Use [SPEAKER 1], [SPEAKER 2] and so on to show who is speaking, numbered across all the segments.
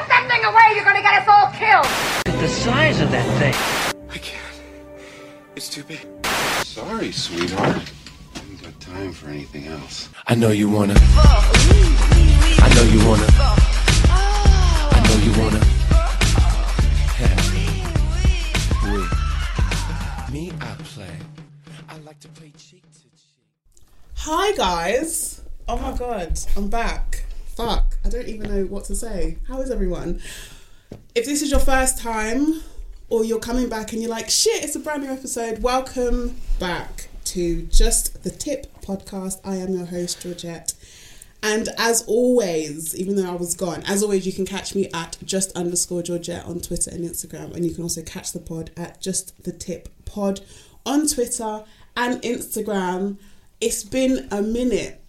[SPEAKER 1] Put that thing away, you're gonna get us all killed!
[SPEAKER 2] The size of that thing.
[SPEAKER 3] I can't. It's too big. Sorry, sweetheart. I haven't got time for anything else. I know you wanna. I know you wanna. I know you wanna. Yeah. Me, I play. I like to play cheek to cheek.
[SPEAKER 4] Hi guys! Oh my god, I'm back. Fuck, I don't even know what to say. How is everyone? If this is your first time or you're coming back and you're like, shit, it's a brand new episode, welcome back to Just the Tip podcast. I am your host, Georgette. And as always, even though I was gone, as always, you can catch me at just underscore Georgette on Twitter and Instagram. And you can also catch the pod at just the tip pod on Twitter and Instagram. It's been a minute.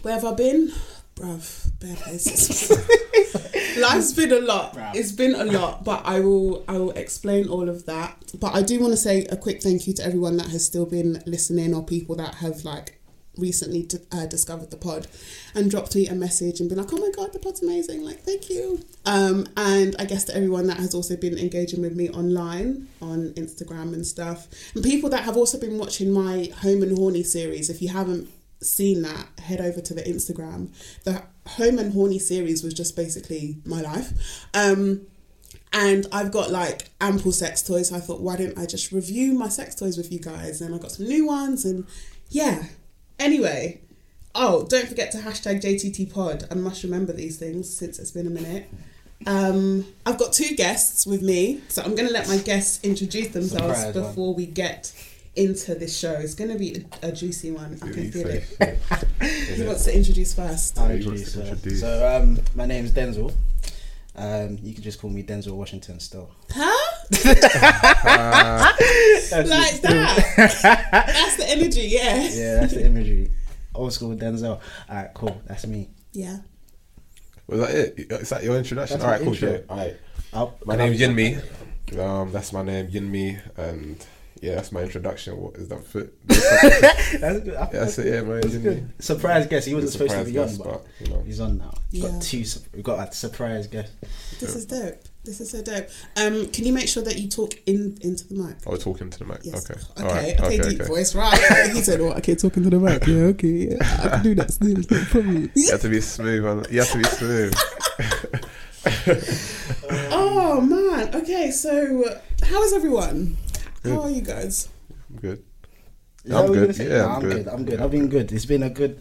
[SPEAKER 4] Where have I been? Bruv, bare places. Life's been a lot. It's been a lot, but I will I will explain all of that. But I do want to say a quick thank you to everyone that has still been listening or people that have like recently d- uh, discovered the pod and dropped me a message and been like, "Oh my god, the pod's amazing!" Like, thank you. Um, and I guess to everyone that has also been engaging with me online on Instagram and stuff, and people that have also been watching my Home and Horny series. If you haven't seen that, head over to the Instagram. The Home and Horny series was just basically my life. Um, and I've got like ample sex toys. So I thought, why didn't I just review my sex toys with you guys? And I got some new ones, and yeah. Anyway, oh, don't forget to hashtag JTT Pod. I must remember these things since it's been a minute. Um, I've got two guests with me, so I'm going to let my guests introduce themselves
[SPEAKER 5] Surprise
[SPEAKER 4] before we get into this show. It's going to be a, a juicy one. I can feel it. Who wants to introduce first?
[SPEAKER 5] I'll
[SPEAKER 6] he
[SPEAKER 5] introduce,
[SPEAKER 6] wants
[SPEAKER 5] uh,
[SPEAKER 6] introduce.
[SPEAKER 5] So, um, my is Denzel. Um, you can just call me Denzel Washington still.
[SPEAKER 4] Huh? like that. That's the energy, yeah.
[SPEAKER 5] Yeah, that's the imagery. Old school Denzel. Alright, cool. That's me.
[SPEAKER 4] Yeah.
[SPEAKER 6] Was that it? Is that your introduction?
[SPEAKER 5] That's
[SPEAKER 6] All right, cool.
[SPEAKER 5] intro.
[SPEAKER 6] Yeah. All right.
[SPEAKER 5] I'll,
[SPEAKER 6] My name's Yinmi. Um, that's my name, Yinmi, and yeah, that's my introduction. What is that? Fit?
[SPEAKER 5] That's good. I-
[SPEAKER 6] Yeah, that's it. Yeah, man.
[SPEAKER 5] That's good. Surprise guest. He wasn't supposed to be on, but,
[SPEAKER 6] but, you know.
[SPEAKER 5] he's on now. We've
[SPEAKER 4] Yeah.
[SPEAKER 5] got two. We've got a surprise guest.
[SPEAKER 4] This is dope. This is so dope. Um, can you make sure that you talk in into the mic?
[SPEAKER 6] I was talking to the mic.
[SPEAKER 4] Yes.
[SPEAKER 6] Okay.
[SPEAKER 4] Okay.
[SPEAKER 6] All right.
[SPEAKER 4] Okay. deep voice. Right. he said, "Well, okay, talking to the mic. Yeah. Okay. Yeah. I can do that. Still, no problem."
[SPEAKER 6] You have to be smooth. Man. You have to be smooth.
[SPEAKER 4] Oh man. Okay. So, uh, how is everyone? How are you guys?
[SPEAKER 6] I'm good.
[SPEAKER 5] Is
[SPEAKER 6] I'm
[SPEAKER 5] that what you
[SPEAKER 6] good. Yeah,
[SPEAKER 5] No,
[SPEAKER 6] I'm
[SPEAKER 5] I'm
[SPEAKER 6] good.
[SPEAKER 5] good. I'm good. I've been good. It's been a good.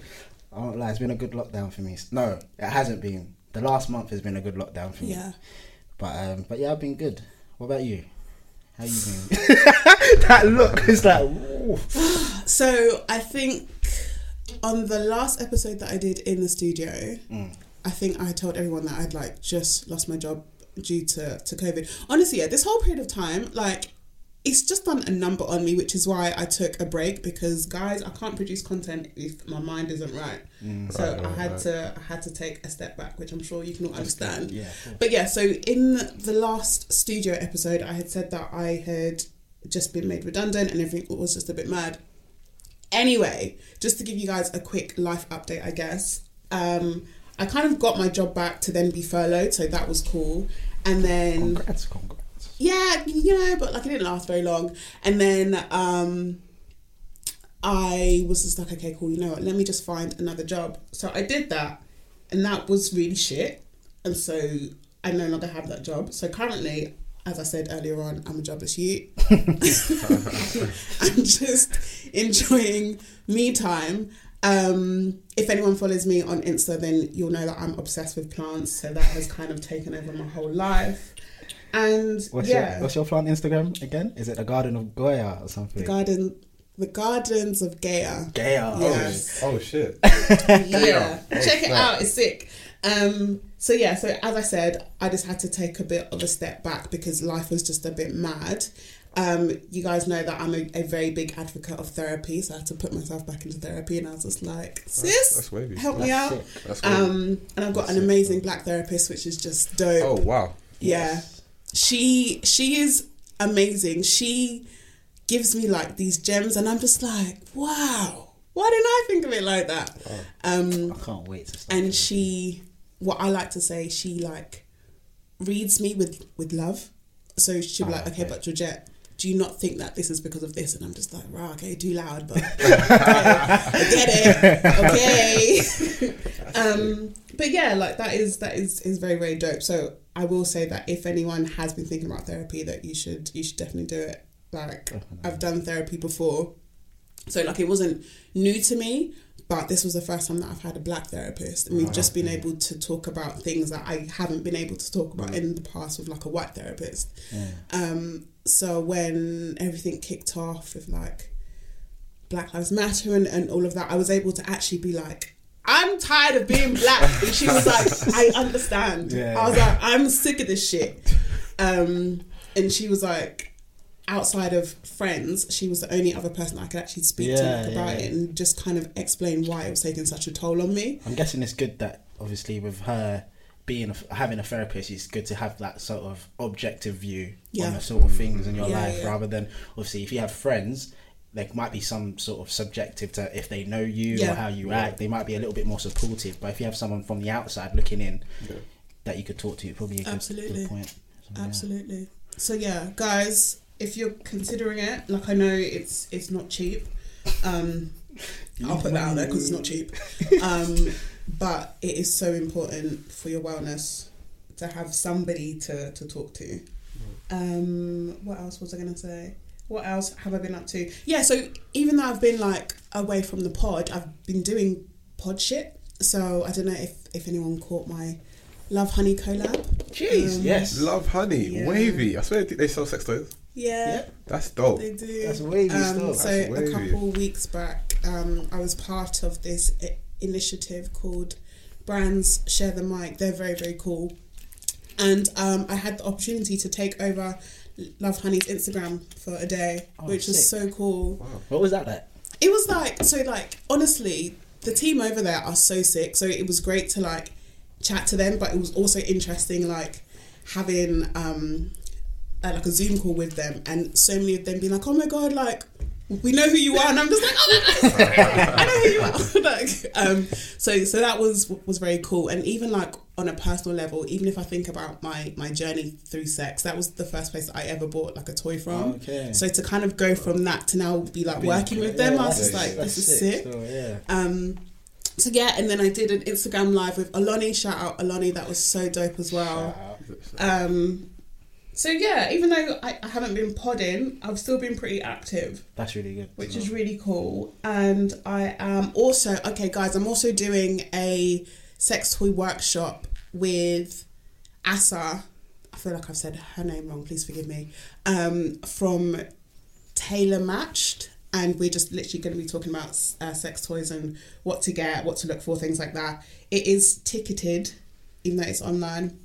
[SPEAKER 5] I won't lie. It's been a good lockdown for me. No, it hasn't been. The last month has been a good lockdown for me.
[SPEAKER 4] Yeah.
[SPEAKER 5] But um, but yeah, I've been good. What about you? How you been? that look is like. ooh.
[SPEAKER 4] So I think on the last episode that I did in the studio, I think I told everyone that I'd like just lost my job due to to COVID. Honestly, yeah, this whole period of time, like it's just done a number on me, which is why I took a break because guys, I can't produce content if my mind isn't right. so
[SPEAKER 6] Right,
[SPEAKER 4] I had
[SPEAKER 6] right.
[SPEAKER 4] to I had to take a step back, which I'm sure you can all understand.
[SPEAKER 5] Yeah.
[SPEAKER 4] But yeah, so in the last studio episode, I had said that I had just been made redundant and everything was just a bit mad. Anyway, just to give you guys a quick life update, I guess. Um, I kind of got my job back to then be furloughed, so that was cool. And then
[SPEAKER 5] Congrats, congrats.
[SPEAKER 4] Yeah, you know, but like it didn't last very long. And then um I was just like, okay, cool, you know what, let me just find another job. So I did that and that was really shit. And so I no longer have that job. So currently, as I said earlier on, I'm a jobless youth. I'm just enjoying me time. Um, if anyone follows me on Insta, then you'll know that I'm obsessed with plants. So that has kind of taken over my whole life. And
[SPEAKER 5] What's
[SPEAKER 4] yeah,
[SPEAKER 5] your What's your plant Instagram again? Is it the Garden of Goya or something?
[SPEAKER 4] The Garden, the gardens of Gaia.
[SPEAKER 5] Gaia.
[SPEAKER 4] Yes.
[SPEAKER 6] Oh shit.
[SPEAKER 4] yeah, check it out. It's sick. Um, so yeah, so as I said, I just had to take a bit of a step back because life was just a bit mad. Um, you guys know that I'm a, a very big advocate of therapy, so I had to put myself back into therapy, and I was just like, "Sis,
[SPEAKER 6] that's wavy.
[SPEAKER 4] help me out."
[SPEAKER 6] That's.
[SPEAKER 4] Um, and I've got an amazing black therapist, which is just dope.
[SPEAKER 6] oh wow.
[SPEAKER 4] Yeah. She she is amazing. She gives me like these gems and I'm just like, wow. Why didn't I think of it like that? Um
[SPEAKER 5] I can't wait to start.
[SPEAKER 4] and she what I like to say, she like reads me with with love. So she'll be
[SPEAKER 5] Ah,
[SPEAKER 4] like, okay,
[SPEAKER 5] okay.
[SPEAKER 4] but Georgette, do you not think that this is because of this? And I'm just like, right, okay, too loud, but I get it. Okay. um, but yeah, like that is that is is very very dope. So I will say that if anyone has been thinking about therapy, that you should you should definitely do it. Like I've done therapy before, so like it wasn't new to me, but this was the first time that I've had a black therapist, and we've just been able to talk about things that I haven't been able to talk about in the past with like a white therapist. Um, so when everything kicked off with like Black Lives Matter and, and all of that, I was able to actually be like, I'm tired of being black. And she was like, I understand.
[SPEAKER 5] Yeah.
[SPEAKER 4] I was like, I'm sick of this shit. Um, and she was like, outside of friends, she was the only other person I could actually speak to
[SPEAKER 5] Yeah,
[SPEAKER 4] like, about
[SPEAKER 5] yeah.
[SPEAKER 4] it and just kind of explain why it was taking such a toll on me.
[SPEAKER 5] I'm guessing it's good that obviously with her being a, having a therapist, it's good to have that sort of objective view on the sort of things in your life, rather than obviously if you have friends. There might be some sort of subjective to if they know you
[SPEAKER 4] Yeah.
[SPEAKER 5] or how you act. They might be a little bit more supportive. But if you have someone from the outside looking in that you could talk to, it'd probably a good,
[SPEAKER 4] Absolutely.
[SPEAKER 5] good point. So, yeah.
[SPEAKER 4] Absolutely. So yeah, guys, if you're considering it, like I know it's it's not cheap. Um, I'll put that out there because it's not cheap. Um, but it is so important for your wellness to have somebody to to talk to. Um, what else was I gonna say? What else have I been up to? Yeah, so even though I've been like away from the pod, I've been doing pod shit. So I don't know if if anyone caught my Lovehoney collab.
[SPEAKER 5] Jeez,
[SPEAKER 4] Um,
[SPEAKER 5] yes.
[SPEAKER 6] Lovehoney,
[SPEAKER 4] Yeah.
[SPEAKER 6] wavy. I swear they they sell sex toys.
[SPEAKER 4] Yeah, yeah.
[SPEAKER 6] That's dope.
[SPEAKER 4] they do.
[SPEAKER 5] That's wavy
[SPEAKER 4] um,
[SPEAKER 5] stuff.
[SPEAKER 4] So
[SPEAKER 6] That's
[SPEAKER 4] a
[SPEAKER 6] wavy.
[SPEAKER 4] couple weeks back, um, I was part of this initiative called Brands Share the Mic. They're very very cool, and um, I had the opportunity to take over Lovehoney's Instagram for a day,
[SPEAKER 5] Oh,
[SPEAKER 4] which was so cool.
[SPEAKER 5] What was that like?
[SPEAKER 4] It was like so like honestly, the team over there are so sick. So it was great to like chat to them, but it was also interesting like having um like a Zoom call with them and so many of them being like, Oh my god, like we know who you are and I'm just like, Oh I know who you are like um so so that was was very cool and even like on a personal level, even if I think about my my journey through sex, that was the first place I ever bought like a toy from.
[SPEAKER 5] Okay.
[SPEAKER 4] So to kind of go from that to now be like working with them, I was just like, this is sick.
[SPEAKER 5] So, yeah.
[SPEAKER 4] Um, so yeah, and then I did an Instagram live with Aloni. Shout out Aloni, that was so dope as well. Um, so yeah, even though I, I haven't been podding, I've still been pretty active,
[SPEAKER 5] That's really good.
[SPEAKER 4] which is really cool. And I am also okay, guys. I'm also doing a sex toy workshop with Asa. I feel like I've said her name wrong. Please forgive me. Um, from Tailor Matched, and we're just literally going to be talking about uh, sex toys and what to get, what to look for, things like that. It is ticketed, even though it's online,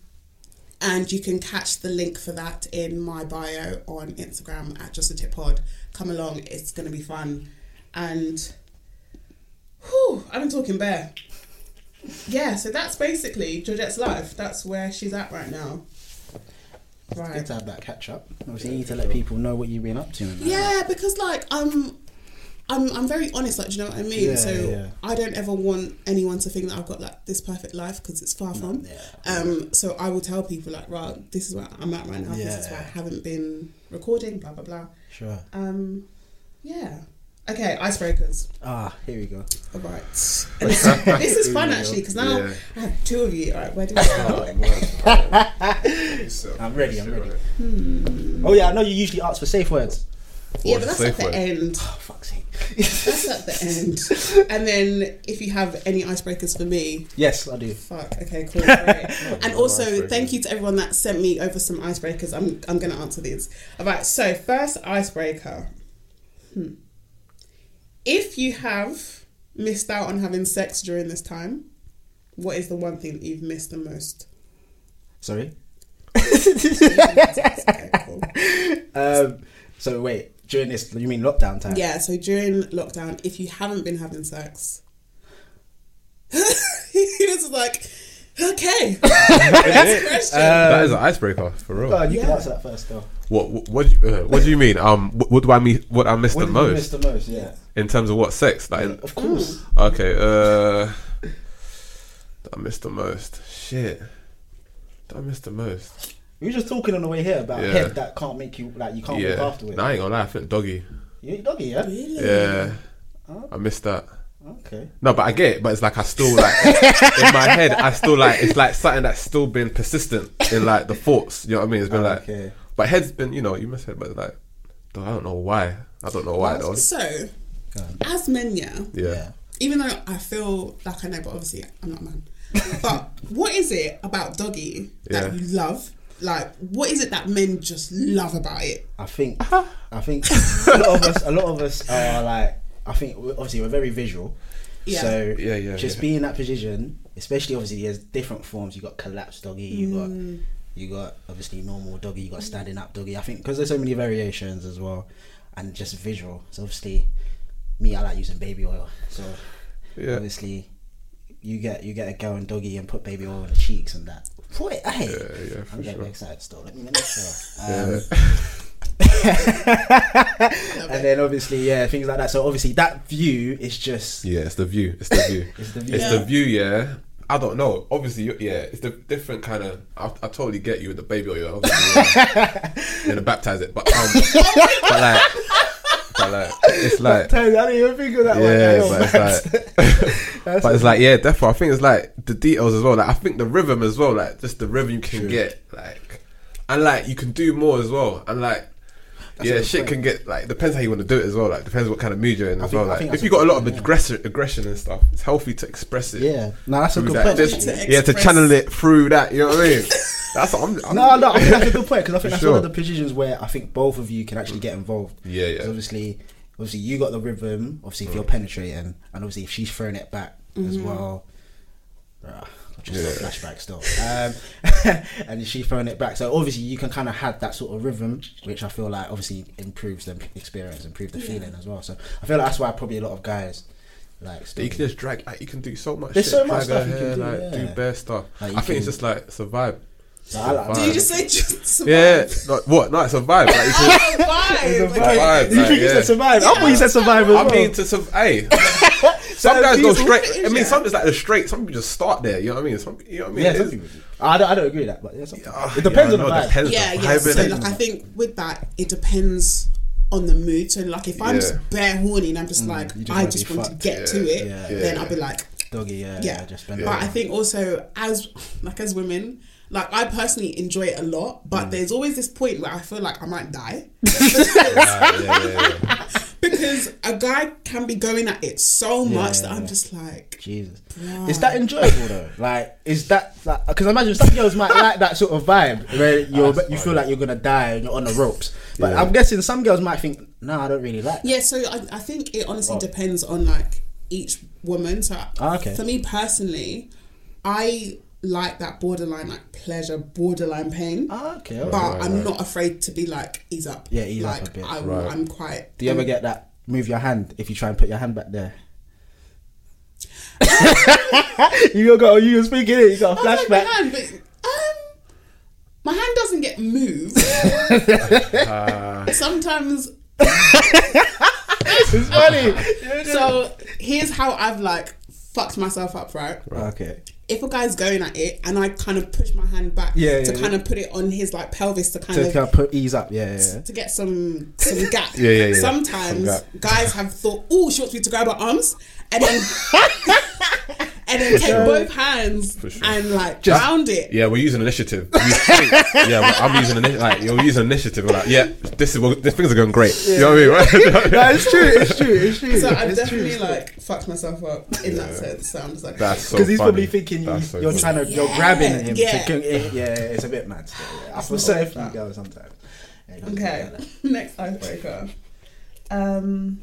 [SPEAKER 4] and you can catch the link for that in my bio on Instagram at Just a Tip Pod. Come along, it's going to be fun, and whew, I'm talking bare. Yeah, so that's basically Georgette's life. That's where she's at right now. Right.
[SPEAKER 5] It's Good to have that catch up. Obviously, you need to let people know what you've been up to.
[SPEAKER 4] Yeah, because like I'm, I'm, I'm very honest. Like, do you know what I mean?
[SPEAKER 5] Yeah,
[SPEAKER 4] so
[SPEAKER 5] yeah.
[SPEAKER 4] I don't ever want anyone to think that I've got like this perfect life because it's far from.
[SPEAKER 5] yeah.
[SPEAKER 4] Um. So I will tell people like, right, this is where I'm at right now. This is why I haven't been recording. Blah blah blah.
[SPEAKER 5] Sure.
[SPEAKER 4] Um. Yeah. Okay. Icebreakers.
[SPEAKER 5] Ah, here we go.
[SPEAKER 4] All right. This, is fun actually because now. I have two of you. All right. Where do we start?
[SPEAKER 6] So,
[SPEAKER 5] I'm ready, I'm ready.
[SPEAKER 4] Hmm.
[SPEAKER 5] Oh yeah, I know you usually ask for safe words.
[SPEAKER 4] Yeah, but that's
[SPEAKER 6] the
[SPEAKER 4] at
[SPEAKER 6] safe
[SPEAKER 4] the
[SPEAKER 6] word?
[SPEAKER 4] end.
[SPEAKER 5] Oh fuck's sake.
[SPEAKER 4] That's at the end. And then if you have any icebreakers for me,
[SPEAKER 5] yes, I do.
[SPEAKER 4] Fuck. Okay. Cool. Great. and also, thank you to everyone that sent me over some icebreakers. I'm I'm gonna answer these. All right. So first icebreaker. Hmm. If you have missed out on having sex during this time, what is the one thing that you've missed the most?
[SPEAKER 5] Sorry.
[SPEAKER 4] Okay, cool.
[SPEAKER 5] Um. So wait, during this, you mean lockdown time?
[SPEAKER 4] Yeah. So during lockdown, if you haven't been having sex, he was like, okay. Next question.
[SPEAKER 6] that is an icebreaker for real.
[SPEAKER 5] God, you can
[SPEAKER 4] Yeah.
[SPEAKER 5] answer that first, though.
[SPEAKER 6] What what what do you, uh, what do you mean? Um, what, what do I mean? What I missed
[SPEAKER 5] What
[SPEAKER 6] the
[SPEAKER 5] did you
[SPEAKER 6] most
[SPEAKER 5] miss the most? Yeah.
[SPEAKER 6] in terms of what sex? Like, in-
[SPEAKER 5] Of course.
[SPEAKER 6] okay, uh, I missed the most. Shit. I miss the most.
[SPEAKER 5] We were just talking on the way here about
[SPEAKER 6] Yeah.
[SPEAKER 5] head that can't make you like you can't look
[SPEAKER 6] Yeah,
[SPEAKER 5] after it.
[SPEAKER 6] nah, I ain't gonna lie. I think doggy.
[SPEAKER 5] You eat doggy, yeah?
[SPEAKER 4] Really?
[SPEAKER 6] Yeah, I missed that.
[SPEAKER 5] Okay.
[SPEAKER 6] No, but I get it. But it's like I still like in my head. I still like it's like something that's still been persistent in like the thoughts. You know what I mean? It's been like,
[SPEAKER 5] Okay.
[SPEAKER 6] but head's been you know you must head, but like though, I don't know why. I don't know why though.
[SPEAKER 4] So, as men, yeah,
[SPEAKER 6] Yeah.
[SPEAKER 5] Yeah.
[SPEAKER 4] even though I feel like I know, but obviously I'm not a man. But what is it about doggy that
[SPEAKER 6] Yeah.
[SPEAKER 4] you love? Like, what is it that men just love about it?
[SPEAKER 5] I think I think a lot of us a lot of us are like I think obviously we're very visual.
[SPEAKER 4] Yeah.
[SPEAKER 5] So
[SPEAKER 6] Yeah, yeah,
[SPEAKER 5] just
[SPEAKER 6] yeah.
[SPEAKER 5] being in that position, especially obviously there's different forms. You got collapsed doggy, you
[SPEAKER 4] Mm.
[SPEAKER 5] got you got obviously normal doggy, you got standing up doggy. I think because there's so many variations as well, and just visual. So obviously, me I like using baby oil. So
[SPEAKER 6] Yeah.
[SPEAKER 5] obviously, you get you get a girl and doggy and put baby oil on the cheeks and that. Boy, hey,
[SPEAKER 6] Yeah, yeah,
[SPEAKER 5] I'm getting
[SPEAKER 6] sure.
[SPEAKER 5] excited still. Let me let me show.
[SPEAKER 6] Yeah.
[SPEAKER 5] Um, and then obviously, yeah, things like that. So obviously, that view is just
[SPEAKER 6] Yeah, it's the view. It's the view.
[SPEAKER 5] It's the view.
[SPEAKER 6] It's the view. Yeah. I don't know. Obviously, yeah, it's the different kind of. I, I totally get you with the baby oil. Obviously, yeah. You're gonna baptize it, but um, but like, but like, it's like,
[SPEAKER 5] I didn't even think of that
[SPEAKER 6] yeah,
[SPEAKER 5] one.
[SPEAKER 6] but it's like, but it's like, yeah, definitely. I think it's like the details as well. Like, I think the rhythm as well. Like, just the rhythm you can get, like, and like you can do more as well, and like.
[SPEAKER 5] That's
[SPEAKER 6] yeah, shit can get like depends how you want to do it as well. Like depends what kind of mood you're in as
[SPEAKER 5] think-
[SPEAKER 6] well. Like if you got a lot of
[SPEAKER 5] yeah.
[SPEAKER 6] aggression, aggression and stuff, it's healthy to express it.
[SPEAKER 5] yeah, no, that's a good
[SPEAKER 6] that.
[SPEAKER 5] point.
[SPEAKER 6] Just-
[SPEAKER 4] To
[SPEAKER 6] yeah, to channel it through that. You know what I mean? That's I'm. I'm
[SPEAKER 5] No, no, I think that's a good point because I think that's
[SPEAKER 6] sure.
[SPEAKER 5] one of the positions where I think both of you can actually get involved.
[SPEAKER 6] Yeah, yeah.
[SPEAKER 5] 'Cause Obviously, obviously you got the rhythm. Obviously, if you're penetrating, and obviously if she's throwing it back as well. Bruh, just a
[SPEAKER 6] Yeah.
[SPEAKER 5] flashback still. Um, and she's throwing it back. So obviously you can kind of have that sort of rhythm, which I feel like obviously improves the experience, improves the feeling as well. So I feel like that's why probably a lot of guys like.
[SPEAKER 6] you can just drag. Like you can do so much.
[SPEAKER 5] There's
[SPEAKER 6] shit.
[SPEAKER 5] so much
[SPEAKER 6] drag
[SPEAKER 5] stuff you
[SPEAKER 6] her
[SPEAKER 5] can do,
[SPEAKER 6] Like
[SPEAKER 5] yeah.
[SPEAKER 6] do bare stuff.
[SPEAKER 5] Like, you
[SPEAKER 6] I think it's just like it's a vibe.
[SPEAKER 5] So I like-
[SPEAKER 4] Did you just say just survive?
[SPEAKER 6] Yeah, like, what? No, it's a vibe. Like, you
[SPEAKER 4] Survive.
[SPEAKER 5] Vibe.
[SPEAKER 4] Okay.
[SPEAKER 6] Vibe,
[SPEAKER 5] you
[SPEAKER 6] like,
[SPEAKER 5] think you said survive? I thought you said survive as well.
[SPEAKER 6] I mean, to survive. Hey, some guys go
[SPEAKER 5] people-
[SPEAKER 6] straight. I mean, some it's like the straight. Some people just start there. You know what I mean? Some, you know what I mean?
[SPEAKER 5] Yeah, some people do. I don't, I don't agree with that, but yeah, some people.
[SPEAKER 6] Ah,
[SPEAKER 5] it depends
[SPEAKER 6] yeah,
[SPEAKER 5] on the vibe.
[SPEAKER 6] Depends
[SPEAKER 4] Yeah,
[SPEAKER 6] on
[SPEAKER 4] yeah. So like, I think with that, it depends on the mood. So like, if I'm
[SPEAKER 6] Yeah.
[SPEAKER 4] just bare horny and I'm just like,
[SPEAKER 5] Mm, you just
[SPEAKER 4] I just
[SPEAKER 5] be
[SPEAKER 4] want to
[SPEAKER 5] fucked.
[SPEAKER 4] get to it,
[SPEAKER 5] Yeah.
[SPEAKER 4] then I'll be like,
[SPEAKER 5] Doggy, yeah,
[SPEAKER 4] yeah.
[SPEAKER 5] yeah, just spend
[SPEAKER 4] but. I think also as like as women, like I personally enjoy it a lot,
[SPEAKER 5] Mm.
[SPEAKER 4] but there's always this point where I feel like I might die
[SPEAKER 6] Ah, yeah, yeah, yeah.
[SPEAKER 4] because a guy can be going at it so much that I'm just like,
[SPEAKER 5] Jesus, is that enjoyable though? Like, is that like? Because imagine some girls might like that sort of vibe where you're you feel like you're gonna die and you're on the ropes. But
[SPEAKER 6] Yeah.
[SPEAKER 5] I'm guessing some girls might think, no, I don't really like. That.
[SPEAKER 4] yeah. So I, I think it honestly
[SPEAKER 5] Oh.
[SPEAKER 4] depends on like each woman. So
[SPEAKER 5] Ah, okay.
[SPEAKER 4] for me personally, I like that borderline like pleasure, borderline pain.
[SPEAKER 5] Ah, okay.
[SPEAKER 4] but
[SPEAKER 6] right,
[SPEAKER 4] I'm
[SPEAKER 6] right.
[SPEAKER 4] not afraid to be like ease up.
[SPEAKER 5] Yeah, ease up
[SPEAKER 4] like,
[SPEAKER 5] a bit.
[SPEAKER 4] I,
[SPEAKER 6] Right.
[SPEAKER 4] I'm quite.
[SPEAKER 5] Do you ever get that? Move your hand if you try and put your hand back there. you got you were speaking it. You got a
[SPEAKER 4] I like my
[SPEAKER 5] flashback.
[SPEAKER 4] hand, but um, my hand doesn't get moved.
[SPEAKER 6] Ah,
[SPEAKER 4] Sometimes.
[SPEAKER 5] It's funny.
[SPEAKER 4] So here's how I've like fucked myself up. right? Right.
[SPEAKER 5] Okay.
[SPEAKER 4] If a guy's going at it and I kind of push my hand back
[SPEAKER 5] Yeah,
[SPEAKER 4] to
[SPEAKER 5] yeah,
[SPEAKER 4] kind of put it on his like pelvis to kind
[SPEAKER 5] So
[SPEAKER 4] of
[SPEAKER 5] kind of put ease up. Yeah, yeah. yeah.
[SPEAKER 4] to get some some gap.
[SPEAKER 6] Yeah, yeah, yeah.
[SPEAKER 4] Sometimes
[SPEAKER 6] Some gap.
[SPEAKER 4] guys have thought, oh, she wants me to grab her arms, and then and then take both hands
[SPEAKER 6] sure.
[SPEAKER 4] and like round it.
[SPEAKER 6] yeah, we're using initiative. Yeah, well, I'm using initiative. Like you're using initiative. We're like, yeah, this is what- these things are going great. You know what I mean? Right?
[SPEAKER 5] no, it's true. It's true. It's true.
[SPEAKER 4] So I've definitely
[SPEAKER 5] true.
[SPEAKER 4] like fucked myself up in that sense. So I'm just like,
[SPEAKER 6] That's so
[SPEAKER 5] because he's
[SPEAKER 6] funny.
[SPEAKER 5] probably thinking you,
[SPEAKER 6] That's so
[SPEAKER 5] you're
[SPEAKER 6] funny.
[SPEAKER 5] trying to you're
[SPEAKER 4] Yeah,
[SPEAKER 5] grabbing him.
[SPEAKER 4] yeah.
[SPEAKER 5] To, yeah, yeah, it's a bit mad. Still, yeah. I feel
[SPEAKER 4] not
[SPEAKER 5] sorry for you
[SPEAKER 4] that.
[SPEAKER 5] girls sometimes. Yeah,
[SPEAKER 4] okay, next icebreaker. Um.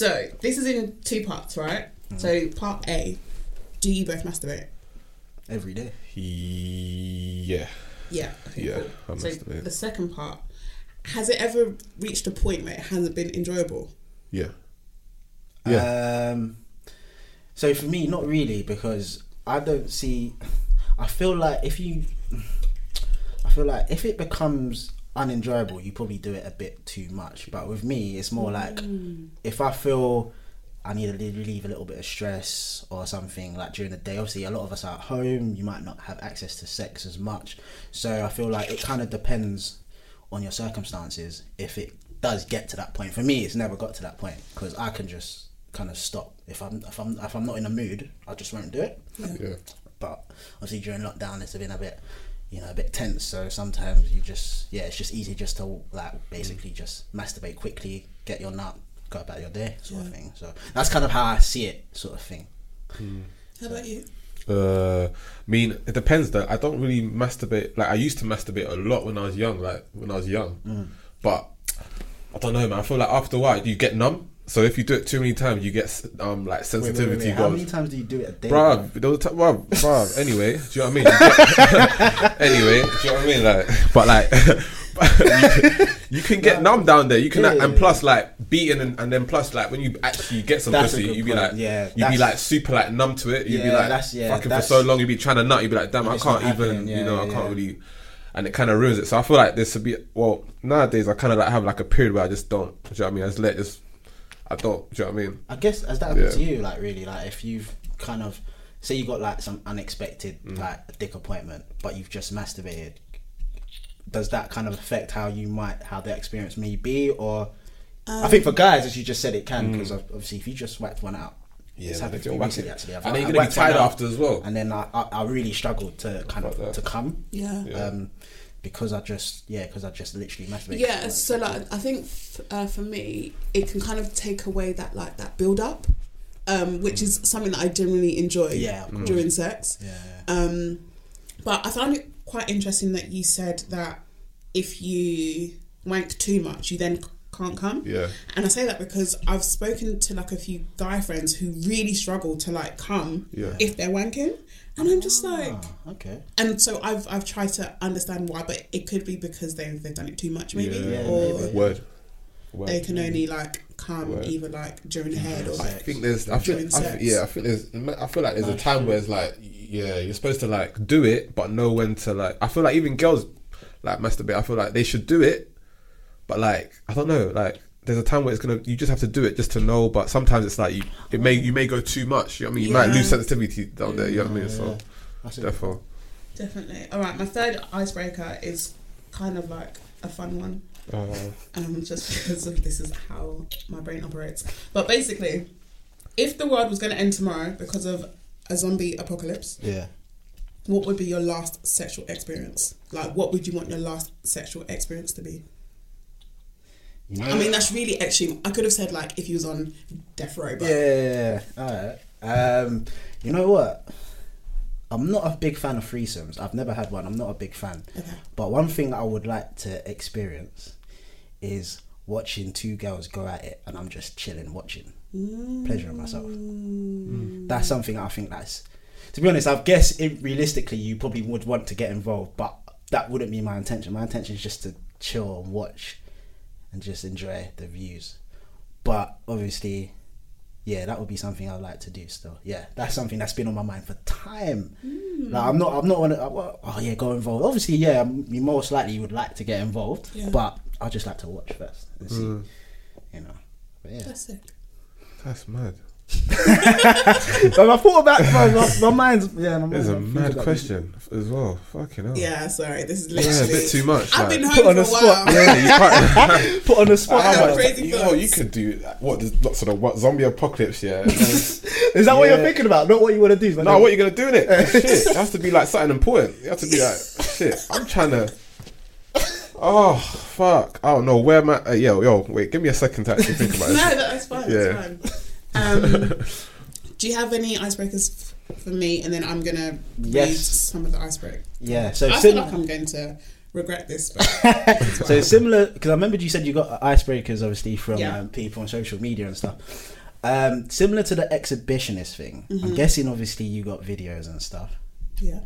[SPEAKER 4] So this is in two parts, right? So part A, do you both masturbate?
[SPEAKER 5] every day.
[SPEAKER 6] Yeah.
[SPEAKER 4] Yeah. Okay,
[SPEAKER 6] Yeah,
[SPEAKER 4] cool.
[SPEAKER 6] I
[SPEAKER 4] So
[SPEAKER 6] masturbate.
[SPEAKER 4] the second part, has it ever reached a point where it hasn't been enjoyable?
[SPEAKER 6] Yeah. Yeah.
[SPEAKER 5] Um, so for me, not really, because I don't see. I feel like if you, I feel like if it becomes unenjoyable, you probably do it a bit too much. But with me, it's more like mm. if I feel I need to relieve a little bit of stress or something like during the day. Obviously, a lot of us are at home. You might not have access to sex as much, so I feel like it kind of depends on your circumstances. If it does get to that point, for me, it's never got to that point because I can just kind of stop if I'm if I'm if I'm not in a mood, I just won't do it.
[SPEAKER 6] Yeah.
[SPEAKER 5] But obviously during lockdown, it's been a bit, you know, a bit tense. So sometimes you just, yeah, it's just easy just to like basically just masturbate quickly, get your nut, go about your day, sort of thing. So that's kind of how I see it, sort of thing.
[SPEAKER 4] How about you?
[SPEAKER 6] Uh, I mean, it depends. Though I don't really masturbate. Like I used to masturbate a lot when I was young. Like when I was young, but I don't know, man. I feel like after a while you get numb. So if you do it too many times, you get um like
[SPEAKER 5] Wait, wait,
[SPEAKER 6] sensitivity
[SPEAKER 5] wait, wait. How many times do you do it a day?
[SPEAKER 6] Bruv, a time, bruv, bruv. Anyway, do you know what I mean? Get- anyway, do you know what I mean? Like, but like, you, can, you can get numb down there. You can,
[SPEAKER 5] Yeah,
[SPEAKER 6] and
[SPEAKER 5] yeah,
[SPEAKER 6] plus, like, beating, and, and then plus, like, when you actually get some
[SPEAKER 5] That's
[SPEAKER 6] pussy, you be like,
[SPEAKER 5] Yeah,
[SPEAKER 6] you be like super like numb to it. You be
[SPEAKER 5] Yeah,
[SPEAKER 6] like,
[SPEAKER 5] that's- yeah,
[SPEAKER 6] fucking for so long. you would be trying to nut. You would be like, damn, I can't even,
[SPEAKER 5] happening.
[SPEAKER 6] you
[SPEAKER 5] Yeah,
[SPEAKER 6] know, I can't
[SPEAKER 5] yeah.
[SPEAKER 6] really. And it kind of ruins it. So I feel like this would be well nowadays. I kind of like have like a period where I just don't. Do you know what I mean? I just let this. I don't. Do you know what I mean?
[SPEAKER 5] I guess has that happened
[SPEAKER 6] Yeah.
[SPEAKER 5] to you? Like really, like if you've kind of say you got like some unexpected
[SPEAKER 6] Mm.
[SPEAKER 5] like dick appointment, but you've just masturbated. Does that kind of affect how you might how the experience may be, or I think for guys, as you just said, it can because obviously if you just whacked one out.
[SPEAKER 6] Mm. Yeah,
[SPEAKER 5] it's happened to me
[SPEAKER 6] you're
[SPEAKER 5] recently actually. I've-
[SPEAKER 6] and then
[SPEAKER 5] I
[SPEAKER 6] you're gonna be tired after as well.
[SPEAKER 5] And then I, I, I really struggled to kind
[SPEAKER 6] Fuck
[SPEAKER 5] of
[SPEAKER 6] that.
[SPEAKER 5] to come.
[SPEAKER 4] Yeah.
[SPEAKER 6] Yeah.
[SPEAKER 5] Um, because I just yeah, because I just literally masturbated.
[SPEAKER 4] Yeah, so like I think f- uh, for me, it can kind of take away that like that build up, um, which is something that I generally enjoy.
[SPEAKER 5] Yeah,
[SPEAKER 4] during sex.
[SPEAKER 5] yeah,
[SPEAKER 4] Um, but I found it quite interesting that you said that if you wank too much, you then c- can't come.
[SPEAKER 6] Yeah.
[SPEAKER 4] And I say that because I've spoken to like a few guy friends who really struggle to like come
[SPEAKER 6] Yeah.
[SPEAKER 4] if they're wanking, and I'm just like,
[SPEAKER 5] Ah, okay.
[SPEAKER 4] and so I've I've tried to understand why, but it could be because they've they've done it too much, maybe,
[SPEAKER 6] Yeah,
[SPEAKER 4] or
[SPEAKER 5] maybe.
[SPEAKER 6] Word. Word.
[SPEAKER 4] they can only like come
[SPEAKER 6] Word.
[SPEAKER 4] either like during the head or
[SPEAKER 6] I
[SPEAKER 4] like
[SPEAKER 6] think there's. I feel, I feel, yeah, I feel there's. I feel like there's a time where it's like, yeah, you're supposed to like do it, but know when to like. I feel like even girls like masturbate. I feel like they should do it, but like I don't know, like. There's a time where it's gonna. You just have to do it just to know, but sometimes it's like you. It may you may go too much. You know what I mean? You might lose sensitivity down there. You know what I mean? So
[SPEAKER 5] That's a
[SPEAKER 6] therefore,
[SPEAKER 4] definitely. All right, my third icebreaker is kind of like a fun one.
[SPEAKER 6] uh,
[SPEAKER 4] um, just because of this is how my brain operates. But basically, if the world was going to end tomorrow because of a zombie apocalypse,
[SPEAKER 5] yeah.
[SPEAKER 4] what would be your last sexual experience? Like, what would you want your last sexual experience to be?
[SPEAKER 5] You know,
[SPEAKER 4] I mean, that's really extreme. I could have said like if he was on death row, but
[SPEAKER 5] Yeah, all right. Um, you know what? I'm not a big fan of threesomes. I've never had one. I'm not a big fan.
[SPEAKER 4] Okay.
[SPEAKER 5] But one thing I would like to experience is watching two girls go at it, and I'm just chilling, watching, pleasuring myself. That's something I think that's. To be honest, I guess it, realistically, you probably would want to get involved, but that wouldn't be my intention. My intention is just to chill and watch, and just enjoy the views. But obviously, yeah, that would be something I'd like to do still. Yeah, that's something that's been on my mind for time. Hmm. Like I'm not, I'm not on. Uh, oh yeah, go involved. Obviously, yeah, m- you most likely would like to get involved,
[SPEAKER 4] Yeah.
[SPEAKER 5] but I just like to watch first and see. Hmm. You know, but yeah.
[SPEAKER 4] that's it.
[SPEAKER 6] that's mad.
[SPEAKER 5] But I thought about my, my, my mind's yeah. My
[SPEAKER 6] There's
[SPEAKER 5] mind's
[SPEAKER 6] a mad
[SPEAKER 5] about
[SPEAKER 6] question as well. Fucking hell.
[SPEAKER 4] Yeah, sorry, this is
[SPEAKER 6] Yeah,
[SPEAKER 4] literally
[SPEAKER 6] a bit too much.
[SPEAKER 4] I've
[SPEAKER 6] like-
[SPEAKER 4] been
[SPEAKER 5] Put on
[SPEAKER 4] for a
[SPEAKER 5] the spot,
[SPEAKER 4] while.
[SPEAKER 6] Yeah, you can't.
[SPEAKER 5] Put on the spot.
[SPEAKER 4] I
[SPEAKER 6] How
[SPEAKER 4] have crazy
[SPEAKER 6] you know, you could do what? There's lots of the what zombie apocalypse. Yeah.
[SPEAKER 5] Is that what you're thinking about? Not what you want to do. but
[SPEAKER 6] what you're you gonna do in it? shit, it has to be like something important. You have to be like, shit. I'm trying to. Oh fuck! I don't know where my uh, yo yo. Wait, give me a second to actually think about
[SPEAKER 4] no,
[SPEAKER 6] it.
[SPEAKER 4] that's fine.
[SPEAKER 6] Yeah.
[SPEAKER 4] That's fine. Um, do you have any icebreakers f- for me? And then I'm gonna read some of the icebreakers.
[SPEAKER 5] Yeah. So
[SPEAKER 4] I
[SPEAKER 5] sim-
[SPEAKER 4] feel like I'm going to regret this. But
[SPEAKER 5] so similar because I remember you said you got icebreakers obviously from
[SPEAKER 4] Yeah.
[SPEAKER 5] um, people on social media and stuff. Um, similar to the exhibitionist thing,
[SPEAKER 4] Mm-hmm.
[SPEAKER 5] I'm guessing obviously you got videos and stuff.
[SPEAKER 4] yeah.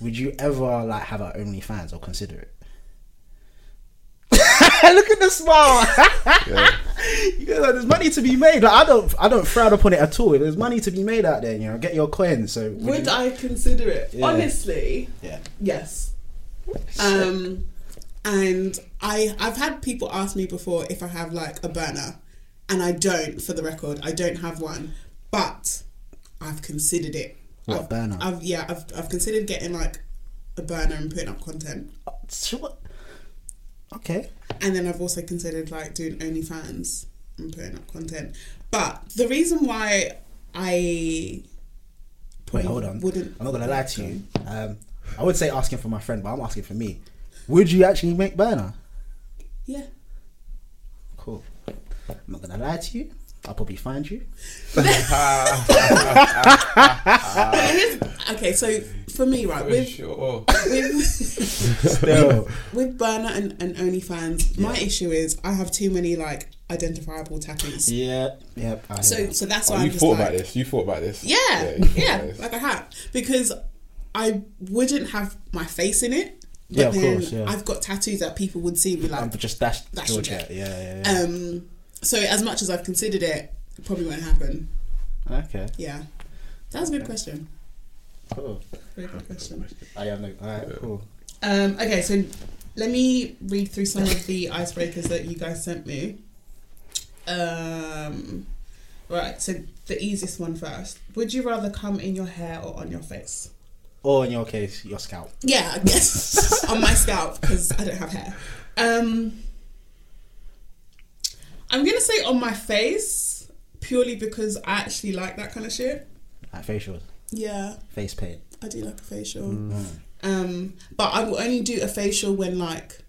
[SPEAKER 5] Would you ever like have our OnlyFans or consider it? Look at the smile.
[SPEAKER 6] Yeah.
[SPEAKER 5] You know, there's money to be made. Like I don't, I don't frown upon it at all. There's money to be made out there. You know, get your coins. So would
[SPEAKER 4] Would
[SPEAKER 5] you-
[SPEAKER 4] I consider it?
[SPEAKER 5] Yeah.
[SPEAKER 4] Honestly,
[SPEAKER 5] Yeah.
[SPEAKER 4] yes. Um, and I I've had people ask me before if I have like a burner, and I don't. For the record, I don't have one, but I've considered it.
[SPEAKER 5] What,
[SPEAKER 4] I've,
[SPEAKER 5] burner?
[SPEAKER 4] I've yeah, I've I've considered getting like a burner and putting up content,
[SPEAKER 5] Sure. Okay.
[SPEAKER 4] and then I've also considered like doing OnlyFans and putting up content. But the reason why I
[SPEAKER 5] Wait, hold on.
[SPEAKER 4] wouldn't
[SPEAKER 5] I'm not gonna lie to you. Um, I would say asking for my friend, but I'm asking for me. Would you actually make burner?
[SPEAKER 4] yeah.
[SPEAKER 5] Cool. I'm not gonna lie to you. I'll probably find you.
[SPEAKER 4] Okay, so for me, right, with
[SPEAKER 6] Sure.
[SPEAKER 4] with
[SPEAKER 5] Still.
[SPEAKER 4] with Burner and, and OnlyFans, my issue is I have too many like identifiable tattoos.
[SPEAKER 5] yeah. Yep. I hear
[SPEAKER 4] So
[SPEAKER 5] that.
[SPEAKER 4] so that's why
[SPEAKER 6] Oh,
[SPEAKER 4] I'm
[SPEAKER 6] you
[SPEAKER 4] just
[SPEAKER 6] thought
[SPEAKER 4] like,
[SPEAKER 6] about this. You thought about this.
[SPEAKER 4] Yeah,
[SPEAKER 6] you
[SPEAKER 4] yeah,
[SPEAKER 6] thought about this.
[SPEAKER 4] like I have because I wouldn't have my face in it. But
[SPEAKER 5] Yeah, of
[SPEAKER 4] then
[SPEAKER 5] course, yeah.
[SPEAKER 4] I've got tattoos that people would see and be like,
[SPEAKER 5] I'm just dash
[SPEAKER 4] That's
[SPEAKER 5] George.
[SPEAKER 4] your
[SPEAKER 5] Yeah, yeah, yeah.
[SPEAKER 4] um. So as much as I've considered it, it probably won't happen.
[SPEAKER 5] Okay.
[SPEAKER 4] Yeah, that's a good question.
[SPEAKER 5] Cool.
[SPEAKER 4] Very good question.
[SPEAKER 5] I am. All right. Cool.
[SPEAKER 4] Um, okay, so let me read through some of the icebreakers that you guys sent me. Um, right, so the easiest one first. Would you rather come in your hair or on your face?
[SPEAKER 5] Or in your case, your scalp.
[SPEAKER 4] Yeah, I guess on my scalp because I don't have hair. Um, I'm gonna say on my face purely because I actually like that kind of shit.
[SPEAKER 5] Like facials,
[SPEAKER 4] Yeah,
[SPEAKER 5] face paint.
[SPEAKER 4] I do like a facial.
[SPEAKER 5] Mm.
[SPEAKER 4] Um, but I will only do a facial when like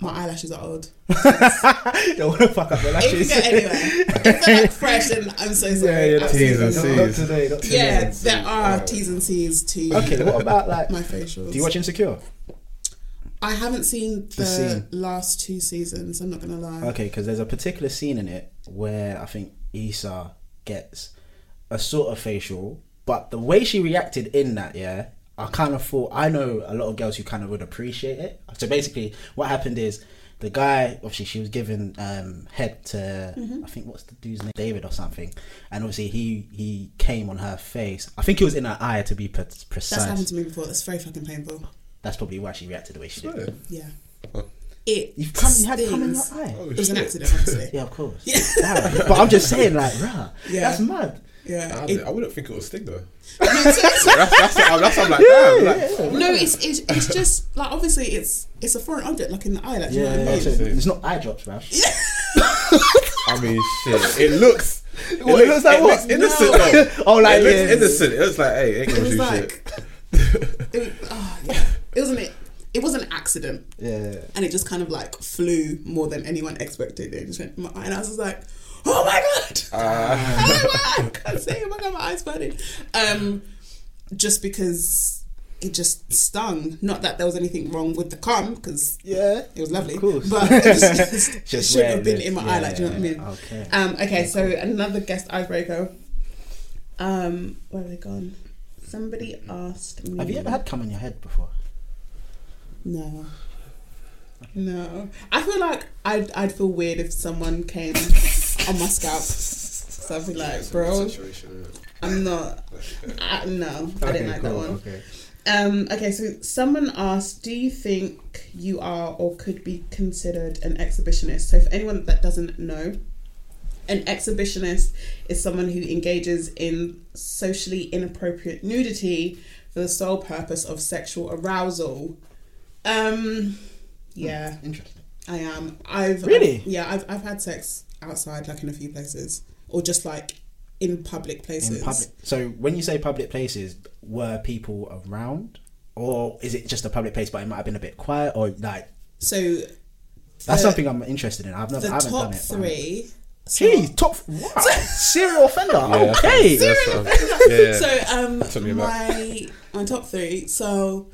[SPEAKER 4] my eyelashes are old.
[SPEAKER 5] Don't want to fuck up the
[SPEAKER 4] It can
[SPEAKER 5] lashes.
[SPEAKER 4] go anywhere. if they're like fresh, then I'm so sorry.
[SPEAKER 5] Yeah, yeah,
[SPEAKER 4] Absolutely
[SPEAKER 6] T's and
[SPEAKER 4] not.
[SPEAKER 6] C's.
[SPEAKER 5] Not today. Not today.
[SPEAKER 4] Yeah, there are
[SPEAKER 6] Yeah.
[SPEAKER 4] T's and C's to
[SPEAKER 5] Okay. What about like?
[SPEAKER 4] my facials.
[SPEAKER 5] Do you watch Insecure?
[SPEAKER 4] I haven't seen the,
[SPEAKER 5] scene.
[SPEAKER 4] last two seasons. I'm not gonna lie.
[SPEAKER 5] Okay, because there's a particular scene in it where I think Issa gets a sort of facial, but the way she reacted in that, yeah, I kind of thought I know a lot of girls who kind of would appreciate it. So basically, what happened is the guy, obviously, she was given um, head to I think what's the dude's name, David or something, and obviously he he came on her face. I think it was in her eye to be precise.
[SPEAKER 4] That's happened to me before. That's very fucking painful.
[SPEAKER 5] That's probably why she reacted the way she did.
[SPEAKER 4] Yeah.
[SPEAKER 6] Huh.
[SPEAKER 4] It
[SPEAKER 5] You've come, you had it come in your eye.
[SPEAKER 6] Oh,
[SPEAKER 4] It was an accident, obviously.
[SPEAKER 5] Yeah, of course. Yeah. But I'm just saying, like, rah,
[SPEAKER 4] Yeah.
[SPEAKER 5] that's mad.
[SPEAKER 4] Yeah.
[SPEAKER 6] I,
[SPEAKER 4] It-
[SPEAKER 6] I wouldn't think it would sting though.
[SPEAKER 4] no, it's, it's-
[SPEAKER 6] That's that's what I'm, that's what I'm like. Damn, like,
[SPEAKER 4] no, it's, it's it's just like obviously it's it's a foreign object, like in the eye. Like, do you know
[SPEAKER 5] Yeah,
[SPEAKER 4] what I
[SPEAKER 5] yeah,
[SPEAKER 4] mean?
[SPEAKER 5] so it's not eye drops, man.
[SPEAKER 6] I mean, shit. It looks. It,
[SPEAKER 5] What, it looks like
[SPEAKER 6] it
[SPEAKER 5] what?
[SPEAKER 6] looks innocent
[SPEAKER 4] No.
[SPEAKER 6] though.
[SPEAKER 5] Oh, like,
[SPEAKER 6] it looks
[SPEAKER 5] yeah.
[SPEAKER 6] innocent. It looks like, hey, ain't gonna
[SPEAKER 4] was
[SPEAKER 6] do
[SPEAKER 4] like
[SPEAKER 6] shit.
[SPEAKER 4] it, oh, yeah. It wasn't it. It was an accident,
[SPEAKER 5] Yeah.
[SPEAKER 4] and it just kind of like flew more than anyone expected. It just went my eye, and I was just like, "Oh my god!"
[SPEAKER 6] Ah.
[SPEAKER 4] oh my god, I can't say, oh my god, my eyes burning. Um, just because it just stung. Not that there was anything wrong with the cum, because
[SPEAKER 5] Yeah.
[SPEAKER 4] it was lovely.
[SPEAKER 5] Of course.
[SPEAKER 4] But it just, just,
[SPEAKER 5] Just
[SPEAKER 4] should have been in my
[SPEAKER 5] is.
[SPEAKER 4] eye, like, do you know what I mean?
[SPEAKER 5] okay.
[SPEAKER 4] Um, okay, so another guest icebreaker. Um, where have they gone? Somebody asked me.
[SPEAKER 5] Have you ever had cum in your head before?
[SPEAKER 4] No. No. I feel like I'd, I'd feel weird if someone came on my scalp. So I'd be like, bro, I'm not. I, no, I didn't like that one.
[SPEAKER 5] Okay.
[SPEAKER 4] Um, okay, so someone asked, do you think you are or could be considered an exhibitionist? So for anyone that doesn't know, an exhibitionist is someone who engages in socially inappropriate nudity for the sole purpose of sexual arousal. Um, yeah,
[SPEAKER 5] Interesting.
[SPEAKER 4] I am. I've
[SPEAKER 5] Really?
[SPEAKER 4] I've- yeah, I've I've had sex outside, like in a few places, or just like in public places.
[SPEAKER 5] In public. So when you say public places, were people around, or is it just a public place, but it might have been a bit quiet, or like
[SPEAKER 4] So
[SPEAKER 5] that's
[SPEAKER 4] the-
[SPEAKER 5] something I'm interested in. I've never,
[SPEAKER 4] the
[SPEAKER 5] I haven't
[SPEAKER 4] top
[SPEAKER 5] done it.
[SPEAKER 4] three. so-
[SPEAKER 5] Jeez, top wow, serial offender.
[SPEAKER 6] Yeah,
[SPEAKER 5] okay.
[SPEAKER 6] that's what I'm- yeah.
[SPEAKER 4] So um,
[SPEAKER 6] took me aback.
[SPEAKER 4] my my top three. So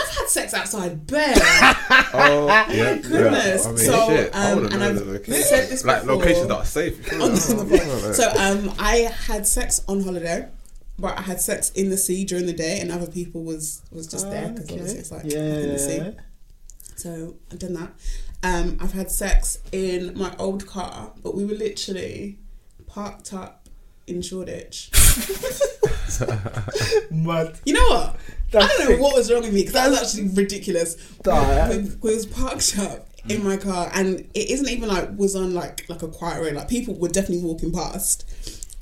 [SPEAKER 4] I've had sex outside bare.
[SPEAKER 6] Oh, yeah,
[SPEAKER 4] goodness.
[SPEAKER 6] Yeah. I mean,
[SPEAKER 4] So,
[SPEAKER 6] shit. I
[SPEAKER 4] um,
[SPEAKER 6] wanna
[SPEAKER 4] and I've
[SPEAKER 6] location.
[SPEAKER 4] said this
[SPEAKER 6] like
[SPEAKER 4] before.
[SPEAKER 6] locations that are safe.
[SPEAKER 4] on the, on the so um, I had sex on holiday, but I had sex in the sea during the day, and other people was was just there because obviously it's like
[SPEAKER 5] yeah,
[SPEAKER 4] in the sea. So I've done that. Um, I've had sex in my old car, but we were literally parked up in Shoreditch.
[SPEAKER 5] Mad.
[SPEAKER 4] You know what? I don't know
[SPEAKER 5] sick.
[SPEAKER 4] what was wrong with me because that was actually ridiculous.
[SPEAKER 5] Nah,
[SPEAKER 4] we, we, we was parked up in my car, and it isn't even like was on like like a quiet road. Like people were definitely walking past,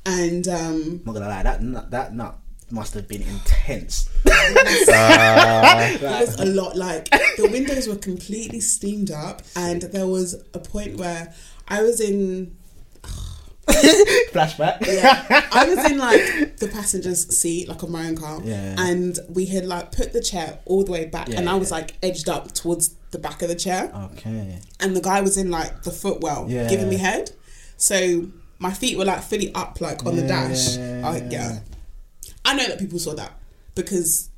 [SPEAKER 4] and um,
[SPEAKER 5] I'm not gonna lie, that nut, that nut must have been intense.
[SPEAKER 4] it was a lot. Like the windows were completely steamed up, and there was a point where I was in
[SPEAKER 5] Flashback.
[SPEAKER 4] yeah, I was in like the passenger's seat, like on my own car,
[SPEAKER 5] Yeah.
[SPEAKER 4] and we had like put the chair all the way back,
[SPEAKER 5] Yeah,
[SPEAKER 4] and I was like edged up towards the back of the chair,
[SPEAKER 5] Okay.
[SPEAKER 4] and the guy was in like the footwell,
[SPEAKER 5] Yeah.
[SPEAKER 4] giving me head, so my feet were like fully up, like on the dash.
[SPEAKER 5] Yeah.
[SPEAKER 4] I, yeah, I know that people saw that because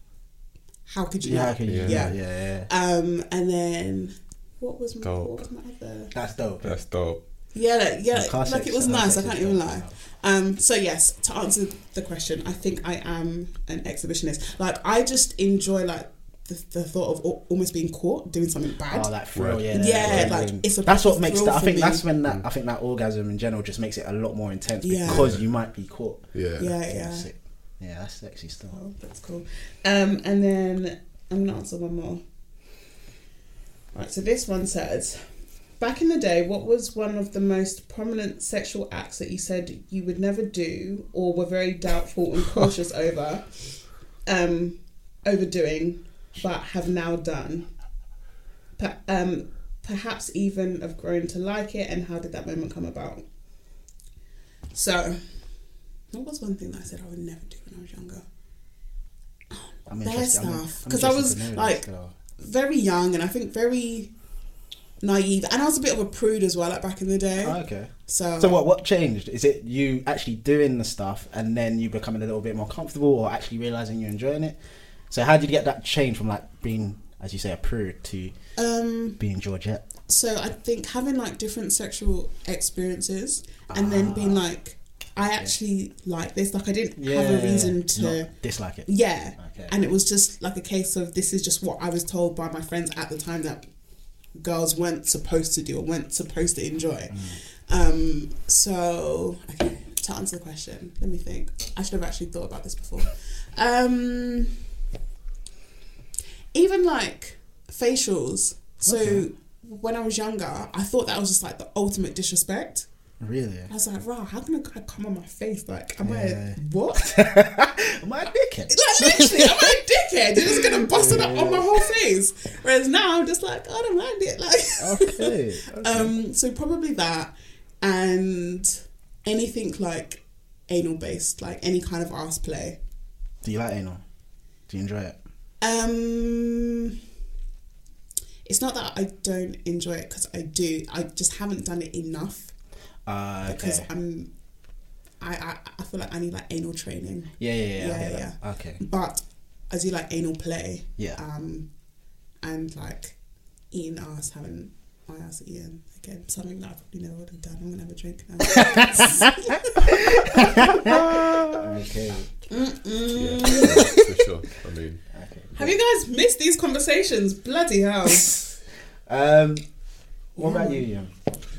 [SPEAKER 4] how could you?
[SPEAKER 5] Yeah,
[SPEAKER 4] not?
[SPEAKER 5] I can, yeah,
[SPEAKER 4] yeah.
[SPEAKER 5] yeah, yeah.
[SPEAKER 4] Um, and then what was my
[SPEAKER 6] Dope.
[SPEAKER 4] what was my other?
[SPEAKER 5] That's dope.
[SPEAKER 6] That's dope.
[SPEAKER 4] Yeah, like, yeah,
[SPEAKER 5] The
[SPEAKER 4] like, like it was nice. I can't even lie. Um, so yes, to answer the question, I think I am an exhibitionist. Like I just enjoy like the, the thought of al- almost being caught doing something bad.
[SPEAKER 5] Oh, that thrill,
[SPEAKER 6] Right.
[SPEAKER 5] yeah.
[SPEAKER 4] Yeah, like, it's a
[SPEAKER 5] that's what makes that. I think
[SPEAKER 4] me.
[SPEAKER 5] that's when that. I think that orgasm in general just makes it a lot more intense
[SPEAKER 4] Yeah.
[SPEAKER 5] because you might be caught.
[SPEAKER 6] Yeah.
[SPEAKER 4] yeah, yeah.
[SPEAKER 5] Sick. Yeah, that's sexy stuff.
[SPEAKER 4] Oh, that's cool. Um, and then I'm gonna answer one more. Right, so this one says, back in the day, what was one of the most prominent sexual acts that you said you would never do or were very doubtful and cautious over, um, overdoing, but have now done? Per- um, perhaps even have grown to like it, and how did that moment come about? So, what was one thing that I said I would never do when I was younger?
[SPEAKER 5] I'm-
[SPEAKER 4] stuff.
[SPEAKER 5] I'm
[SPEAKER 4] 'Cause I was,
[SPEAKER 5] to know this
[SPEAKER 4] like, very young and I think very naive, and I was a bit of a prude as well, like back in the day.
[SPEAKER 5] Oh, okay.
[SPEAKER 4] So,
[SPEAKER 5] So what? What changed? Is it you actually doing the stuff and then you becoming a little bit more comfortable, or actually realizing you're enjoying it? So how did you get that change from like being, as you say, a prude to
[SPEAKER 4] um,
[SPEAKER 5] being Georgette?
[SPEAKER 4] so I think having like different sexual experiences and then being like, I actually like this. Like I didn't have a reason to.
[SPEAKER 5] not dislike it.
[SPEAKER 4] Yeah.
[SPEAKER 5] Okay.
[SPEAKER 4] And it was just like a case of this is just what I was told by my friends at the time that girls weren't supposed to do or weren't supposed to enjoy. Um, so, okay, to answer the question, let me think. I should have actually thought about this before. Um, even like facials. So,
[SPEAKER 5] Okay.
[SPEAKER 4] when I was younger, I thought that was just like the ultimate disrespect.
[SPEAKER 5] Really?
[SPEAKER 4] I was like, wow, how can a guy come on my face? Like, am
[SPEAKER 5] Yeah.
[SPEAKER 4] I what?
[SPEAKER 5] Am I a dickhead?
[SPEAKER 4] Like literally, am I a dickhead? You're just gonna bust it up on my whole face. Whereas now I'm just like, I don't mind it. Like,
[SPEAKER 5] Okay. okay.
[SPEAKER 4] um, so probably that, and anything like anal based, like any kind of ass play.
[SPEAKER 5] Do you like anal? Do you enjoy it?
[SPEAKER 4] Um, it's not that I don't enjoy it because I do. I just haven't done it enough
[SPEAKER 5] Uh,
[SPEAKER 4] because
[SPEAKER 5] okay.
[SPEAKER 4] I'm. I, I I feel like I need like anal training.
[SPEAKER 5] Yeah, yeah, yeah. I
[SPEAKER 4] Yeah, yeah.
[SPEAKER 5] Okay.
[SPEAKER 4] But I do like anal play.
[SPEAKER 5] Yeah.
[SPEAKER 4] Um, and like eating ass, having my ass eaten again, something that I probably never would have done. I'm gonna have a drink now.
[SPEAKER 5] Okay.
[SPEAKER 6] Yeah, for sure. I mean,
[SPEAKER 4] have you guys missed these conversations? Bloody hell!
[SPEAKER 5] Um, what about you, Ian?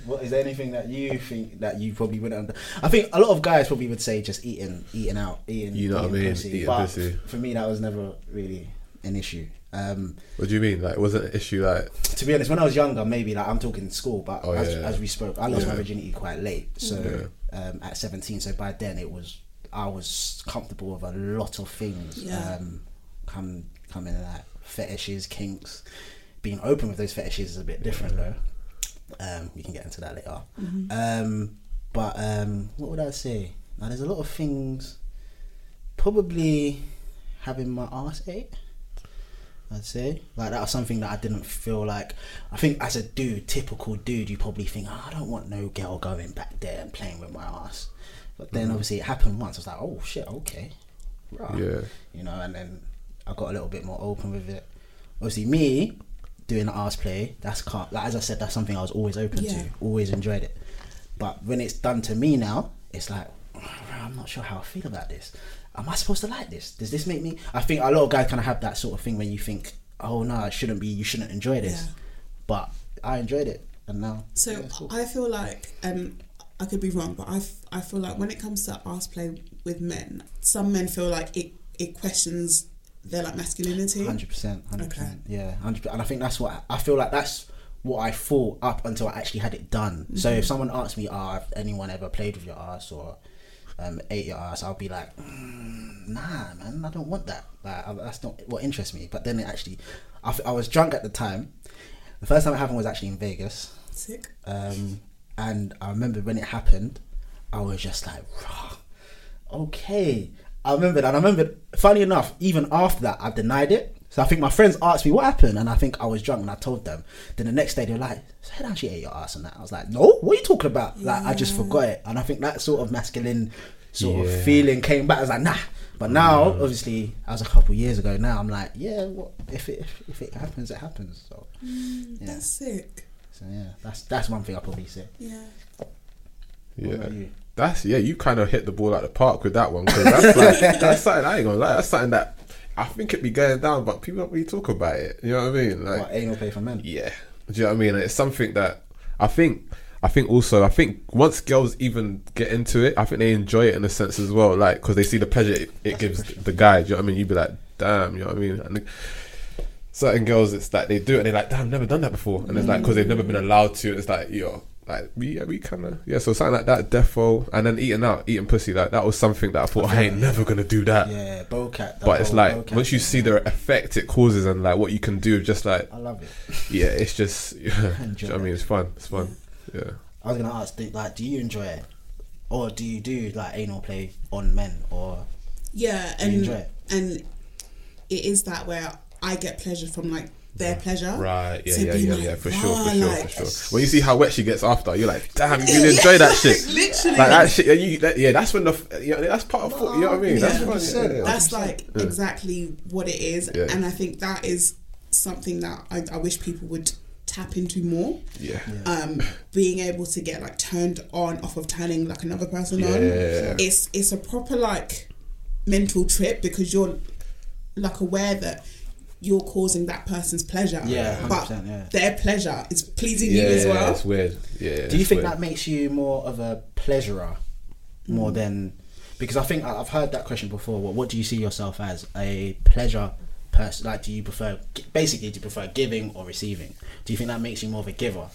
[SPEAKER 5] What is there anything that you think that you probably wouldn't? Under- I think a lot of guys probably would say just eating, eating out, eating.
[SPEAKER 6] You know what I mean?
[SPEAKER 5] Pussy.
[SPEAKER 6] Eating
[SPEAKER 5] but
[SPEAKER 6] pussy.
[SPEAKER 5] For me, that was never really an issue. Um,
[SPEAKER 6] what do you mean? Like, was it an issue? Like,
[SPEAKER 5] to be honest, when I was younger, maybe like I'm talking school, but
[SPEAKER 6] Oh,
[SPEAKER 5] as,
[SPEAKER 6] yeah.
[SPEAKER 5] as we spoke, I lost my virginity quite late. So um, at 17, so by then it was I was comfortable with a lot of things.
[SPEAKER 4] Yeah.
[SPEAKER 5] Um, come coming like fetishes, kinks. Being open with those fetishes is a bit different though. Um, we can get into that later. Um, but um, what would I say? Now there's a lot of things. Probably having my arse ate. I'd say like that was something that I didn't feel like. I think as a dude, typical dude, you probably think, oh, I don't want no girl going back there and playing with my ass. But then obviously it happened once. I was like, oh shit, okay, right.
[SPEAKER 6] Yeah.
[SPEAKER 5] You know, and then I got a little bit more open with it. Obviously, me doing the ass play, that's can't. Like as I said, that's something I was always open
[SPEAKER 4] Yeah.
[SPEAKER 5] to, always enjoyed it. But when it's done to me now, it's like I'm not sure how I feel about this. Am I supposed to like this? Does this make me? I think a lot of guys kind of have that sort of thing when you think, oh no, it shouldn't be. You shouldn't enjoy this.
[SPEAKER 4] Yeah.
[SPEAKER 5] But I enjoyed it, and now.
[SPEAKER 4] So
[SPEAKER 5] yeah, cool.
[SPEAKER 4] I feel like, um, I could be wrong, but I, f- I feel like when it comes to ass play with men, some men feel like it, it questions their like masculinity.
[SPEAKER 5] Hundred percent, hundred percent, yeah, hundred. And I think that's what I feel like. That's what I thought up until I actually had it done. So if someone asks me, "Ah, have anyone ever played with your ass or um, ate your ass?" I'll be like, mm, "Nah, man, I don't want that. Like, I, that's not what interests me." But then it actually, I was drunk at the time. The first time it happened was actually in Vegas.
[SPEAKER 4] Sick.
[SPEAKER 5] Um, and I remember when it happened, I was just like, okay. I remembered, and I remembered, funny enough, even after that, I denied it. So I think my friends asked me what happened, and I think I was drunk, and I told them. Then the next day, they were like, "Say down, she ate your ass," and that. I was like, "No, what are you talking about?" Like I just forgot it, and I think that sort of masculine sort of feeling came back. I was like, "Nah." But now, mm. obviously, as a couple years ago, now I'm like, "Yeah, what if it if, if it happens, it happens." So, mm, yeah.
[SPEAKER 4] That's sick.
[SPEAKER 5] So yeah, that's that's one thing I'll probably say.
[SPEAKER 4] Yeah.
[SPEAKER 6] Yeah. That's yeah, you kind of hit the ball at the park with that one because that's like that's something I ain't gonna lie. That's something that I think it be going down, but people don't really talk about it. You know what I mean? Like,
[SPEAKER 5] What anal play for men?
[SPEAKER 6] yeah, do you know what I mean? It's something that I think. I think also, I think once girls even get into it, I think they enjoy it in a sense as well, like because they see the pleasure it, it gives the guy. Do you know what I mean? You'd be like, damn, you know what I mean? And certain girls, it's like they do it and they're like, damn, I've never done that before, and it's like because they've never been allowed to. It's like, yo, like we, we kind of, yeah. So something like that, defo, and then eating out, eating pussy, like that was something that I thought I ain't never gonna do that.
[SPEAKER 5] Yeah, bowcat. the
[SPEAKER 6] But it's
[SPEAKER 5] whole
[SPEAKER 6] like
[SPEAKER 5] bowcat
[SPEAKER 6] once you see the effect it causes and like what you can do, just like
[SPEAKER 5] I love it.
[SPEAKER 6] yeah, it's just yeah. do you know I mean? It's fun. It's fun. Yeah.
[SPEAKER 5] I was gonna ask, do, like, do you enjoy it, or do you do like anal play on men, or
[SPEAKER 4] Yeah,
[SPEAKER 5] you
[SPEAKER 4] and
[SPEAKER 5] enjoy it?
[SPEAKER 4] and it is that where I get pleasure from like their pleasure.
[SPEAKER 6] Right, yeah, yeah, yeah,
[SPEAKER 4] like,
[SPEAKER 6] yeah, for sure, for sure,
[SPEAKER 4] like-
[SPEAKER 6] for sure. When you see how wet she gets after, you're like, damn, you really enjoy that shit.
[SPEAKER 4] Literally.
[SPEAKER 6] Like that shit, yeah, you, that, yeah, that's when the, yeah, that's part of, foot, you know what I mean? That's
[SPEAKER 4] Yeah.
[SPEAKER 6] fun, yeah, yeah.
[SPEAKER 4] That's like exactly what it is,
[SPEAKER 6] Yeah.
[SPEAKER 4] and I think that is something that I, I wish people would tap into more.
[SPEAKER 6] yeah.
[SPEAKER 4] Um, being able to get like turned on off of turning like another person on.
[SPEAKER 6] Yeah.
[SPEAKER 4] It's it's a proper like mental trip because you're like aware that you're causing that person's pleasure.
[SPEAKER 5] Yeah,
[SPEAKER 4] but
[SPEAKER 5] 100%, yeah.
[SPEAKER 4] their pleasure is pleasing
[SPEAKER 6] Yeah,
[SPEAKER 4] you as
[SPEAKER 6] yeah,
[SPEAKER 4] well.
[SPEAKER 6] it's weird. Yeah.
[SPEAKER 5] do you think
[SPEAKER 6] weird.
[SPEAKER 5] that makes you more of a pleasurer, more than because I think I- I've heard that question before. What, what do you see yourself as a pleasure person? Like, do you prefer basically do you prefer giving or receiving? Do you think that makes you more of a giver?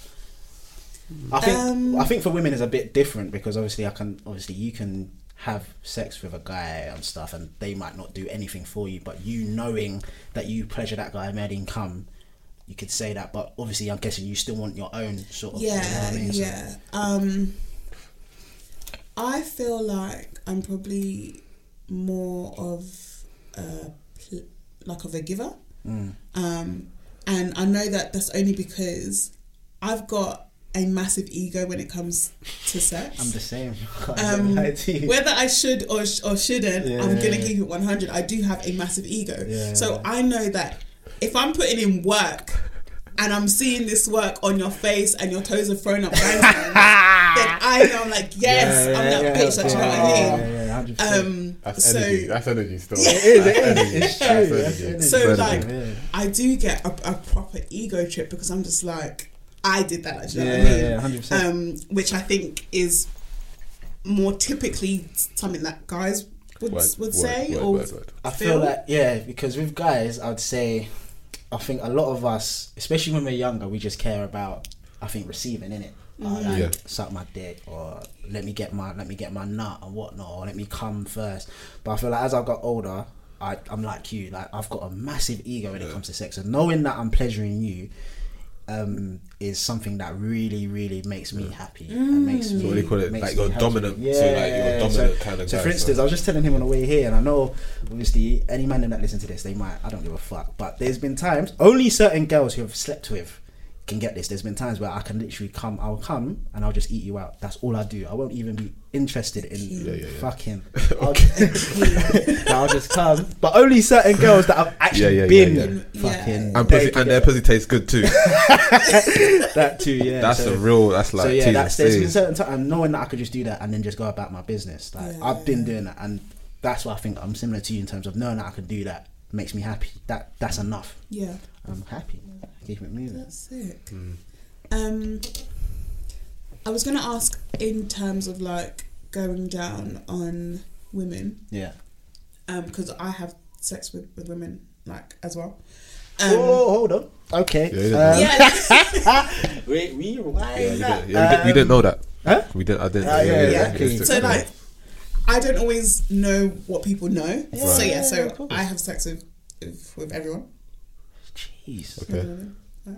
[SPEAKER 5] I think
[SPEAKER 4] Um,
[SPEAKER 5] I think for women is a bit different because obviously I can obviously you can have sex with a guy and stuff and they might not do anything for you, but you knowing that you pleasure that guy made him come, you could say that. But obviously, I'm guessing you still want your own sort of. you know
[SPEAKER 4] Yeah,
[SPEAKER 5] I mean? So-
[SPEAKER 4] yeah. Um, I feel like I'm probably more of a pl- like of a giver,
[SPEAKER 5] Mm.
[SPEAKER 4] um, and I know that that's only because I've got a massive ego when it comes to sex.
[SPEAKER 5] I'm the same.
[SPEAKER 4] um, whether I should or sh- or shouldn't, I'm gonna keep it 100. I do have a massive ego,
[SPEAKER 5] Yeah.
[SPEAKER 4] so I know that if I'm putting in work and I'm seeing this work on your face and your toes are thrown up, bang, bang, then I know I'm like, yes, I'm that bitch. That you know what I mean.
[SPEAKER 5] Yeah, yeah, 100%.
[SPEAKER 4] Um,
[SPEAKER 6] That's
[SPEAKER 4] so
[SPEAKER 6] energy. That's energy still.
[SPEAKER 5] it is, it
[SPEAKER 6] That's
[SPEAKER 5] is,
[SPEAKER 6] energy.
[SPEAKER 5] it's true.
[SPEAKER 6] That's
[SPEAKER 5] That's
[SPEAKER 6] energy.
[SPEAKER 5] energy.
[SPEAKER 4] so like.
[SPEAKER 5] Yeah.
[SPEAKER 4] I do get a, a proper ego trip because I'm just like I did that. do You know
[SPEAKER 5] Yeah,
[SPEAKER 4] what I mean?
[SPEAKER 5] yeah, yeah, 100%.
[SPEAKER 4] Um, which I think is more typically something that guys would
[SPEAKER 6] Word,
[SPEAKER 4] would
[SPEAKER 6] word,
[SPEAKER 4] say
[SPEAKER 6] word,
[SPEAKER 4] or
[SPEAKER 6] word, word.
[SPEAKER 5] I feel
[SPEAKER 4] feel?
[SPEAKER 5] like yeah, because with guys, I'd say, I think a lot of us, especially when we're younger, we just care about, I think, receiving in it. like,
[SPEAKER 6] Yeah.
[SPEAKER 5] suck my dick, or let me get my let me get my nut and whatnot, or let me come first. But I feel like as I got older, I, I'm like you, like I've got a massive ego when it comes to sex, and knowing that I'm pleasuring you. Um, is something that really, really makes me happy and makes me.
[SPEAKER 6] So what do you call it? Like
[SPEAKER 5] me
[SPEAKER 6] you're
[SPEAKER 5] happy.
[SPEAKER 6] dominant. So, like, you're a dominant kind of
[SPEAKER 5] so
[SPEAKER 6] guy,
[SPEAKER 5] for
[SPEAKER 6] so-
[SPEAKER 5] instance, I was just telling him on the way here, and I know obviously any man that listen to this, they might I don't give a fuck. But there's been times only certain girls who have slept with can get this. There's been times where I can literally come, I'll come and I'll just eat you out. That's all I do. I won't even be interested in
[SPEAKER 6] yeah, yeah.
[SPEAKER 5] fucking. I'll, I'll just come, but only certain girls that have actually
[SPEAKER 6] Yeah, yeah,
[SPEAKER 5] been
[SPEAKER 6] yeah,
[SPEAKER 4] yeah.
[SPEAKER 5] fucking
[SPEAKER 6] And pussy, and their pussy tastes good too.
[SPEAKER 5] that too. Yeah,
[SPEAKER 6] That's
[SPEAKER 5] so-
[SPEAKER 6] a real. That's like
[SPEAKER 5] so yeah,
[SPEAKER 6] T's
[SPEAKER 5] that's there's been certain time knowing that I could just do that and then just go about my business. Like
[SPEAKER 4] Yeah.
[SPEAKER 5] I've been doing that, and that's why I think I'm similar to you in terms of knowing that I can do that makes me happy. That that's enough.
[SPEAKER 4] yeah,
[SPEAKER 5] I'm happy. Keep it moving.
[SPEAKER 4] that's sick.
[SPEAKER 6] Mm.
[SPEAKER 4] Um, I was gonna ask in terms of like going down on women,
[SPEAKER 5] Yeah.
[SPEAKER 4] um, because I have sex with with women like as well.
[SPEAKER 5] oh, hold on. Okay.
[SPEAKER 6] Yeah,
[SPEAKER 5] um,
[SPEAKER 4] Yeah,
[SPEAKER 5] we we rewind
[SPEAKER 6] Yeah, we,
[SPEAKER 5] that.
[SPEAKER 6] didn't, yeah, we, didn't, we didn't know that.
[SPEAKER 5] Huh?
[SPEAKER 6] We didn't. I didn't.
[SPEAKER 5] Ah, yeah, yeah,
[SPEAKER 6] okay.
[SPEAKER 5] okay.
[SPEAKER 4] so like, I don't always know what people know. So yeah, so
[SPEAKER 5] of.
[SPEAKER 4] I have sex with with, with everyone.
[SPEAKER 5] Jeez.
[SPEAKER 6] Okay.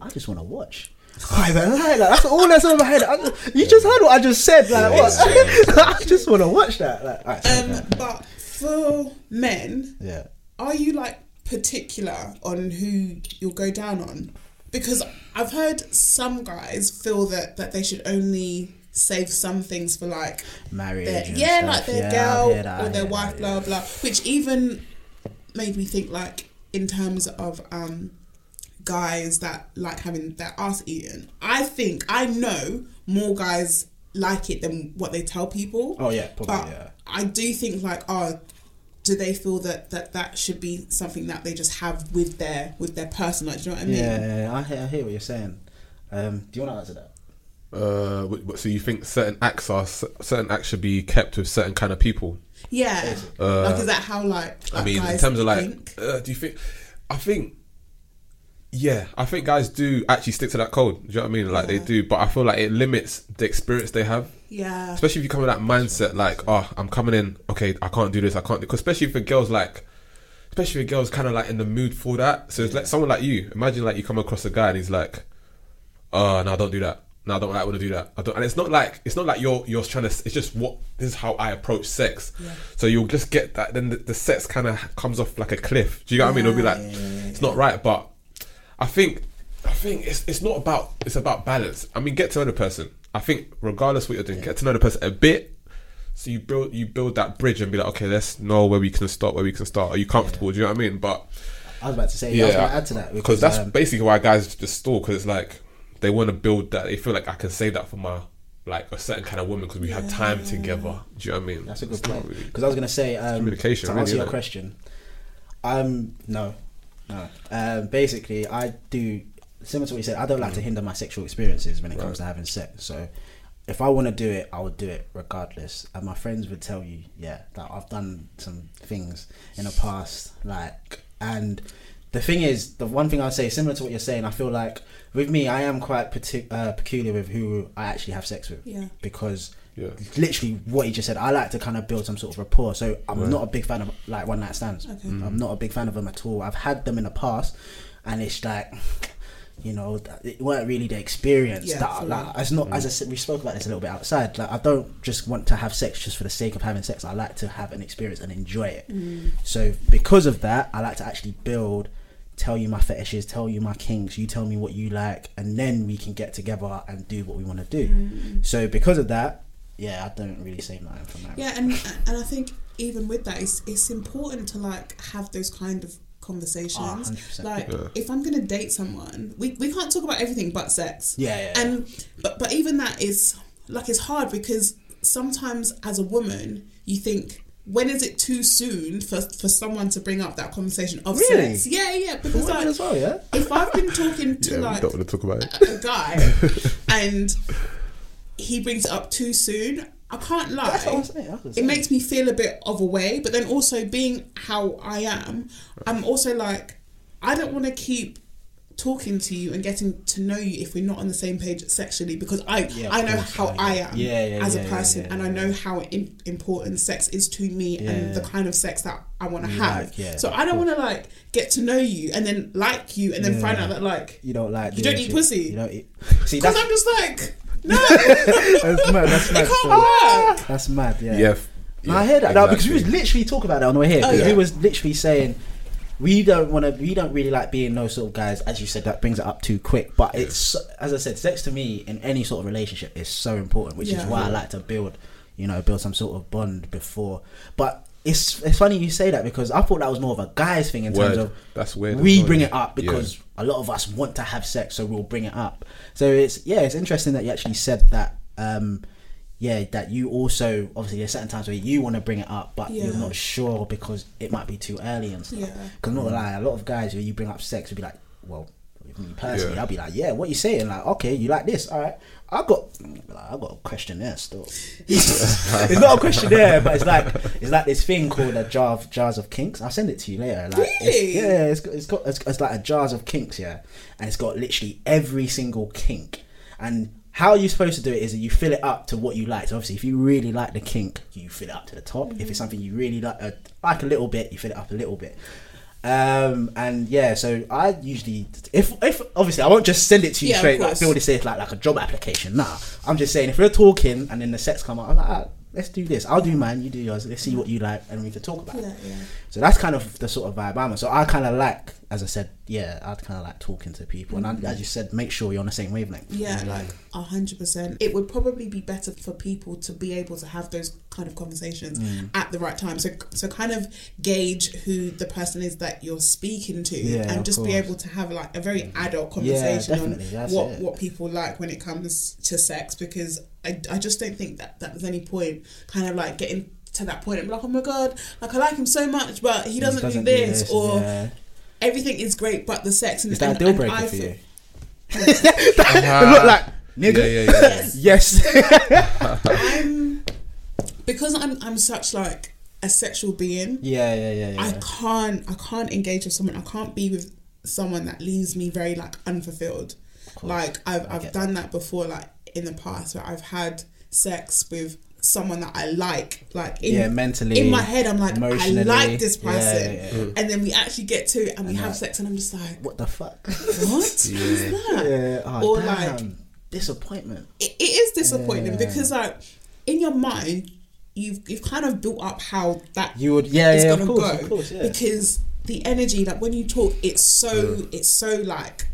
[SPEAKER 5] I just want to watch. I even lie, like, that's all that's in my head. I, you just heard what I just said. Like, what? I just want to watch that. Like, alright,
[SPEAKER 4] Um,
[SPEAKER 5] go
[SPEAKER 4] but for men,
[SPEAKER 5] yeah.
[SPEAKER 4] are you like particular on who you'll go down on? Because I've heard some guys feel that that they should only save some things for like
[SPEAKER 5] Marriage.
[SPEAKER 4] their
[SPEAKER 5] and
[SPEAKER 4] yeah,
[SPEAKER 5] stuff.
[SPEAKER 4] like their
[SPEAKER 5] Yeah,
[SPEAKER 4] girl
[SPEAKER 5] that,
[SPEAKER 4] or their
[SPEAKER 5] hear
[SPEAKER 4] wife,
[SPEAKER 5] that,
[SPEAKER 4] blah blah. Which even made me think like in terms of um guys that like having their ass eaten. I think I know more guys like it than what they tell people.
[SPEAKER 5] Oh, yeah, probably,
[SPEAKER 4] but
[SPEAKER 5] yeah.
[SPEAKER 4] I do think like oh do they feel that, that that should be something that they just have with their with their person like do you know what I mean
[SPEAKER 5] Yeah, yeah, I hear, I hear what you're saying. Um, do you want to answer that?
[SPEAKER 6] Uh, wh- wh- so you think certain acts are certain acts should be kept with certain kind of people?
[SPEAKER 4] yeah like is that how like,
[SPEAKER 6] I
[SPEAKER 4] like
[SPEAKER 6] mean, in terms of like, uh, do you think? I think, yeah, I think guys do actually stick to that code. Do you know what I mean? Like they do, but I feel like it limits the experience they have.
[SPEAKER 4] yeah
[SPEAKER 6] Especially if you come with that mindset, like, oh, I'm coming in, okay, I can't do this, I can't. Because especially for girls, like, especially for girls, kind of like in the mood for that. So it's like someone like you. Imagine like you come across a guy and he's like, ah, oh, no, don't do that. No, I don't like want to do that. I don't, and it's not like it's not like you're you're trying to. It's just what this is how I approach sex. Yeah. So you'll just get that. Then the, the sex kind of comes off like a cliff. Do you know what I mean? It'll be like it's not right. But I think I think it's it's not about it's about balance. I mean, get to know the person. I think regardless what you're doing, get to know the person a bit. So you build you build that bridge and be like, okay, let's know where we can start, where we can start. Are you comfortable? Do you know what I mean? But
[SPEAKER 5] I was about to say, yeah, I was going to add to that
[SPEAKER 6] because that's
[SPEAKER 5] um,
[SPEAKER 6] basically why guys just stall because it's like they want to build that. They feel like I can save that for my like a certain kind of woman because we had time together. Do you know what I mean?
[SPEAKER 5] That's a good
[SPEAKER 6] It's
[SPEAKER 5] point.
[SPEAKER 6] really-
[SPEAKER 5] Because I was going to say, um,
[SPEAKER 6] communication,
[SPEAKER 5] to
[SPEAKER 6] really,
[SPEAKER 5] answer your
[SPEAKER 6] it?
[SPEAKER 5] question, um, no, no. Um, basically, I do similar to what you said. I don't like
[SPEAKER 6] Mm.
[SPEAKER 5] to hinder my sexual experiences when it comes to having sex. So, if I want to do it, I would do it regardless. And my friends would tell you, yeah, that I've done some things in the past, like, and the thing is, the one thing I'd say, similar to what you're saying, I feel like with me, I am quite partic- uh, peculiar with who I actually have sex with.
[SPEAKER 4] Yeah.
[SPEAKER 5] Because
[SPEAKER 6] Yeah.
[SPEAKER 5] literally what he just said, I like to kind of build some sort of rapport. So I'm not a big fan of like one night stands. I'm mm. not a big fan of them at all. I've had them in the past, and it's like. You know, it weren't really the experience
[SPEAKER 4] Yeah,
[SPEAKER 5] that like it's not as I mm. said, we spoke about this a little bit outside. Like I don't just want to have sex just for the sake of having sex. I like to have an experience and enjoy it. Mm. So because of that, I like to actually build, tell you my fetishes, tell you my kinks, you tell me what you like, and then we can get together and do what we want to do. So because of that, yeah, I don't really say nothing from that.
[SPEAKER 4] Yeah, and and I think even with that, it's it's important to like have those kind of conversations.
[SPEAKER 5] 100%.
[SPEAKER 4] like
[SPEAKER 6] Yeah.
[SPEAKER 4] if I'm gonna date someone, we, we can't talk about everything but sex.
[SPEAKER 5] Yeah, yeah, yeah.
[SPEAKER 4] And but but even that is like it's hard because sometimes as a woman you think. When is it too soon for, for someone to bring up that conversation of
[SPEAKER 5] Really?
[SPEAKER 4] sex? Yeah, yeah. Because
[SPEAKER 5] Women
[SPEAKER 4] like,
[SPEAKER 5] as well, yeah.
[SPEAKER 4] if I've been talking to
[SPEAKER 6] Yeah,
[SPEAKER 4] like
[SPEAKER 6] don't want to talk about it.
[SPEAKER 4] a guy and he brings it up too soon, I can't lie.
[SPEAKER 5] That's I'm saying, I'm
[SPEAKER 4] It makes me feel a bit of a way, but then also being how I am, I'm also like, I don't want to keep talking to you and getting to know you if we're not on the same page sexually because I
[SPEAKER 5] Yeah,
[SPEAKER 4] I know how
[SPEAKER 5] yeah,
[SPEAKER 4] I am
[SPEAKER 5] Yeah,
[SPEAKER 4] as a person and I know how im- important sex is to me and the kind of sex that I want to have.
[SPEAKER 5] like,
[SPEAKER 4] so I don't want to like get to know you and then like you and then find out that like
[SPEAKER 5] You don't like
[SPEAKER 4] You don't eat pussy?
[SPEAKER 5] You don't eat. See,
[SPEAKER 4] because I'm just like no,
[SPEAKER 5] that's mad. That's mad.
[SPEAKER 4] it
[SPEAKER 5] still. That's mad. Yeah.
[SPEAKER 6] Yeah. f-
[SPEAKER 5] No,
[SPEAKER 6] yeah,
[SPEAKER 5] I hear that now because we was
[SPEAKER 6] exactly.
[SPEAKER 5] literally talking about that on the way here.
[SPEAKER 4] Oh,
[SPEAKER 5] 'Cause
[SPEAKER 4] yeah.
[SPEAKER 5] We was literally saying we don't want to. We don't really like being those sort of guys, as you said. That brings it up too quick. But it's as I said, sex to me in any sort of relationship is so important, which is
[SPEAKER 4] Yeah.
[SPEAKER 5] why I like to build, you know, build some sort of bond before. But it's it's funny you say that because I thought that was more of a guy's thing in terms of
[SPEAKER 6] That's weird as
[SPEAKER 5] We
[SPEAKER 6] well,
[SPEAKER 5] bring
[SPEAKER 6] yeah.
[SPEAKER 5] it up
[SPEAKER 6] Yeah.
[SPEAKER 5] because a lot of us want to have sex, so we'll bring it up. So it's yeah, it's interesting that you actually said that. Um, yeah, that you also obviously there's certain times where you want to bring it up, but you're not sure because it might be too early and stuff.
[SPEAKER 4] Yeah.
[SPEAKER 5] Because not lie, a lot of guys where you bring up sex would be like, well, me personally,
[SPEAKER 6] Yeah.
[SPEAKER 5] I'll be like, yeah, what you saying? Like, okay, you like this? All right. I got, I got a questionnaire still. it's not a questionnaire, but it's like it's like this thing called a jar of jars of kinks. I'll send it to you later. Like, it's-
[SPEAKER 4] Really?
[SPEAKER 5] yeah, it's got, it's got it's, it's like a jars of kinks, yeah, and it's got literally every single kink. And how you're supposed to do it is that you fill it up to what you like. So obviously, if you really like the kink, you fill it up to the top. If it's something you really like, uh, like a little bit, you fill it up a little bit. Um and yeah, so I usually if if obviously I won't just send it to you
[SPEAKER 4] Yeah,
[SPEAKER 5] straight like fill this like like a job application. Nah, I'm just saying if we're talking and then the sets come out, I'm like, ah, let's do this. I'll do mine, you do yours. Let's see what you like, and we can talk about
[SPEAKER 4] Yeah,
[SPEAKER 5] it.
[SPEAKER 4] yeah.
[SPEAKER 5] So that's kind of the sort of vibe I'm on. So I kind of like, as I said, yeah, I'd kind of like talking to people, and I, as you said, make sure you're on the same wavelength.
[SPEAKER 4] Yeah, like a hundred percent. It would probably be better for people to be able to have those kind of conversations
[SPEAKER 5] Mm.
[SPEAKER 4] at the right time. So, so kind of gauge who the person is that you're speaking to,
[SPEAKER 5] Yeah,
[SPEAKER 4] and just be able to have like a very adult conversation on what
[SPEAKER 5] it.
[SPEAKER 4] what people like when it comes to sex. Because I, I just don't think that that there's any point kind of like getting to that point and be like, oh my god, like I like him so much, but he doesn't,
[SPEAKER 5] doesn't
[SPEAKER 4] do
[SPEAKER 5] do
[SPEAKER 4] this,
[SPEAKER 5] this,
[SPEAKER 4] or
[SPEAKER 5] yeah.
[SPEAKER 4] everything is great, but the sex and
[SPEAKER 5] Is that
[SPEAKER 4] and-
[SPEAKER 5] a deal breaker
[SPEAKER 4] I
[SPEAKER 5] for
[SPEAKER 4] feel-
[SPEAKER 5] you? It uh-huh. look like nigga.
[SPEAKER 6] Yeah, yeah, yeah.
[SPEAKER 5] Yes.
[SPEAKER 4] I'm because I'm I'm such like a sexual being.
[SPEAKER 5] yeah, yeah, yeah, yeah.
[SPEAKER 4] I can't I can't engage with someone. I can't be with someone that leaves me very like unfulfilled. Like I've I've
[SPEAKER 5] get
[SPEAKER 4] done that before. Like in the past, where I've had sex with someone that I like. Like in,
[SPEAKER 5] Yeah, mentally,
[SPEAKER 4] in my head, I'm like I like this person,
[SPEAKER 5] yeah, yeah.
[SPEAKER 4] and then we actually get to it and we
[SPEAKER 5] And
[SPEAKER 4] have
[SPEAKER 5] that-
[SPEAKER 4] sex, and I'm just like,
[SPEAKER 5] what the fuck?
[SPEAKER 4] what? What's that?
[SPEAKER 5] yeah. Oh,
[SPEAKER 4] Or
[SPEAKER 5] damn.
[SPEAKER 4] like
[SPEAKER 5] disappointment.
[SPEAKER 4] it, it is disappointing
[SPEAKER 5] Yeah.
[SPEAKER 4] because like in your mind you've you've kind of built up how that
[SPEAKER 5] You would, yeah,
[SPEAKER 4] is
[SPEAKER 5] yeah,
[SPEAKER 4] gonna
[SPEAKER 5] of course,
[SPEAKER 4] go
[SPEAKER 5] of course, yeah.
[SPEAKER 4] because the energy like when you talk it's so it's so like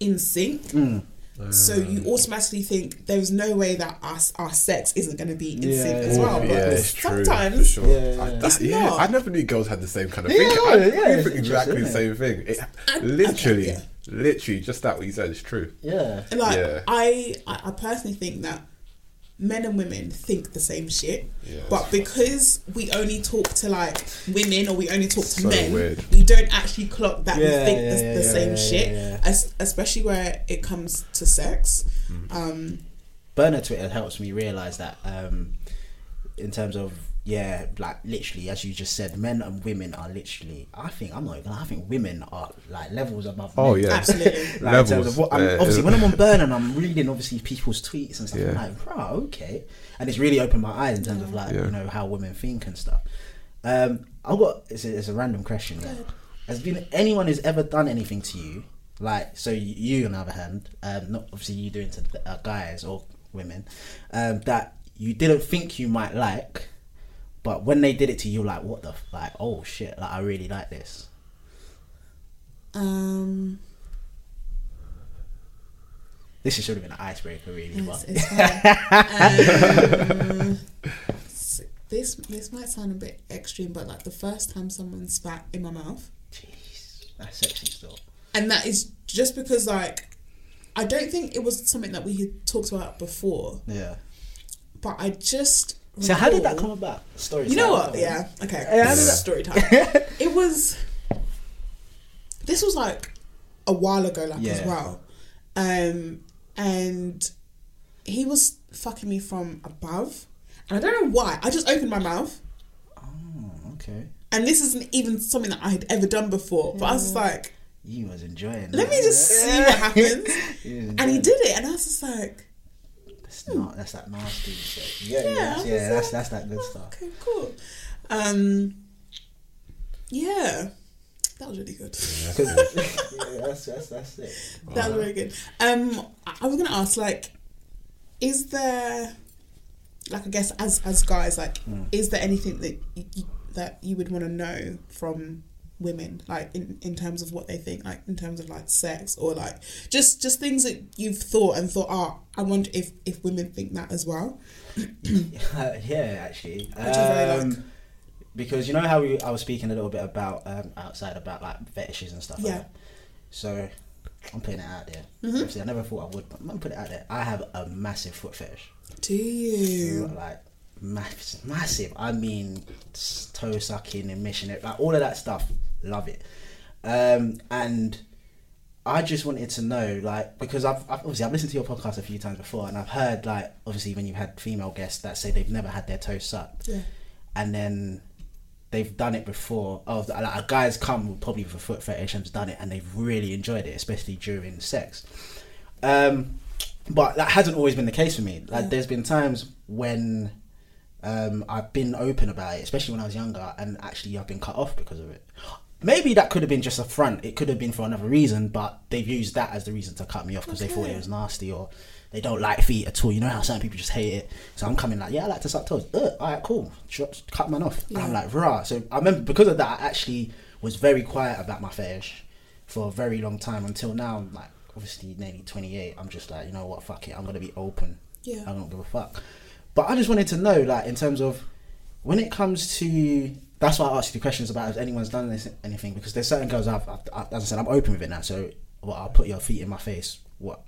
[SPEAKER 4] in sync
[SPEAKER 5] Mm.
[SPEAKER 4] So you automatically think there's no way that us our sex isn't going to be in
[SPEAKER 5] Yeah,
[SPEAKER 4] sync as well
[SPEAKER 6] yeah,
[SPEAKER 4] but
[SPEAKER 6] it's
[SPEAKER 4] sometimes
[SPEAKER 6] for sure.
[SPEAKER 5] Yeah,
[SPEAKER 6] I, that- yeah. I never knew girls had the same kind of
[SPEAKER 5] Yeah,
[SPEAKER 6] thinking. I,
[SPEAKER 5] yeah,
[SPEAKER 6] we
[SPEAKER 5] it's
[SPEAKER 6] think exactly the same thing. It,
[SPEAKER 4] And-
[SPEAKER 6] literally,
[SPEAKER 4] yeah.
[SPEAKER 6] literally, just that what you said is true.
[SPEAKER 5] Yeah.
[SPEAKER 4] like
[SPEAKER 6] Yeah.
[SPEAKER 4] I I personally think that men and women think the same shit
[SPEAKER 6] Yeah,
[SPEAKER 4] but
[SPEAKER 6] that's
[SPEAKER 4] because we only talk to like women or we only talk to
[SPEAKER 6] So
[SPEAKER 4] men
[SPEAKER 6] weird.
[SPEAKER 4] we don't actually clock that we think
[SPEAKER 5] yeah,
[SPEAKER 4] the,
[SPEAKER 5] yeah,
[SPEAKER 4] the
[SPEAKER 5] yeah,
[SPEAKER 4] same
[SPEAKER 5] yeah,
[SPEAKER 4] shit
[SPEAKER 5] yeah, yeah.
[SPEAKER 4] As, especially where it comes to sex
[SPEAKER 6] Mm.
[SPEAKER 4] um
[SPEAKER 5] Burner Twitter helps me realize that um, in terms of yeah, like literally as you just said, men and women are literally. I think I'm not even. I think women are like levels above.
[SPEAKER 6] Oh
[SPEAKER 5] men.
[SPEAKER 6] yeah,
[SPEAKER 4] absolutely
[SPEAKER 5] Like
[SPEAKER 6] Levels,
[SPEAKER 5] of what, I'm,
[SPEAKER 6] yeah.
[SPEAKER 5] obviously, when I'm on Burn and I'm reading obviously people's tweets and stuff, I'm like, bro, okay, and it's really opened my eyes in terms of like
[SPEAKER 6] Yeah.
[SPEAKER 5] you know how women think and stuff. Um, I've got it's a, it's a random question. yeah. Has been anyone who's ever done anything to you, like so you on the other hand, um, not obviously you doing to the, uh, guys or women, um, that you didn't think you might like, but when they did it to you, like what the f- like oh shit, like I really like this.
[SPEAKER 4] um
[SPEAKER 5] This should have been an icebreaker, really.
[SPEAKER 4] it's,
[SPEAKER 5] But
[SPEAKER 4] it's um, this this might sound a bit extreme but like the first time someone spat in my mouth
[SPEAKER 5] Jeez, that's sexy still.
[SPEAKER 4] and that is just because like I don't think it was something that we had talked about before
[SPEAKER 5] Yeah.
[SPEAKER 4] but I just
[SPEAKER 5] So how did that come about? Story. Time.
[SPEAKER 4] You know
[SPEAKER 5] time.
[SPEAKER 4] what? Yeah. Okay.
[SPEAKER 5] Yeah, how did
[SPEAKER 4] This is
[SPEAKER 5] that-
[SPEAKER 4] story time. it was. This was like a while ago, like as well, um, and he was fucking me from above, and I don't know why. I just opened my mouth,
[SPEAKER 5] Oh, okay.
[SPEAKER 4] and this isn't even something that I had ever done before. But I was just like,
[SPEAKER 5] You was enjoying. It.
[SPEAKER 4] Let
[SPEAKER 5] that.
[SPEAKER 4] me just see what happens, and he did it, and I was just like,
[SPEAKER 5] not. That's that nasty shit. Yeah,
[SPEAKER 4] Yeah,
[SPEAKER 5] yeah,
[SPEAKER 4] I was.
[SPEAKER 5] That's that's that good stuff.
[SPEAKER 4] okay, cool. Um, yeah, that was really good.
[SPEAKER 5] yeah, that's that's that's it.
[SPEAKER 4] That was very good. Um, I I was gonna ask, like, is there, like, I guess as as guys, like, is there anything that you, you, that you would want to know from women, like, in in terms of what they think, like, in terms of like sex or like just just things that you've thought and thought, oh, I wonder if if women think that as well.
[SPEAKER 5] yeah, actually.
[SPEAKER 4] Which I very
[SPEAKER 5] Um,
[SPEAKER 4] like.
[SPEAKER 5] Because you know how we, I was speaking a little bit about um, outside about like fetishes and stuff.
[SPEAKER 4] Yeah.
[SPEAKER 5] Like. So I'm putting it out there.
[SPEAKER 4] Mm-hmm.
[SPEAKER 5] Obviously, I never thought I would, but I'm gonna put it out there. I have a massive foot fetish.
[SPEAKER 4] Do you?
[SPEAKER 5] like massive, massive. I mean, toe sucking and mission it, like all of that stuff. Love it. Um, and I just wanted to know, like, because I've, I've obviously I've listened to your podcast a few times before, and I've heard like obviously when you've had female guests that say they've never had their toes sucked,
[SPEAKER 4] Yeah.
[SPEAKER 5] and then they've done it before. Oh, like a guy's come probably with a foot fetish and's done it, and they've really enjoyed it, especially during sex. Um, but that hasn't always been the case for me. Like, there's been times when um, I've been open about it, especially when I was younger, and actually I've been cut off because of it. Maybe that could have been just a front. It could have been for another reason, but they've used that as the reason to cut me off because they thought it was nasty or they don't like feet at all. You know how some people just hate it. So I'm coming like, yeah, I like to suck toes. Ugh, all right, cool. Cut man off. And I'm like, rah. So I remember because of that, I actually was very quiet about my fetish for a very long time until now. I'm like, obviously, nearly 28. I'm just like, you know what, fuck it. I'm gonna be open.
[SPEAKER 4] Yeah.
[SPEAKER 5] I don't give a fuck. But I just wanted to know, like, in terms of when it comes to that's why I asked you the questions about if anyone's done this, anything because there's certain girls I've, I've, i as I said I'm open with it now so well, I'll put your feet in my face what?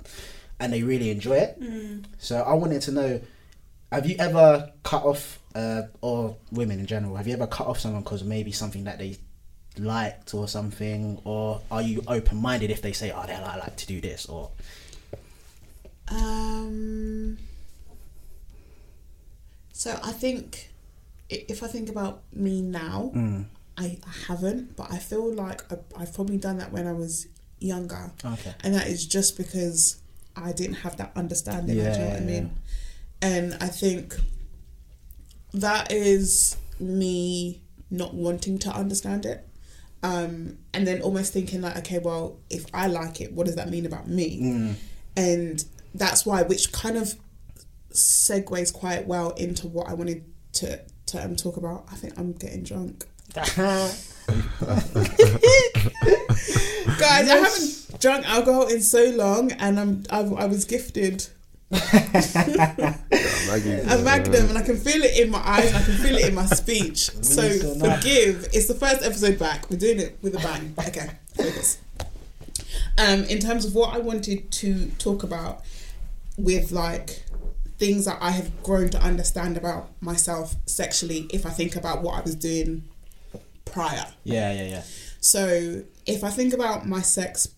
[SPEAKER 5] And they really enjoy it. So I wanted to know have you ever cut off uh, or women in general have you ever cut off someone because maybe something that they liked or something or are you open minded if they say oh they I like to do this or?
[SPEAKER 4] Um. So I think if I think about me now,
[SPEAKER 5] Mm.
[SPEAKER 4] I, haven't, but I feel like I, I've probably done that when I was younger,
[SPEAKER 5] okay
[SPEAKER 4] and that is just because I didn't have that understanding. do you know what I
[SPEAKER 5] Yeah.
[SPEAKER 4] mean? And I think that is me not wanting to understand it. Um, and then almost thinking like, okay, well, if I like it, what does that mean about me? And that's why, which kind of segues quite well into what I wanted to to um, talk about. I think I'm getting drunk, guys. I haven't drunk alcohol in so long, and I'm I, I was gifted a magnum and I can feel it in my eyes and I can feel it in my speech. So
[SPEAKER 5] so
[SPEAKER 4] forgive. It's the first episode back. We're doing it with a bang. Okay, focus. Um, in terms of what I wanted to talk about with like things that I have grown to understand about myself sexually if I think about what I was doing prior.
[SPEAKER 5] yeah yeah yeah
[SPEAKER 4] So if I think about my sex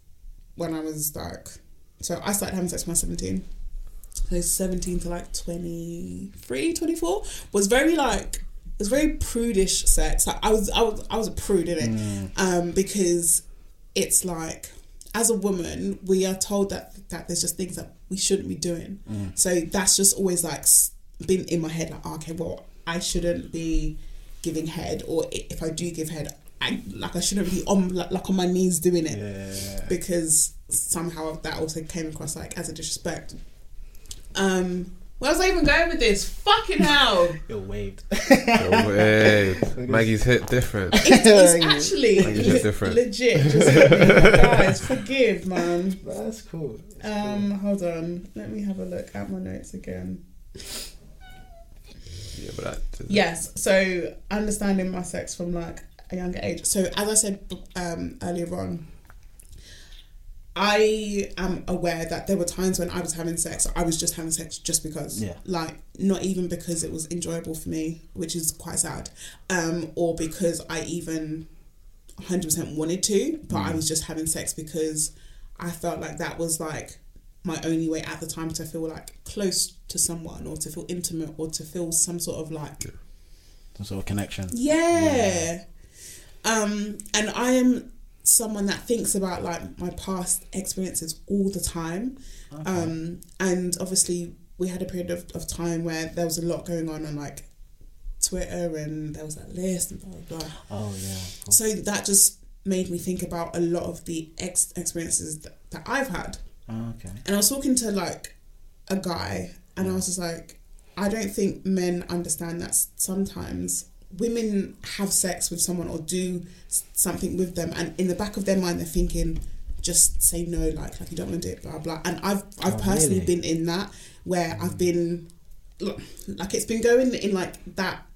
[SPEAKER 4] when I was like, so I started having sex when I was 17. So 17 to like 23, 24 was very like, it was very prudish sex. Like I was, I was, I was a prude in it. Um, because it's like, as a woman, we are told that, that there's just things that we shouldn't be doing. So that's just always like been in my head like, oh, okay, well, I shouldn't be giving head, or if I do give head, I like I shouldn't be on like, like on my knees doing it because somehow that also came across like as a disrespect. Um, where was I even going with this? Fucking hell!
[SPEAKER 5] you're waved
[SPEAKER 6] No way. Maggie's hit different.
[SPEAKER 4] It's, it's actually
[SPEAKER 6] It's just different.
[SPEAKER 4] legit. Just guys, forgive, man.
[SPEAKER 5] that's cool
[SPEAKER 4] Um, hold on. Let me have a look at my notes again.
[SPEAKER 6] Yeah, but that.
[SPEAKER 4] Yes. So understanding my sex from like a younger age. So as I said um, earlier on, I am aware that there were times when I was having sex. I was just having sex just because,
[SPEAKER 5] Yeah.
[SPEAKER 4] like not even because it was enjoyable for me, which is quite sad, um, or because I even hundred percent wanted to, but I was just having sex because I felt like that was like my only way at the time to feel like close to someone or to feel intimate or to feel some sort of like
[SPEAKER 5] some sort of connection
[SPEAKER 4] yeah. Um, and I am someone that thinks about like my past experiences all the time. Um, and obviously we had a period of, of time where there was a lot going on on like Twitter and there was that list and blah blah blah.
[SPEAKER 5] oh yeah
[SPEAKER 4] So that just made me think about a lot of the ex- experiences that, that I've had.
[SPEAKER 5] oh, okay
[SPEAKER 4] And I was talking to like a guy, and I was just like, I don't think men understand that sometimes women have sex with someone or do something with them, and in the back of their mind, they're thinking, just say no, like like you don't want to do it, blah blah. And I've I've
[SPEAKER 5] Oh,
[SPEAKER 4] personally
[SPEAKER 5] really?
[SPEAKER 4] been in that where mm. I've been like it's been going in like that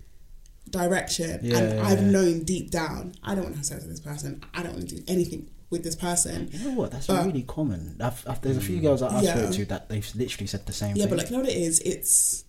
[SPEAKER 4] direction
[SPEAKER 5] Yeah,
[SPEAKER 4] and
[SPEAKER 5] yeah,
[SPEAKER 4] I've
[SPEAKER 5] yeah.
[SPEAKER 4] known deep down I don't want to have sex with this person I don't want to do anything with this person
[SPEAKER 5] You know what? That's
[SPEAKER 4] But-
[SPEAKER 5] really common. I've, I've, there's a few mm. girls that I've
[SPEAKER 4] Yeah.
[SPEAKER 5] spoke to that they've literally said the same
[SPEAKER 4] Yeah,
[SPEAKER 5] thing.
[SPEAKER 4] but like, you know what it is? It's.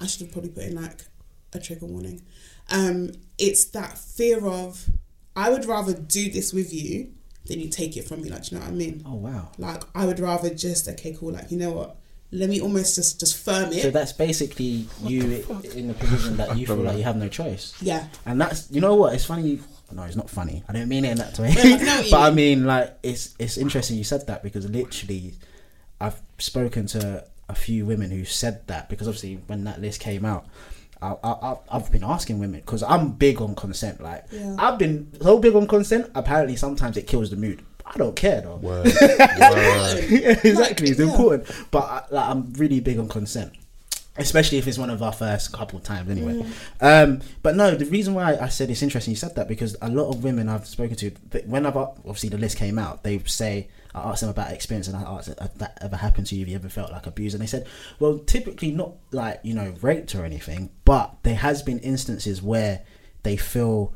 [SPEAKER 4] I should have probably put in like a trigger warning. Um, it's that fear of I would rather do this with you than you take it from me. Like, do you know what I mean?
[SPEAKER 5] Oh wow.
[SPEAKER 4] Like, I would rather just okay, cool. Like, you know what? Let me almost just just firm it.
[SPEAKER 5] So that's basically you in the position that you feel like you have no choice.
[SPEAKER 4] yeah,
[SPEAKER 5] And that's you know what? It's funny. No, it's not funny. I don't mean it in that way.
[SPEAKER 4] Yeah, I know what you
[SPEAKER 5] but I
[SPEAKER 4] mean.
[SPEAKER 5] mean, like, it's it's interesting you said that because literally, I've spoken to a few women who said that because obviously when that list came out, I, I, I- I've been asking women because I'm big on consent. Like,
[SPEAKER 4] Yeah.
[SPEAKER 5] I've been so big on consent. Apparently, sometimes it kills the mood. I don't care though.
[SPEAKER 6] Word. Word.
[SPEAKER 5] yeah, exactly. it's
[SPEAKER 4] yeah.
[SPEAKER 5] important. But I, like, I'm really big on consent, especially if it's one of our first couple of times. Anyway, um, but no, the reason why I said it's interesting you said that because a lot of women I've spoken to, when I've obviously the list came out, they say I asked them about experience and I asked if that ever happened to you, have you ever felt like abused, and they said, well, typically not like you know raped or anything, but there has been instances where they feel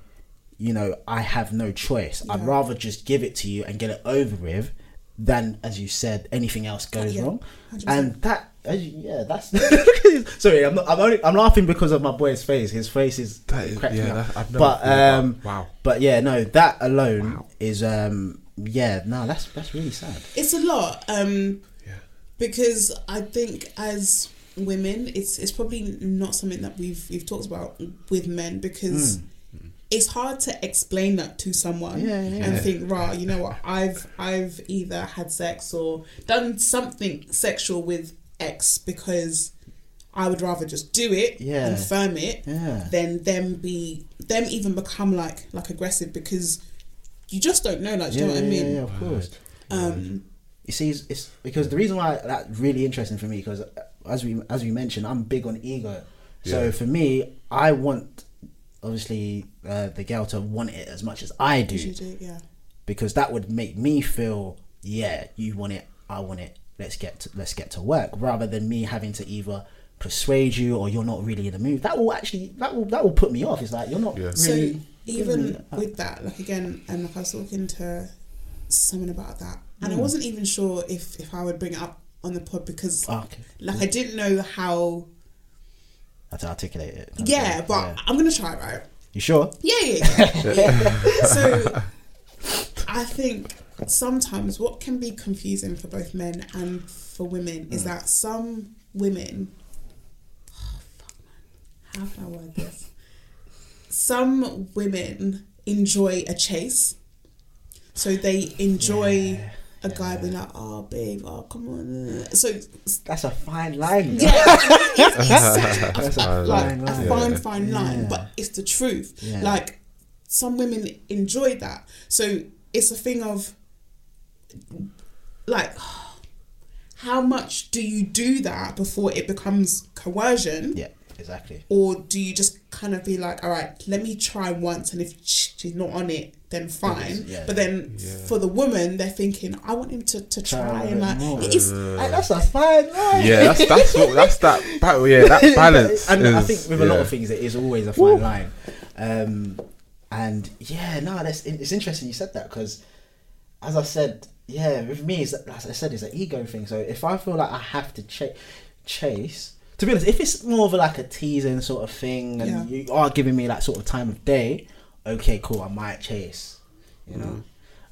[SPEAKER 5] you know, I have no choice. I'd rather just give it to you and get it over with than, as you said, anything else goes
[SPEAKER 4] Yeah,
[SPEAKER 5] wrong.
[SPEAKER 4] 100%.
[SPEAKER 5] And that, as you- yeah, that's. Sorry, I'm not. I'm only. I'm laughing because of my boy's face. His face is.
[SPEAKER 6] That is-
[SPEAKER 5] cracks me
[SPEAKER 6] yeah,
[SPEAKER 5] up.
[SPEAKER 6] that- I've never
[SPEAKER 5] but
[SPEAKER 6] thought about-
[SPEAKER 5] um,
[SPEAKER 6] wow.
[SPEAKER 5] But yeah, no, that alone is um, yeah, no, that's that's really sad.
[SPEAKER 4] it's a lot. Um,
[SPEAKER 6] Yeah.
[SPEAKER 4] because I think as women, it's it's probably not something that we've we've talked about with men because it's hard to explain that to someone.
[SPEAKER 5] Yeah, yeah,
[SPEAKER 4] and
[SPEAKER 6] yeah.
[SPEAKER 4] think, right, you know what, I've I've either had sex or done something sexual with X because I would rather just do it
[SPEAKER 5] Yeah.
[SPEAKER 4] and firm it
[SPEAKER 5] Yeah.
[SPEAKER 4] than them be them even become like like aggressive because you just don't know, like do you know what I mean?
[SPEAKER 5] yeah, of course.
[SPEAKER 4] Um,
[SPEAKER 5] You see, it's, it's because the reason why that's really interesting for me because as we as we mentioned, I'm big on ego. So
[SPEAKER 6] Yeah.
[SPEAKER 5] for me, I want obviously uh, the girl to want it as much as I do
[SPEAKER 4] you do, yeah.
[SPEAKER 5] because that would make me feel yeah you want it I want it let's get to, let's get to work rather than me having to either persuade you or you're not really in the mood that will actually that will that will put me off it's like you're not
[SPEAKER 6] Yeah.
[SPEAKER 5] really
[SPEAKER 4] so even with that, like again, um, and like I was talking to someone about that, and
[SPEAKER 5] Hmm.
[SPEAKER 4] I wasn't even sure if if I would bring it up on the pod because
[SPEAKER 5] Oh, okay
[SPEAKER 4] like I didn't know how.
[SPEAKER 5] Have to articulate it
[SPEAKER 4] Yeah, but
[SPEAKER 5] Yeah.
[SPEAKER 4] I'm gonna try, right?
[SPEAKER 5] you sure
[SPEAKER 4] Yeah, yeah. yeah. so I think sometimes what can be confusing for both men and for women is hmm. that some women. Oh, fuck, man. How can I word this? Some women enjoy a chase. So they enjoy a guy being like, oh, babe, oh, come on. So,
[SPEAKER 5] that's a fine line
[SPEAKER 4] yeah, it's, it's such a
[SPEAKER 5] That's a
[SPEAKER 4] like
[SPEAKER 5] fine
[SPEAKER 4] a fine,
[SPEAKER 6] Yeah.
[SPEAKER 4] fine line,
[SPEAKER 5] Yeah.
[SPEAKER 4] but it's the truth.
[SPEAKER 5] Yeah.
[SPEAKER 4] Like some women enjoy that, so it's a thing of like how much do you do that before it becomes coercion,
[SPEAKER 5] yeah exactly
[SPEAKER 4] or do you just kind of be like, all right, let me try once, and if she's not on it, then fine.
[SPEAKER 5] yeah.
[SPEAKER 4] But then for the woman, they're thinking, I want him to, to try,
[SPEAKER 5] Try
[SPEAKER 4] and like
[SPEAKER 5] more.
[SPEAKER 4] it's
[SPEAKER 5] Hey, that's a fine line
[SPEAKER 6] Yeah, that's that's what that's that battle. Yeah, that balance.
[SPEAKER 5] and I think with a lot of things, it is always a fine line. Um, and yeah, no, that's it's interesting you said that because, as I said, yeah, with me, it's, as I said, it's an ego thing. So if I feel like I have to cha- chase, to be honest, if it's more of a, like a teasing sort of thing, and
[SPEAKER 4] Yeah.
[SPEAKER 5] you are giving me that sort of time of day, okay, cool, I might chase, you know.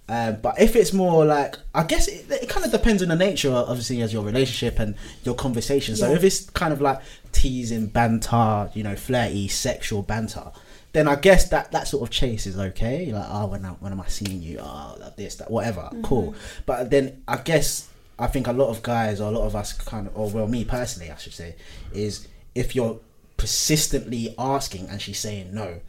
[SPEAKER 5] Uh, but if it's more like, I guess it, it kind of depends on the nature, obviously, as your relationship and your conversation. So
[SPEAKER 4] Yeah.
[SPEAKER 5] if it's kind of like teasing, banter, you know, flirty, sexual banter, then I guess that that sort of chase is okay. Like, oh, when I, when am I seeing you? Oh, this, that, whatever, cool. But then I guess I think a lot of guys or a lot of us kind of, or well, me personally, I should say, is if you're persistently asking and she's saying no,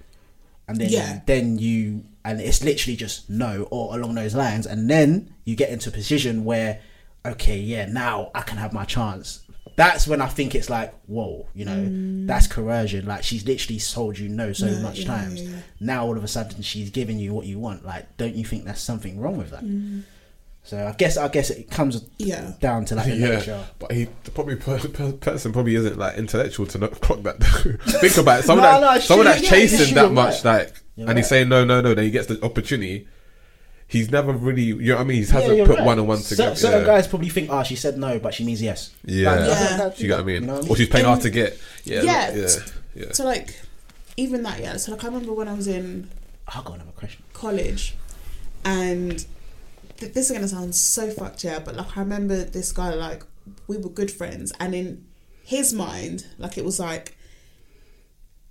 [SPEAKER 5] and then
[SPEAKER 4] Yeah.
[SPEAKER 5] then you and it's literally just no or along those lines and then you get into a position where okay yeah now i can have my chance that's when i think it's like whoa you know that's coercion like she's literally told you no so
[SPEAKER 4] Mm. Yeah,
[SPEAKER 5] much
[SPEAKER 4] yeah,
[SPEAKER 5] times
[SPEAKER 4] yeah.
[SPEAKER 5] now all of a sudden she's giving you what you want like don't you think there's something wrong with that
[SPEAKER 4] Mm.
[SPEAKER 5] So i guess i guess it comes
[SPEAKER 4] Yeah.
[SPEAKER 5] down to like the
[SPEAKER 6] Yeah,
[SPEAKER 5] nature
[SPEAKER 6] but he the probably per, per, person probably isn't like intellectual to not clock that. Think about it. Someone
[SPEAKER 5] No,
[SPEAKER 6] that
[SPEAKER 5] no,
[SPEAKER 6] someone
[SPEAKER 5] sure,
[SPEAKER 6] that's
[SPEAKER 5] yeah,
[SPEAKER 6] chasing that much,
[SPEAKER 5] right.
[SPEAKER 6] like,
[SPEAKER 5] You're
[SPEAKER 6] and he's
[SPEAKER 5] right.
[SPEAKER 6] saying no, no, no. Then he gets the opportunity. He's never really, you know what I mean. He hasn't
[SPEAKER 5] you're
[SPEAKER 6] put
[SPEAKER 5] right.
[SPEAKER 6] one on one together.
[SPEAKER 5] certain
[SPEAKER 6] yeah.
[SPEAKER 5] guys probably think oh she said no but she means yes
[SPEAKER 6] Yeah.
[SPEAKER 5] Like,
[SPEAKER 4] Yeah.
[SPEAKER 5] that- that-
[SPEAKER 6] you get what I mean?
[SPEAKER 5] You know what
[SPEAKER 6] Or she's playing
[SPEAKER 4] And-
[SPEAKER 6] hard to get. Yeah,
[SPEAKER 4] Yeah.
[SPEAKER 6] yeah, yeah.
[SPEAKER 4] So like, even that, yeah. So like, I remember when I was in
[SPEAKER 5] i've got another question
[SPEAKER 4] college, and th- this is gonna sound so fucked, yeah, but like I remember this guy, like we were good friends, and in his mind, like it was like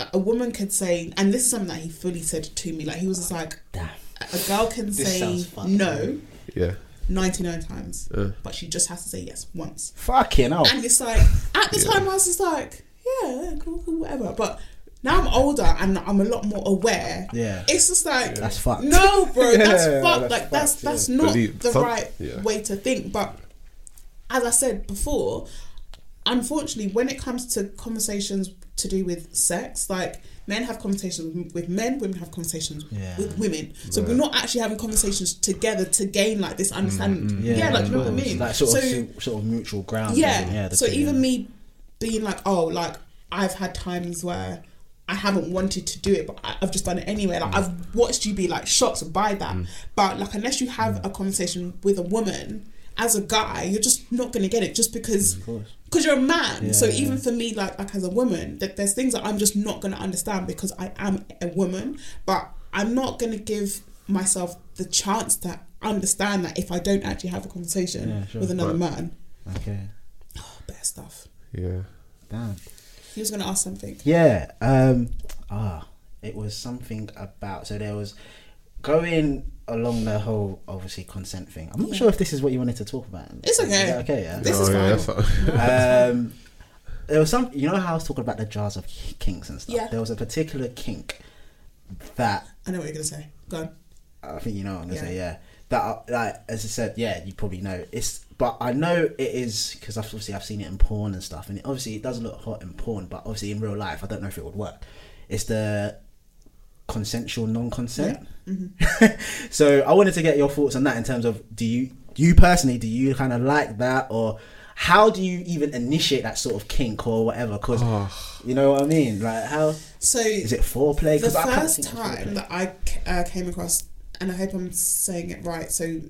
[SPEAKER 4] a- a woman could say, and this is something that he fully said to me, like he was just like,
[SPEAKER 5] Damn.
[SPEAKER 4] a a girl can say no
[SPEAKER 6] Yeah.
[SPEAKER 4] ninety nine times,
[SPEAKER 6] Uh.
[SPEAKER 4] but she just has to say yes once.
[SPEAKER 5] Fucking hell.
[SPEAKER 4] And it's like at the time I was just like, yeah, yeah, cool, cool, whatever. But now I'm older and I'm a lot more aware.
[SPEAKER 5] Yeah.
[SPEAKER 4] It's just like
[SPEAKER 5] That's fucked.
[SPEAKER 4] No, bro, that's
[SPEAKER 5] Yeah,
[SPEAKER 4] fucked.
[SPEAKER 5] that's
[SPEAKER 4] like that's
[SPEAKER 5] fucked,
[SPEAKER 4] that's
[SPEAKER 5] yeah.
[SPEAKER 4] not
[SPEAKER 6] Believe-
[SPEAKER 4] the
[SPEAKER 6] some-
[SPEAKER 4] right
[SPEAKER 6] yeah.
[SPEAKER 4] way to think. But as I said before, unfortunately, when it comes to conversations to do with sex, like men have conversations with- with men, women have conversations
[SPEAKER 5] Yeah.
[SPEAKER 4] with women. So we're not actually having conversations together to gain like this mm-hmm. understanding. Mm-hmm. Yeah, like you know what I
[SPEAKER 5] of
[SPEAKER 4] mean.
[SPEAKER 5] Like sort
[SPEAKER 4] so,
[SPEAKER 5] of sort of mutual ground.
[SPEAKER 4] yeah.
[SPEAKER 5] yeah
[SPEAKER 4] so
[SPEAKER 5] two,
[SPEAKER 4] even
[SPEAKER 5] yeah.
[SPEAKER 4] me being like, oh, like I've had times where I haven't wanted to do it, but I- I've just done it anyway. Like I've watched you be like shocked by that, mm. but like unless you have mm. a conversation with a woman as a guy, you're just not gonna get it just because because you're a man. so
[SPEAKER 5] Yeah,
[SPEAKER 4] even for me, like like as a woman, that there's things that I'm just not gonna understand because I am a woman, but I'm not gonna give myself the chance to understand that if I don't actually have a conversation
[SPEAKER 5] Yeah, sure.
[SPEAKER 4] with another
[SPEAKER 6] Right.
[SPEAKER 4] man.
[SPEAKER 5] Okay.
[SPEAKER 4] Oh, better stuff.
[SPEAKER 6] Yeah.
[SPEAKER 5] Damn.
[SPEAKER 4] He was gonna ask something.
[SPEAKER 5] Yeah. Um. Ah. It was something about. So there was going along the whole obviously consent thing. I'm not sure if this is what you wanted to talk about.
[SPEAKER 4] It's okay.
[SPEAKER 5] that okay. Yeah.
[SPEAKER 4] This is
[SPEAKER 6] Oh, yeah,
[SPEAKER 4] fine.
[SPEAKER 6] that's
[SPEAKER 5] um, there was some. You know how I was talking about the jars of kinks and stuff.
[SPEAKER 4] Yeah.
[SPEAKER 5] There was a particular kink that
[SPEAKER 4] I know what you're gonna say. Go on.
[SPEAKER 5] I think you know what I'm gonna
[SPEAKER 4] Yeah.
[SPEAKER 5] say. Yeah, that uh, like as I said, yeah, you probably know. It's but I know it is because obviously I've seen it in porn and stuff, and it, obviously it does look hot in porn, but obviously in real life, I don't know if it would work. It's the consensual non-consent. so I wanted to get your thoughts on that in terms of do you you personally do you kind of like that or how do you even initiate that sort of kink or whatever? Because you know what I mean. Like how
[SPEAKER 4] So
[SPEAKER 5] is it foreplay?
[SPEAKER 4] the
[SPEAKER 5] 'Cause I can't
[SPEAKER 4] first time that I uh, came across, and I hope I'm saying it right. So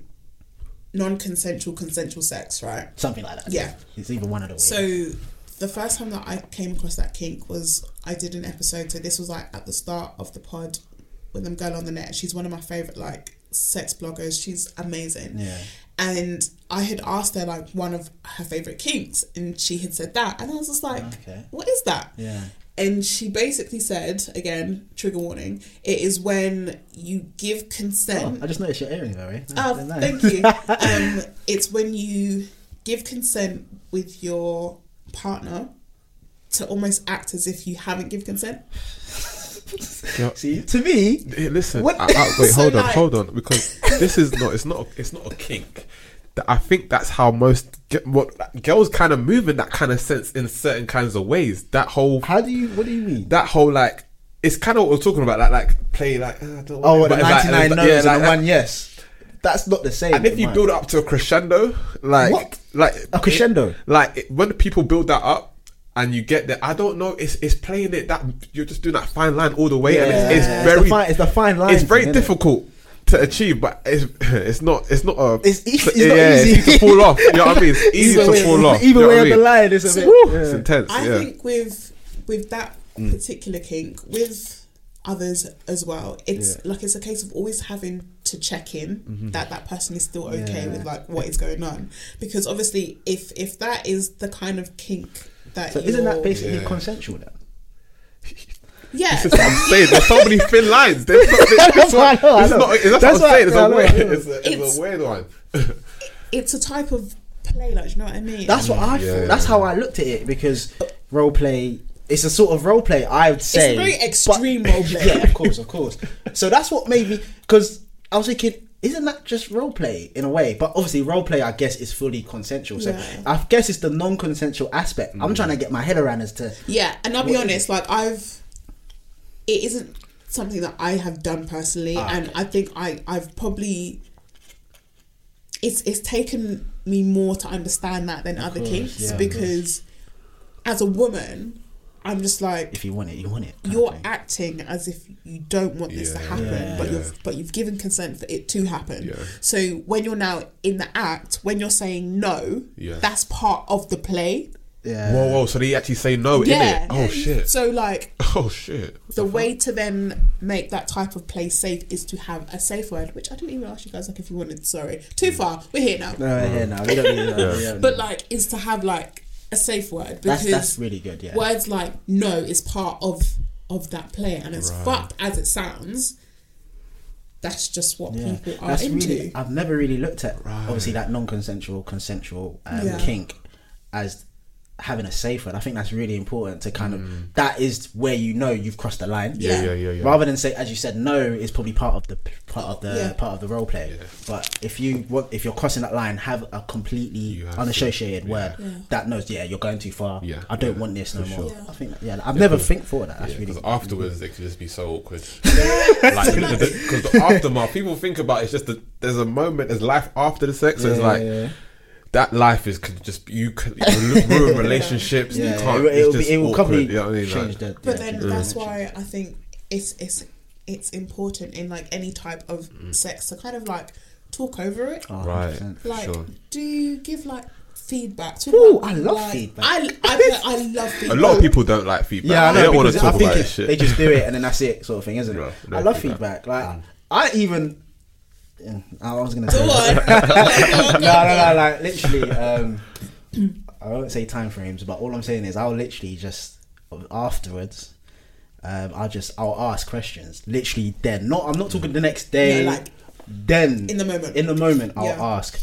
[SPEAKER 4] non-consensual, consensual sex, right?
[SPEAKER 5] something like that.
[SPEAKER 4] Yeah.
[SPEAKER 5] it's either one of the ways.
[SPEAKER 4] So the first time that I came across that kink was I did an episode. So this was like at the start of the pod with them girl on the net. She's one of my favorite like sex bloggers. She's amazing.
[SPEAKER 5] Yeah.
[SPEAKER 4] And I had asked her like one of her favorite kinks, and she had said that, and I was just like,
[SPEAKER 5] Okay.
[SPEAKER 4] "What is that?"
[SPEAKER 5] Yeah.
[SPEAKER 4] And she basically said, again, trigger warning, it is when you give
[SPEAKER 5] Oh,
[SPEAKER 4] consent.
[SPEAKER 5] I just noticed your earring, Barry.
[SPEAKER 4] Oh,
[SPEAKER 5] Nice.
[SPEAKER 4] thank you. Um, it's when you give consent with your partner to almost act as if you haven't give consent.
[SPEAKER 5] See, to me,
[SPEAKER 6] Hey, listen,
[SPEAKER 5] What-
[SPEAKER 6] I, I, wait,
[SPEAKER 4] So,
[SPEAKER 6] hold on,
[SPEAKER 4] like-
[SPEAKER 6] hold on, because this is not. It's not. It's not a kink. That I think that's how most what girls kind of move in that kind of sense in certain kinds of ways. That whole
[SPEAKER 5] how do you? What do you mean?
[SPEAKER 6] that whole like it's kind of what we're talking about. Like like play like uh,
[SPEAKER 5] oh, the
[SPEAKER 6] it- but it's like-
[SPEAKER 5] ninety nine
[SPEAKER 6] yeah,
[SPEAKER 5] no's
[SPEAKER 6] like that.
[SPEAKER 5] one yes. That's not the same.
[SPEAKER 6] And if you
[SPEAKER 5] man.
[SPEAKER 6] build it up to a crescendo, like
[SPEAKER 5] What?
[SPEAKER 6] like
[SPEAKER 5] A crescendo?
[SPEAKER 6] it- like it- when people build that up. And you get that. I don't know. It's it's playing it that you're just doing that fine line all the way, and it's, it's
[SPEAKER 5] Yeah.
[SPEAKER 6] very
[SPEAKER 5] It's the fine- it's the fine line
[SPEAKER 6] It's very
[SPEAKER 5] thing,
[SPEAKER 6] difficult to achieve, but it's it's not it's not a
[SPEAKER 5] It's easy- it's
[SPEAKER 6] yeah,
[SPEAKER 5] not
[SPEAKER 6] it's
[SPEAKER 5] easy.
[SPEAKER 6] easy to fall off. You know what I mean? It's easy
[SPEAKER 5] Either
[SPEAKER 6] to
[SPEAKER 5] way-
[SPEAKER 6] fall off.
[SPEAKER 5] Either
[SPEAKER 6] you know
[SPEAKER 5] way
[SPEAKER 6] what
[SPEAKER 5] of the line, it's a
[SPEAKER 4] So-
[SPEAKER 5] bit.
[SPEAKER 6] Woo,
[SPEAKER 5] yeah.
[SPEAKER 6] It's intense.
[SPEAKER 4] I
[SPEAKER 6] yeah.
[SPEAKER 4] think with with that mm. particular kink, with others as well, it's
[SPEAKER 5] Yeah.
[SPEAKER 4] like it's a case of always having to check in mm-hmm. that that person is still okay
[SPEAKER 5] Yeah.
[SPEAKER 4] with like what is going on. Because obviously, if if that is the kind of kink that
[SPEAKER 5] So isn't that basically
[SPEAKER 6] Yeah.
[SPEAKER 5] consensual then?
[SPEAKER 4] Yeah,
[SPEAKER 6] This is what I'm saying. There's so many thin lines. There's not, this, this
[SPEAKER 5] I
[SPEAKER 6] one,
[SPEAKER 5] know, I
[SPEAKER 6] this is
[SPEAKER 5] know.
[SPEAKER 6] not, that's,
[SPEAKER 5] That's
[SPEAKER 6] what I'm saying. It's
[SPEAKER 5] why-
[SPEAKER 6] a
[SPEAKER 5] I know,
[SPEAKER 6] weird, it's a, it's
[SPEAKER 4] It's-
[SPEAKER 6] a weird one.
[SPEAKER 4] it's a type of play, like you know what I mean?
[SPEAKER 5] That's what I.
[SPEAKER 6] Yeah.
[SPEAKER 5] thought. That's how I looked at it because role play. It's a sort of role play. I would say It's
[SPEAKER 4] very extreme role play.
[SPEAKER 5] yeah, of course, of course. So that's what made me because I was thinking, isn't that just role play in a way? But obviously, role play, I guess, is fully consensual. So
[SPEAKER 4] Yeah.
[SPEAKER 5] I guess it's the non-consensual aspect. I'm mm. trying to get my head around as to
[SPEAKER 4] Yeah, and I'll be honest, like I've it isn't something that I have done personally
[SPEAKER 5] Ah,
[SPEAKER 4] and I think I I've probably it's it's taken me more to understand that than other
[SPEAKER 5] course,
[SPEAKER 4] kinks
[SPEAKER 5] yeah,
[SPEAKER 4] because as a woman I'm just like
[SPEAKER 5] if you want it, you want it.
[SPEAKER 4] you're acting as if you don't want this to happen,
[SPEAKER 5] Yeah.
[SPEAKER 4] but
[SPEAKER 6] Yeah.
[SPEAKER 4] you've but you've given consent for it to happen.
[SPEAKER 6] Yeah.
[SPEAKER 4] So when you're now in the act, when you're saying no,
[SPEAKER 6] Yeah.
[SPEAKER 4] that's part of the play.
[SPEAKER 5] Yeah.
[SPEAKER 6] Whoa, whoa. So they actually say no in
[SPEAKER 4] Yeah.
[SPEAKER 6] it. Oh shit.
[SPEAKER 4] So like
[SPEAKER 6] Oh shit.
[SPEAKER 4] the way to then make that type of place safe is to have a safe word, which I didn't even ask you guys like if you wanted. Sorry, too far. We're here now.
[SPEAKER 5] No, yeah, no, we don't need that. We
[SPEAKER 4] But like, is to have like a safe word because
[SPEAKER 5] that's that's really good. Yeah.
[SPEAKER 4] words like no is part of of that play, and as fucked as it sounds, that's just what
[SPEAKER 5] Yeah,
[SPEAKER 4] people are
[SPEAKER 5] that's
[SPEAKER 4] into.
[SPEAKER 5] really. I've never really looked at obviously that non-consensual, consensual um,
[SPEAKER 4] Yeah.
[SPEAKER 5] kink as having a safe word. I think that's really important to kind
[SPEAKER 6] Mm.
[SPEAKER 5] of. That is where you know you've crossed the line.
[SPEAKER 6] Yeah, yeah, yeah, yeah.
[SPEAKER 5] Rather than say, as you said, no is probably part of the part of the
[SPEAKER 4] Yeah.
[SPEAKER 5] part of the role play. But if you want, if you're crossing that line, have a completely
[SPEAKER 6] You have to.
[SPEAKER 5] unassociated word that knows, yeah, you're going too far.
[SPEAKER 6] Yeah,
[SPEAKER 5] I don't
[SPEAKER 6] yeah,
[SPEAKER 5] want this no
[SPEAKER 6] for
[SPEAKER 5] more.
[SPEAKER 6] sure.
[SPEAKER 5] I think, yeah, I've never think thought that. That's
[SPEAKER 6] Yeah,
[SPEAKER 5] really
[SPEAKER 6] because afterwards it could just be so awkward. like because the, 'cause the aftermath, people think about it's just that there's a moment, there's life after the sex. So it's
[SPEAKER 5] Yeah,
[SPEAKER 6] like
[SPEAKER 5] yeah.
[SPEAKER 6] That life is could just you could ruin relationships.
[SPEAKER 5] Yeah,
[SPEAKER 6] you can't.
[SPEAKER 5] it, will
[SPEAKER 6] it's
[SPEAKER 5] be,
[SPEAKER 6] just
[SPEAKER 5] it will
[SPEAKER 6] awkward,
[SPEAKER 5] probably
[SPEAKER 6] you know what I mean?
[SPEAKER 5] change
[SPEAKER 6] Like,
[SPEAKER 5] the.
[SPEAKER 4] But then
[SPEAKER 5] change
[SPEAKER 4] that's why I think it's it's it's important in like any type of
[SPEAKER 6] Mm.
[SPEAKER 4] sex to kind of like talk over it.
[SPEAKER 5] Oh,
[SPEAKER 6] right,
[SPEAKER 4] like,
[SPEAKER 6] sure.
[SPEAKER 4] do you give like feedback? Talk
[SPEAKER 5] Ooh, I love
[SPEAKER 4] like-
[SPEAKER 5] feedback.
[SPEAKER 4] I I, I love feedback.
[SPEAKER 6] A lot of people don't like feedback.
[SPEAKER 5] Yeah, I
[SPEAKER 6] they
[SPEAKER 5] know.
[SPEAKER 6] don't want to
[SPEAKER 5] because I
[SPEAKER 6] talk
[SPEAKER 5] think
[SPEAKER 6] about
[SPEAKER 5] it-
[SPEAKER 6] this shit.
[SPEAKER 5] They just do it and then that's it, sort of thing, isn't
[SPEAKER 6] No,
[SPEAKER 5] it?
[SPEAKER 6] no
[SPEAKER 5] I love
[SPEAKER 6] feedback.
[SPEAKER 5] feedback. Like, I even. Yeah, I was gonna
[SPEAKER 4] Go
[SPEAKER 5] say.
[SPEAKER 4] on. Go on, go on,
[SPEAKER 5] no,
[SPEAKER 4] go
[SPEAKER 5] no,
[SPEAKER 4] on.
[SPEAKER 5] no, like literally. Um, I won't say time frames, but all I'm saying is I'll literally just afterwards. Um, I'll just I'll ask questions. Literally, then not. I'm not talking the next day.
[SPEAKER 4] No, like,
[SPEAKER 5] then
[SPEAKER 4] in the moment.
[SPEAKER 5] In the moment, I'll
[SPEAKER 4] Yeah.
[SPEAKER 5] ask.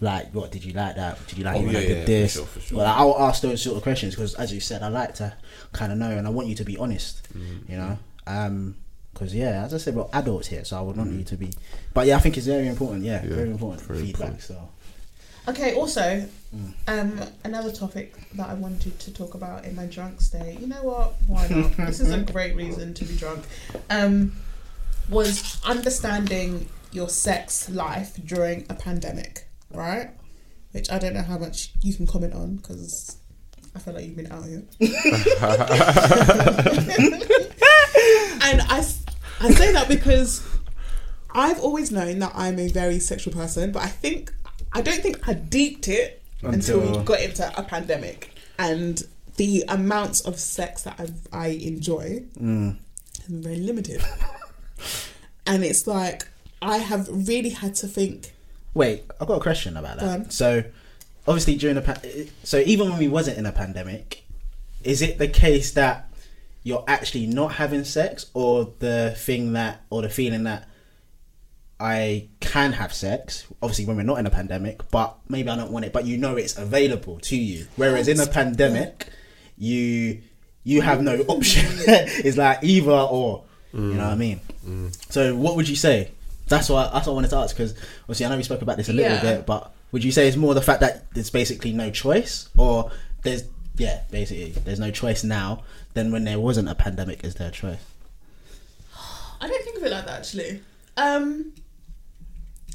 [SPEAKER 5] Like, what did you like that? Did you like
[SPEAKER 6] Oh,
[SPEAKER 5] it when
[SPEAKER 6] yeah,
[SPEAKER 5] I
[SPEAKER 6] yeah,
[SPEAKER 5] did
[SPEAKER 6] for
[SPEAKER 5] this?
[SPEAKER 6] sure, for sure.
[SPEAKER 5] Well, I'll ask those sort of questions because, as you said, I like to kind of know, and I want you to be honest.
[SPEAKER 6] Mm-hmm.
[SPEAKER 5] You know, because yeah, as I said, we're adults here, so I would want
[SPEAKER 6] Mm-hmm.
[SPEAKER 5] you to be. But yeah, I think it's very important. Yeah,
[SPEAKER 6] Yeah,
[SPEAKER 5] very important
[SPEAKER 6] very
[SPEAKER 5] feedback.
[SPEAKER 6] important.
[SPEAKER 5] So
[SPEAKER 4] Okay, also, um, another topic that I wanted to talk about in my drunk state. You know what? Why not? this is a great reason to be drunk. Um, was understanding your sex life during a pandemic, right? Which I don't know how much you can comment on because I feel like you've been out here. and I, s- I say that because I've always known that I'm a very sexual person, but I think I don't think I deeped it until,
[SPEAKER 5] Until-
[SPEAKER 4] we got into a pandemic and the amounts of sex that I've, I enjoy
[SPEAKER 5] Mm.
[SPEAKER 4] been very limited. and it's like I have really had to think.
[SPEAKER 5] wait, I've got a question about that.
[SPEAKER 4] on.
[SPEAKER 5] So obviously during the pa- so even when we wasn't in a pandemic, is it the case that you're actually not having sex, or the thing that, or the feeling that I can have sex, obviously when we're not in a pandemic, but maybe I don't want it, but you know it's available to you. Whereas in a pandemic, you you have no option. it's like either or. You know what I mean? Mm. So what would you say? That's what that's what I wanted to ask because obviously I know we spoke about this a little
[SPEAKER 4] Yeah.
[SPEAKER 5] bit, but would you say it's more the fact that there's basically no choice, or there's yeah basically there's no choice now than when there wasn't a pandemic? Is there a choice?
[SPEAKER 4] I don't think of it like that actually. Um,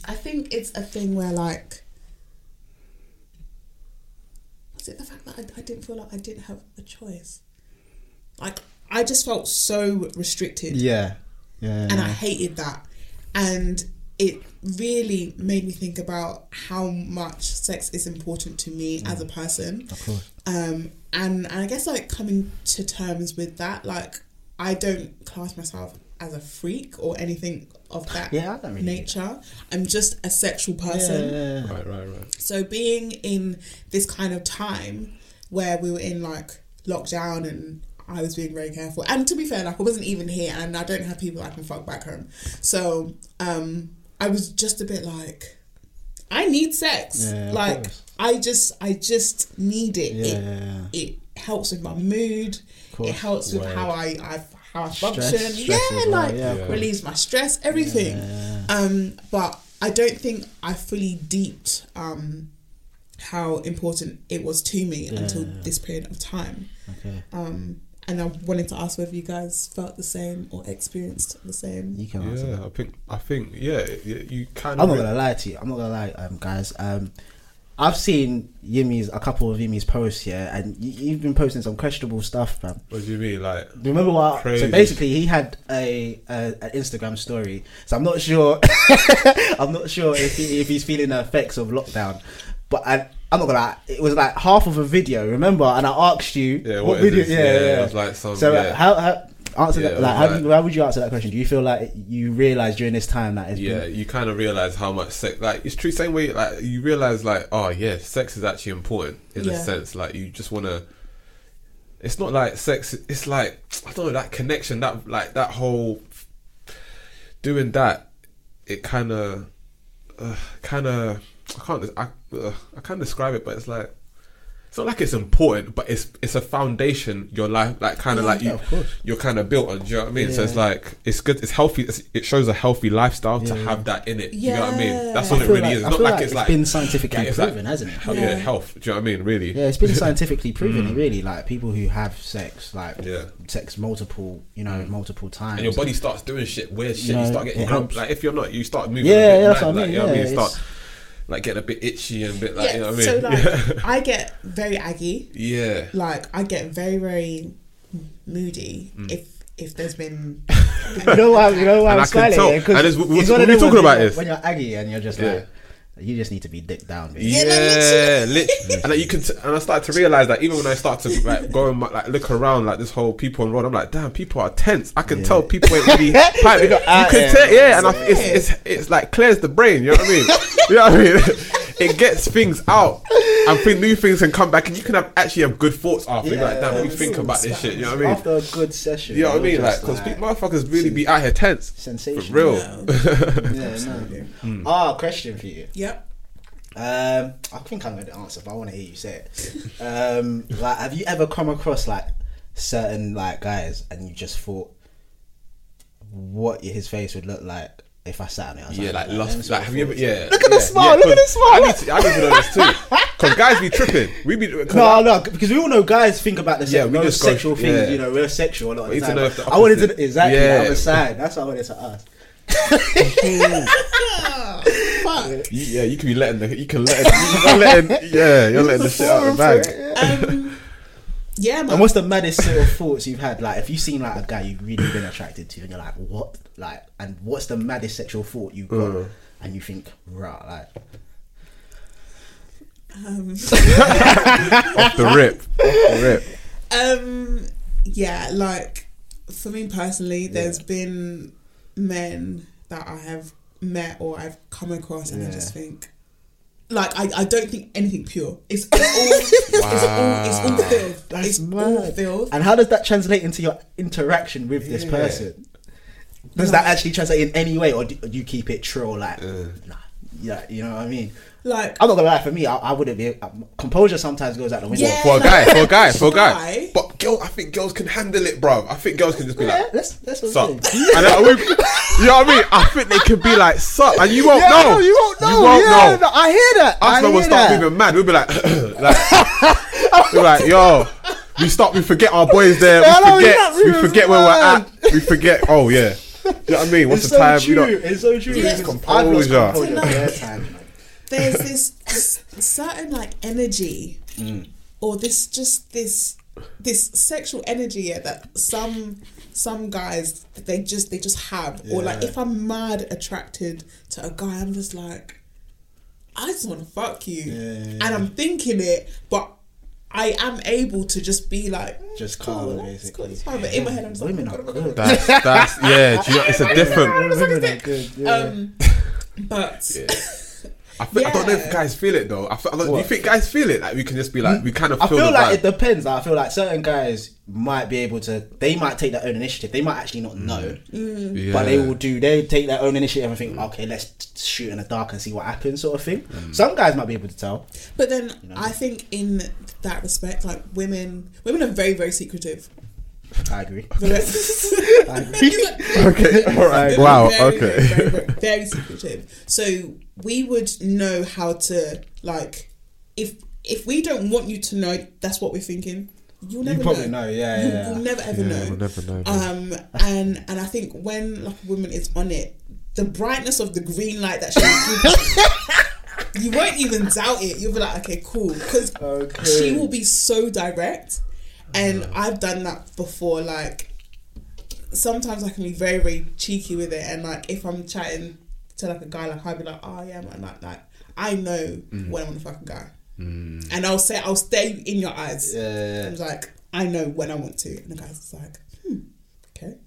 [SPEAKER 4] I think it's a thing where like, was it the fact that I, I didn't feel like I didn't have a choice? Like I just felt so restricted.
[SPEAKER 5] Yeah, yeah.
[SPEAKER 4] and I hated that. And it really made me think about how much sex is important to me as a person.
[SPEAKER 5] of course.
[SPEAKER 4] Um, and, and I guess like coming to terms with that, like I don't class myself as a freak or anything of that
[SPEAKER 5] Yeah, really
[SPEAKER 4] nature. I'm just a sexual person.
[SPEAKER 5] Yeah,
[SPEAKER 6] Right, right, right.
[SPEAKER 4] So being in this kind of time where we were in like lockdown and I was being very careful. And to be fair, like I wasn't even here and I don't have people I can fuck back home. So um I was just a bit like I need sex.
[SPEAKER 5] Yeah,
[SPEAKER 4] like. I just I just need it.
[SPEAKER 5] Yeah,
[SPEAKER 4] it,
[SPEAKER 5] yeah,
[SPEAKER 4] it helps with my mood. It helps with
[SPEAKER 5] Word.
[SPEAKER 4] how I, I how I function.
[SPEAKER 5] stress
[SPEAKER 4] yeah,
[SPEAKER 5] well,
[SPEAKER 4] like
[SPEAKER 5] of
[SPEAKER 4] relieves my stress, everything. Um, but I don't think I fully deeped um, how important it was to me until this period of time.
[SPEAKER 5] Okay,
[SPEAKER 4] Um, and I wanted to ask whether you guys felt the same or experienced the same.
[SPEAKER 5] you can answer.
[SPEAKER 6] Yeah, I think, I think, yeah, you, you kind
[SPEAKER 5] I'm not gonna lie to you. I'm not gonna lie, um, guys. Um, I've seen Yinmi's a couple of Yinmi's posts, yeah, and you, you've been posting some questionable stuff, fam.
[SPEAKER 6] What do you mean, like?
[SPEAKER 5] Do you remember what?
[SPEAKER 6] Crazy.
[SPEAKER 5] So basically, he had a, a an Instagram story. So I'm not sure. I'm not sure if he, if he's feeling the effects of lockdown, but I, I'm not gonna lie, it was like half of a video, remember? And I asked you
[SPEAKER 6] Yeah,
[SPEAKER 5] what
[SPEAKER 6] what is
[SPEAKER 5] video
[SPEAKER 6] this?
[SPEAKER 5] yeah,
[SPEAKER 6] Yeah,
[SPEAKER 5] yeah,
[SPEAKER 6] was like some-
[SPEAKER 5] So
[SPEAKER 6] yeah.
[SPEAKER 5] how, how answer
[SPEAKER 6] Yeah,
[SPEAKER 5] that like how,
[SPEAKER 6] like-
[SPEAKER 5] you, how would you answer that question? Do you feel like you realize during this time that it's
[SPEAKER 6] yeah,
[SPEAKER 5] been
[SPEAKER 6] you kind of realize how much sex. Like it's true. Same way, like you realize, like oh yeah, sex is actually important in
[SPEAKER 4] Yeah.
[SPEAKER 6] a sense. Like you just want to. It's not like sex. It's like I don't know that connection. That like that whole doing that. It kind of, uh, kind of. I can't. I uh, I can't describe it, but it's like. It's not like it's important, but it's it's a foundation. Your life, like kind of like you,
[SPEAKER 5] Yeah, of course.
[SPEAKER 6] you're kind of built on. Do you know what I mean? So it's like it's good. It's healthy. It's, it shows a healthy lifestyle to
[SPEAKER 5] Yeah.
[SPEAKER 6] have that in it. Do you know what I mean? That's all it really
[SPEAKER 5] like-
[SPEAKER 6] is. It's not like,
[SPEAKER 5] like
[SPEAKER 6] it's like
[SPEAKER 5] been scientifically
[SPEAKER 6] it's
[SPEAKER 5] proven,
[SPEAKER 6] like-
[SPEAKER 5] hasn't it?
[SPEAKER 6] yeah, health. Do you know what I mean? Really?
[SPEAKER 5] Yeah, it's been scientifically proven. Really, like people who have sex, like
[SPEAKER 6] Mm. Yeah.
[SPEAKER 5] sex multiple, you know, multiple times.
[SPEAKER 6] And your body starts doing shit, weird shit.
[SPEAKER 5] You
[SPEAKER 6] You, start getting. Like if you're not, you start moving.
[SPEAKER 5] Yeah, yeah, that's what I mean,
[SPEAKER 6] You I
[SPEAKER 5] yeah,
[SPEAKER 6] mean? Start like getting a bit itchy and a bit like
[SPEAKER 4] yeah,
[SPEAKER 6] you know what I mean.
[SPEAKER 4] so
[SPEAKER 6] mean?
[SPEAKER 4] like I get very aggy.
[SPEAKER 6] yeah.
[SPEAKER 4] Like I get very very moody
[SPEAKER 6] Mm.
[SPEAKER 4] if if there's been
[SPEAKER 5] you know why? You know why I'm
[SPEAKER 6] I
[SPEAKER 5] smiling?
[SPEAKER 6] tell.
[SPEAKER 5] Yeah, 'cause
[SPEAKER 6] And it's- we-
[SPEAKER 5] it's one of
[SPEAKER 6] we talking about
[SPEAKER 5] when
[SPEAKER 6] this.
[SPEAKER 5] you're- when you're aggy and you're just
[SPEAKER 6] Yeah.
[SPEAKER 5] like, you just need to be dick down. Baby.
[SPEAKER 4] Yeah,
[SPEAKER 6] Yeah, literally. and like, you can, t- and I started to realize that even when I start to like go and like look around, like this whole people on road, I'm like, damn, people are tense. I can tell people ain't really. pipe. You can tell, yeah, and I, it's, it's it's like clears the brain. You know what I mean? you know what I mean? It gets things out, and think new things can come back, and you can have actually have good thoughts after. You're like, damn, what do you think about this shit? You know what I mean?
[SPEAKER 5] After a good session,
[SPEAKER 6] You know what I mean?
[SPEAKER 5] you're
[SPEAKER 6] Like,
[SPEAKER 5] just
[SPEAKER 6] because motherfuckers really be out here tense.
[SPEAKER 5] Sensational.
[SPEAKER 6] For real.
[SPEAKER 5] Yeah, no.
[SPEAKER 6] Hmm.
[SPEAKER 5] Ah, question for you.
[SPEAKER 4] yep.
[SPEAKER 5] Um, I think I know the answer, but I want to hear you say it. Um, like, have you ever come across like certain like guys, and you just thought what his face would look like if I sat on it? I was
[SPEAKER 6] Yeah, like
[SPEAKER 5] them
[SPEAKER 6] lost.
[SPEAKER 5] sort
[SPEAKER 6] Like, have you ever? Yeah.
[SPEAKER 5] Look at the
[SPEAKER 6] yeah,
[SPEAKER 5] smile,
[SPEAKER 6] yeah,
[SPEAKER 5] look at the smile.
[SPEAKER 6] I need to. I need to know this too. Because guys be tripping. We be. 'cause
[SPEAKER 5] No,
[SPEAKER 6] I-
[SPEAKER 5] no, because we all know guys think about the
[SPEAKER 6] Yeah, we
[SPEAKER 5] no
[SPEAKER 6] just go-
[SPEAKER 5] sexual things.
[SPEAKER 6] yeah.
[SPEAKER 5] You know, we're sexual a lot of
[SPEAKER 6] We
[SPEAKER 5] the time.
[SPEAKER 6] know the
[SPEAKER 5] I wanted to exactly
[SPEAKER 6] Yeah.
[SPEAKER 5] the other side. That's what I wanted to ask.
[SPEAKER 4] Fuck.
[SPEAKER 6] You, yeah, you can be letting the. You can let. You're letting. Yeah, you're letting the shit out of the bag.
[SPEAKER 4] Um, Yeah, man.
[SPEAKER 5] And what's the maddest sort of thoughts you've had? Like, if you've seen like a guy you've really been attracted to, and you're like, what? Like, and what's the maddest sexual thought you've got?
[SPEAKER 6] Uh.
[SPEAKER 5] And you think, right, like,
[SPEAKER 4] um,
[SPEAKER 6] Off the rip. Off the rip.
[SPEAKER 4] um, yeah, like for me personally, there's been men that I have met or I've come across, and I just think. Like I, I don't think anything pure. It's, it's all it's all it's all filth.
[SPEAKER 5] That's
[SPEAKER 4] it's all
[SPEAKER 5] mad.
[SPEAKER 4] filth.
[SPEAKER 5] And how does that translate into your interaction with this person? Does that actually translate in any way, or do, or do you keep it true? Like, nah, yeah, you know what I mean.
[SPEAKER 4] Like
[SPEAKER 5] I'm not gonna lie. For me, I, I wouldn't be. Um, composure sometimes goes out the window.
[SPEAKER 4] Yeah.
[SPEAKER 6] For a guy, for a guy, for a guy.
[SPEAKER 4] Guy?
[SPEAKER 6] But girl, I think girls can handle it, bro. I think girls can just be
[SPEAKER 5] Yeah,
[SPEAKER 6] like,
[SPEAKER 5] that's that's what
[SPEAKER 6] suck.
[SPEAKER 5] I'm
[SPEAKER 6] And then we, you know what I mean? I think they can be like, suck, and you won't
[SPEAKER 5] Yeah,
[SPEAKER 6] know.
[SPEAKER 5] You won't know.
[SPEAKER 6] You won't
[SPEAKER 5] yeah,
[SPEAKER 6] know.
[SPEAKER 5] no, I hear that.
[SPEAKER 6] Us
[SPEAKER 5] I
[SPEAKER 6] man will
[SPEAKER 5] hear
[SPEAKER 6] start
[SPEAKER 5] that.
[SPEAKER 6] moving mad. We'll be like, like, we're like, yo, we stop. We forget our boys there.
[SPEAKER 5] Yeah,
[SPEAKER 6] We forget. We forget where
[SPEAKER 5] mad.
[SPEAKER 6] we're at. We forget. Oh yeah. You know what I mean? What's
[SPEAKER 5] It's
[SPEAKER 6] the
[SPEAKER 5] so
[SPEAKER 6] time?
[SPEAKER 5] true.
[SPEAKER 6] You know,
[SPEAKER 5] It's so true.
[SPEAKER 4] Yeah.
[SPEAKER 5] I've lost
[SPEAKER 6] Composure.
[SPEAKER 5] composure
[SPEAKER 4] there's this, this certain like energy
[SPEAKER 5] Mm.
[SPEAKER 4] or this just this this sexual energy yeah, that some some guys they just they just have or like if i'm mad attracted to a guy i'm just like i just want to fuck you
[SPEAKER 5] Yeah.
[SPEAKER 4] and i'm thinking it but I am able to just be like, mm,
[SPEAKER 5] Just
[SPEAKER 4] cool,
[SPEAKER 5] calm,
[SPEAKER 4] that's
[SPEAKER 5] basically.
[SPEAKER 4] cool, it's fine. But in my head, I'm just like,
[SPEAKER 5] Women are
[SPEAKER 4] my
[SPEAKER 5] good.
[SPEAKER 6] that's that's yeah. You know, it's a different.
[SPEAKER 5] Women are good. Yeah.
[SPEAKER 4] Um, but
[SPEAKER 6] I, feel, I don't know if guys feel it though. I feel, I don't, do you think guys feel it? Like we can just be like, we kind of feel
[SPEAKER 5] I
[SPEAKER 6] feel,
[SPEAKER 5] feel
[SPEAKER 6] the
[SPEAKER 5] like
[SPEAKER 6] vibe.
[SPEAKER 5] it depends. Like, I feel like certain guys might be able to. They might take their own initiative. They might actually not mm. know,
[SPEAKER 6] Yeah.
[SPEAKER 5] but they will do. They take their own initiative and think, mm. okay, let's shoot in the dark and see what happens, sort of thing. Some guys might be able to tell.
[SPEAKER 4] But then I think in that respect, like women, women are very, very secretive.
[SPEAKER 5] I agree. I agree.
[SPEAKER 6] Okay, all right. Wow.
[SPEAKER 4] very,
[SPEAKER 6] Okay.
[SPEAKER 4] Very, very, very, very secretive. So we would know how to like if if we don't want you to know that's what we're thinking. You'll never
[SPEAKER 5] You probably
[SPEAKER 4] know.
[SPEAKER 5] know. Yeah,
[SPEAKER 4] You,
[SPEAKER 5] yeah.
[SPEAKER 4] will never ever
[SPEAKER 6] Yeah,
[SPEAKER 4] know.
[SPEAKER 6] we'll never know.
[SPEAKER 4] Um, and and I think when like a woman is on it, the brightness of the green light that she will give, you won't even doubt it. You'll be like, okay, cool, because
[SPEAKER 5] Okay.
[SPEAKER 4] she will be so direct. And I've done that before. Like sometimes I can be very very cheeky with it, and like if I'm chatting to like a guy, like I'll be like, oh yeah, man, like, like I know when I'm a fucking guy. and I'll say I'll stare you in your eyes.
[SPEAKER 5] Yeah.
[SPEAKER 4] I was like, I know when I want to, and the guy's just like, hmm, okay.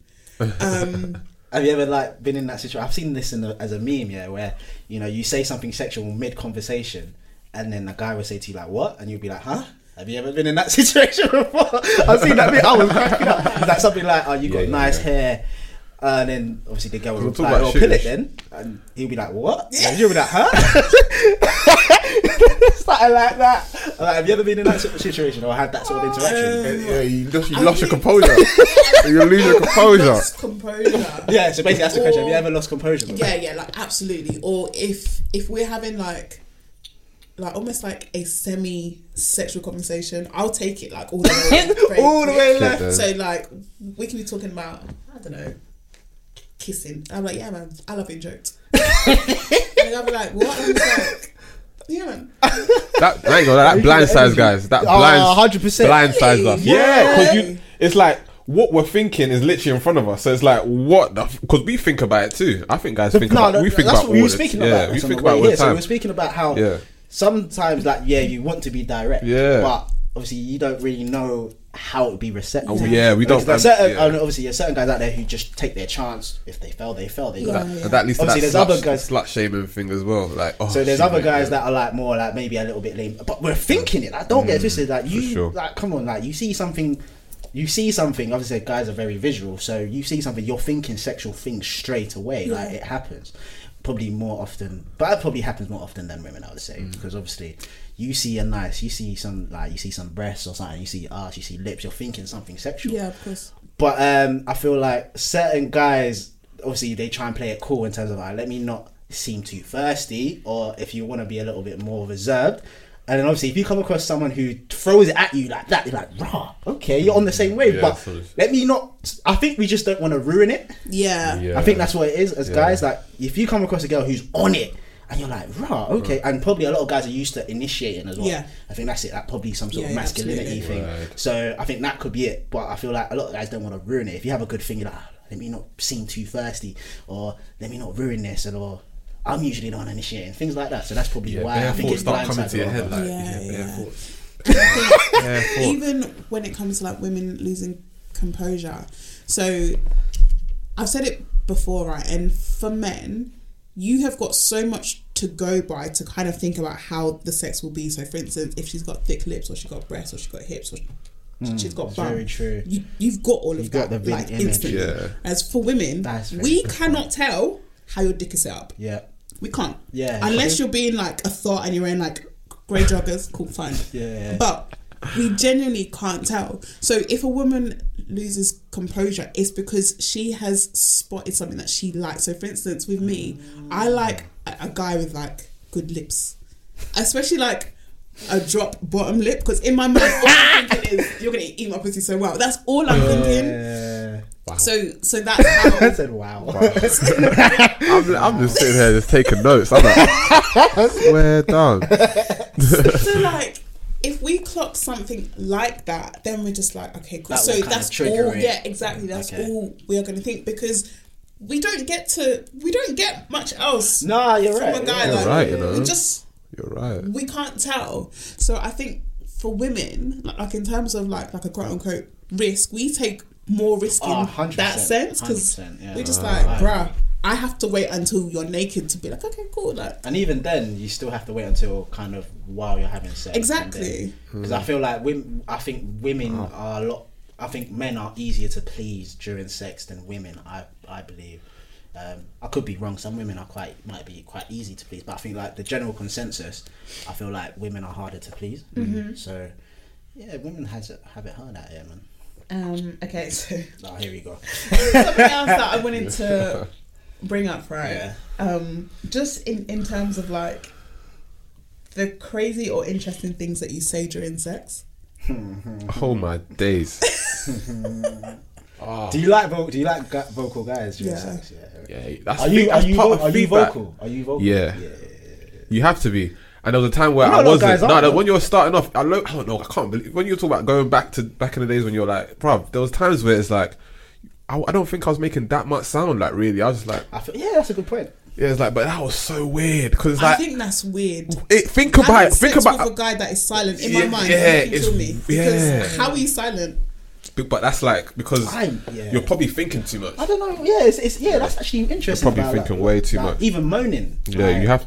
[SPEAKER 4] Um,
[SPEAKER 5] Have you ever like been in that situation? I've seen this in the, as a meme, yeah, where you know you say something sexual mid conversation, and then the guy will say to you like, "What?" and you'll be like, "Huh." Have you ever been in that situation before? I've seen that. Bit. I was cracking up. It's like something like, "Oh, you got
[SPEAKER 6] Yeah, yeah,
[SPEAKER 5] nice
[SPEAKER 6] yeah.
[SPEAKER 5] hair," and then obviously the girl will
[SPEAKER 6] We'll talk
[SPEAKER 5] reply,
[SPEAKER 6] about
[SPEAKER 5] "Oh, pill it then," and he'll be like, "What?" And you'll be like, "Huh?" Something like that. Like, have you ever been in that situation or had that sort of oh, interaction?
[SPEAKER 6] Yeah, you lost, you
[SPEAKER 4] I
[SPEAKER 6] lost your
[SPEAKER 4] think-
[SPEAKER 6] composure. you lose your composure.
[SPEAKER 4] lost composure.
[SPEAKER 5] yeah. So basically, that's the question. Have you ever lost composure?
[SPEAKER 4] Yeah, yeah, like absolutely. Or if if we're having like like almost like a semi sexual conversation, I'll take it like all the way
[SPEAKER 5] All the way left.
[SPEAKER 4] So like we can be talking about I don't know kissing. I'm like, yeah, man, I love being joked. and I'll be like, what? And I'm like, yeah, man.
[SPEAKER 6] That, I ain't gonna lie, that blindsides guys. That
[SPEAKER 5] Oh,
[SPEAKER 6] blind,
[SPEAKER 5] 100%.
[SPEAKER 6] blindsides us.
[SPEAKER 4] Really?
[SPEAKER 6] Yeah, because you, it's like what we're thinking is literally in front of us. So it's like what the because we think about it too. I think guys think
[SPEAKER 5] no,
[SPEAKER 6] about
[SPEAKER 5] no,
[SPEAKER 6] we think
[SPEAKER 5] that's
[SPEAKER 6] about
[SPEAKER 5] what we
[SPEAKER 6] all
[SPEAKER 5] were
[SPEAKER 6] the-
[SPEAKER 5] speaking
[SPEAKER 6] yeah,
[SPEAKER 5] about.
[SPEAKER 6] we think about all
[SPEAKER 5] here.
[SPEAKER 6] the
[SPEAKER 5] So we
[SPEAKER 6] time.
[SPEAKER 5] were speaking about how
[SPEAKER 6] Yeah.
[SPEAKER 5] Sometimes, like, yeah, you want to be direct,
[SPEAKER 6] Yeah.
[SPEAKER 5] but obviously you don't really know how it would be receptive.
[SPEAKER 6] Oh, yeah, we don't-
[SPEAKER 5] Because there's certain,
[SPEAKER 6] yeah.
[SPEAKER 5] and obviously, there's certain guys out there who just take their chance. If they fail, they fail. They
[SPEAKER 4] Yeah.
[SPEAKER 5] got
[SPEAKER 6] And that leads to that
[SPEAKER 5] Obviously, there's
[SPEAKER 6] slut,
[SPEAKER 5] other guys-
[SPEAKER 6] slut shaming thing as well. Like, oh,
[SPEAKER 5] So there's
[SPEAKER 6] shit,
[SPEAKER 5] other guys
[SPEAKER 6] yeah.
[SPEAKER 5] that are like more like maybe a little bit lame, but we're thinking it. Like, don't get twisted. Like you,
[SPEAKER 6] Mm, sure.
[SPEAKER 5] like come on, like you see something, you see something. Obviously, guys are very visual, so you see something, you're thinking sexual things straight away. Like it happens, probably more often, but it probably happens more often than women. I would say
[SPEAKER 6] Mm.
[SPEAKER 5] because obviously. You see a nice, you see some like you see some breasts or something, you see arse, you see lips, you're thinking something sexual.
[SPEAKER 4] Yeah, of course.
[SPEAKER 5] But um, I feel like certain guys, obviously, they try and play it cool in terms of like, let me not seem too thirsty, or if you want to be a little bit more reserved. And then obviously, if you come across someone who throws it at you like that, you're like, rah, okay, you're on the same wave.
[SPEAKER 6] Yeah,
[SPEAKER 5] but
[SPEAKER 6] so
[SPEAKER 5] let me not. I think we just don't want to ruin it.
[SPEAKER 4] Yeah.
[SPEAKER 6] Yeah.
[SPEAKER 5] I think that's what it is as
[SPEAKER 6] Yeah.
[SPEAKER 5] guys. Like, if you come across a girl who's on it. And you're like, rah, okay. And probably a lot of guys are used to initiating as well.
[SPEAKER 4] Yeah.
[SPEAKER 5] I think that's it. That probably some sort
[SPEAKER 4] Yeah,
[SPEAKER 5] of masculinity
[SPEAKER 4] absolutely.
[SPEAKER 5] thing.
[SPEAKER 6] Right.
[SPEAKER 5] So I think that could be it. But I feel like a lot of guys don't want to ruin it. If you have a good thing, you're like, "Ah, let me not seem too thirsty, or let me not ruin this, and or I'm usually the one initiating things like that. So that's probably
[SPEAKER 6] Yeah,
[SPEAKER 5] why I
[SPEAKER 6] bare
[SPEAKER 5] think
[SPEAKER 6] thoughts
[SPEAKER 5] it's
[SPEAKER 6] start coming to your head. Like,
[SPEAKER 4] Yeah,
[SPEAKER 6] yeah, bare
[SPEAKER 4] yeah.
[SPEAKER 6] thoughts.
[SPEAKER 4] And I think even when it comes to like women losing composure so i've said it before right and for men you have got so much to go by to kind of think about how the sex will be so for instance if she's got thick lips or she's got breasts or she's got hips or mm, she's got
[SPEAKER 5] it's
[SPEAKER 4] bum
[SPEAKER 5] very true.
[SPEAKER 4] you, you've got all of
[SPEAKER 5] You've got
[SPEAKER 4] that
[SPEAKER 5] the
[SPEAKER 4] like
[SPEAKER 5] image.
[SPEAKER 4] instantly
[SPEAKER 6] Yeah.
[SPEAKER 4] as for women we cannot tell how your dick is set up
[SPEAKER 5] Yeah,
[SPEAKER 4] we can't.
[SPEAKER 5] Yeah.
[SPEAKER 4] Unless you're being like a thought and you're wearing like grey joggers, cool, fine.
[SPEAKER 5] Yeah.
[SPEAKER 4] But we genuinely can't tell. So if a woman loses composure, it's because she has spotted something that she likes. So for instance, with me, I like a, a guy with like good lips, especially like a drop bottom lip. Because in my mind, all I'm thinking is you're gonna eat my pussy so well. That's all I'm thinking.
[SPEAKER 5] Yeah.
[SPEAKER 4] So so that's how.
[SPEAKER 5] I said, wow.
[SPEAKER 6] I'm, I'm just sitting here just taking notes. I'm like, we're done.
[SPEAKER 4] so like if we clock something like that then we're just like okay cool
[SPEAKER 5] That
[SPEAKER 4] so that's all
[SPEAKER 5] it.
[SPEAKER 4] yeah exactly that's
[SPEAKER 5] Okay.
[SPEAKER 4] all we are going to think because we don't get to we don't get much else
[SPEAKER 5] nah, you're
[SPEAKER 4] from
[SPEAKER 5] right.
[SPEAKER 4] a guy
[SPEAKER 5] yeah.
[SPEAKER 4] like
[SPEAKER 6] right, you know.
[SPEAKER 4] we just
[SPEAKER 6] You're right.
[SPEAKER 4] we can't tell so i think for women like, like in terms of like like a quote unquote risk we take more risk in
[SPEAKER 5] Oh, 100%,
[SPEAKER 4] that sense because
[SPEAKER 5] yeah.
[SPEAKER 4] we're just
[SPEAKER 5] Right.
[SPEAKER 4] like bruh i have to wait until you're naked to be like okay cool like
[SPEAKER 5] And even then, you still have to wait until kind of while you're having sex.
[SPEAKER 4] Exactly.
[SPEAKER 5] Because I feel like women, I think women are a lot. I think men are easier to please during sex than women. I I believe. Um, I could be wrong. Some women are quite might be quite easy to please, but I think like the general consensus, I feel like women are harder to please. Mm-hmm. So, yeah, women has it, have it hard out here, man.
[SPEAKER 4] Um okay so
[SPEAKER 5] Oh, here we go.
[SPEAKER 4] something else that I wanted to bring up, right?
[SPEAKER 5] Yeah.
[SPEAKER 4] Um, just in in terms of like the crazy or interesting things that you say during sex.
[SPEAKER 6] Oh my days.
[SPEAKER 5] Do you like vo- do you like gu- vocal guys during
[SPEAKER 4] Yeah.
[SPEAKER 5] sex? Yeah.
[SPEAKER 6] Yeah, that's
[SPEAKER 5] Are you
[SPEAKER 6] that's
[SPEAKER 5] are you, vo- are you vocal? Are you vocal?
[SPEAKER 6] Yeah. You have to be. And there was a time where
[SPEAKER 5] I know
[SPEAKER 6] I
[SPEAKER 5] a guys
[SPEAKER 6] wasn't. No, no, when you were starting off, I, lo- I don't know. I can't believe when you talk about going back to back in the days when you're like, bruv, there was times where it's like, I, I don't think I was making that much sound. Like really, I was just like,
[SPEAKER 5] I feel, yeah, that's a good point.
[SPEAKER 6] Yeah, it's like, but that was so weird because it's
[SPEAKER 4] I
[SPEAKER 6] like,
[SPEAKER 4] think that's weird.
[SPEAKER 6] it, think about
[SPEAKER 4] Having
[SPEAKER 6] it. Think
[SPEAKER 4] sex
[SPEAKER 6] about
[SPEAKER 4] with a guy that is silent in
[SPEAKER 6] Yeah,
[SPEAKER 4] my mind.
[SPEAKER 6] yeah,
[SPEAKER 4] Yeah, you
[SPEAKER 6] it's-
[SPEAKER 4] kill me because
[SPEAKER 6] yeah.
[SPEAKER 4] how are you silent?
[SPEAKER 6] But that's like because
[SPEAKER 5] I'm- yeah.
[SPEAKER 6] you're probably thinking too much.
[SPEAKER 5] I don't know. Yeah, it's, it's yeah. That's actually interesting.
[SPEAKER 6] probably thinking
[SPEAKER 5] like,
[SPEAKER 6] way too
[SPEAKER 5] like,
[SPEAKER 6] much.
[SPEAKER 5] Even moaning.
[SPEAKER 6] Yeah,
[SPEAKER 5] like,
[SPEAKER 6] you have.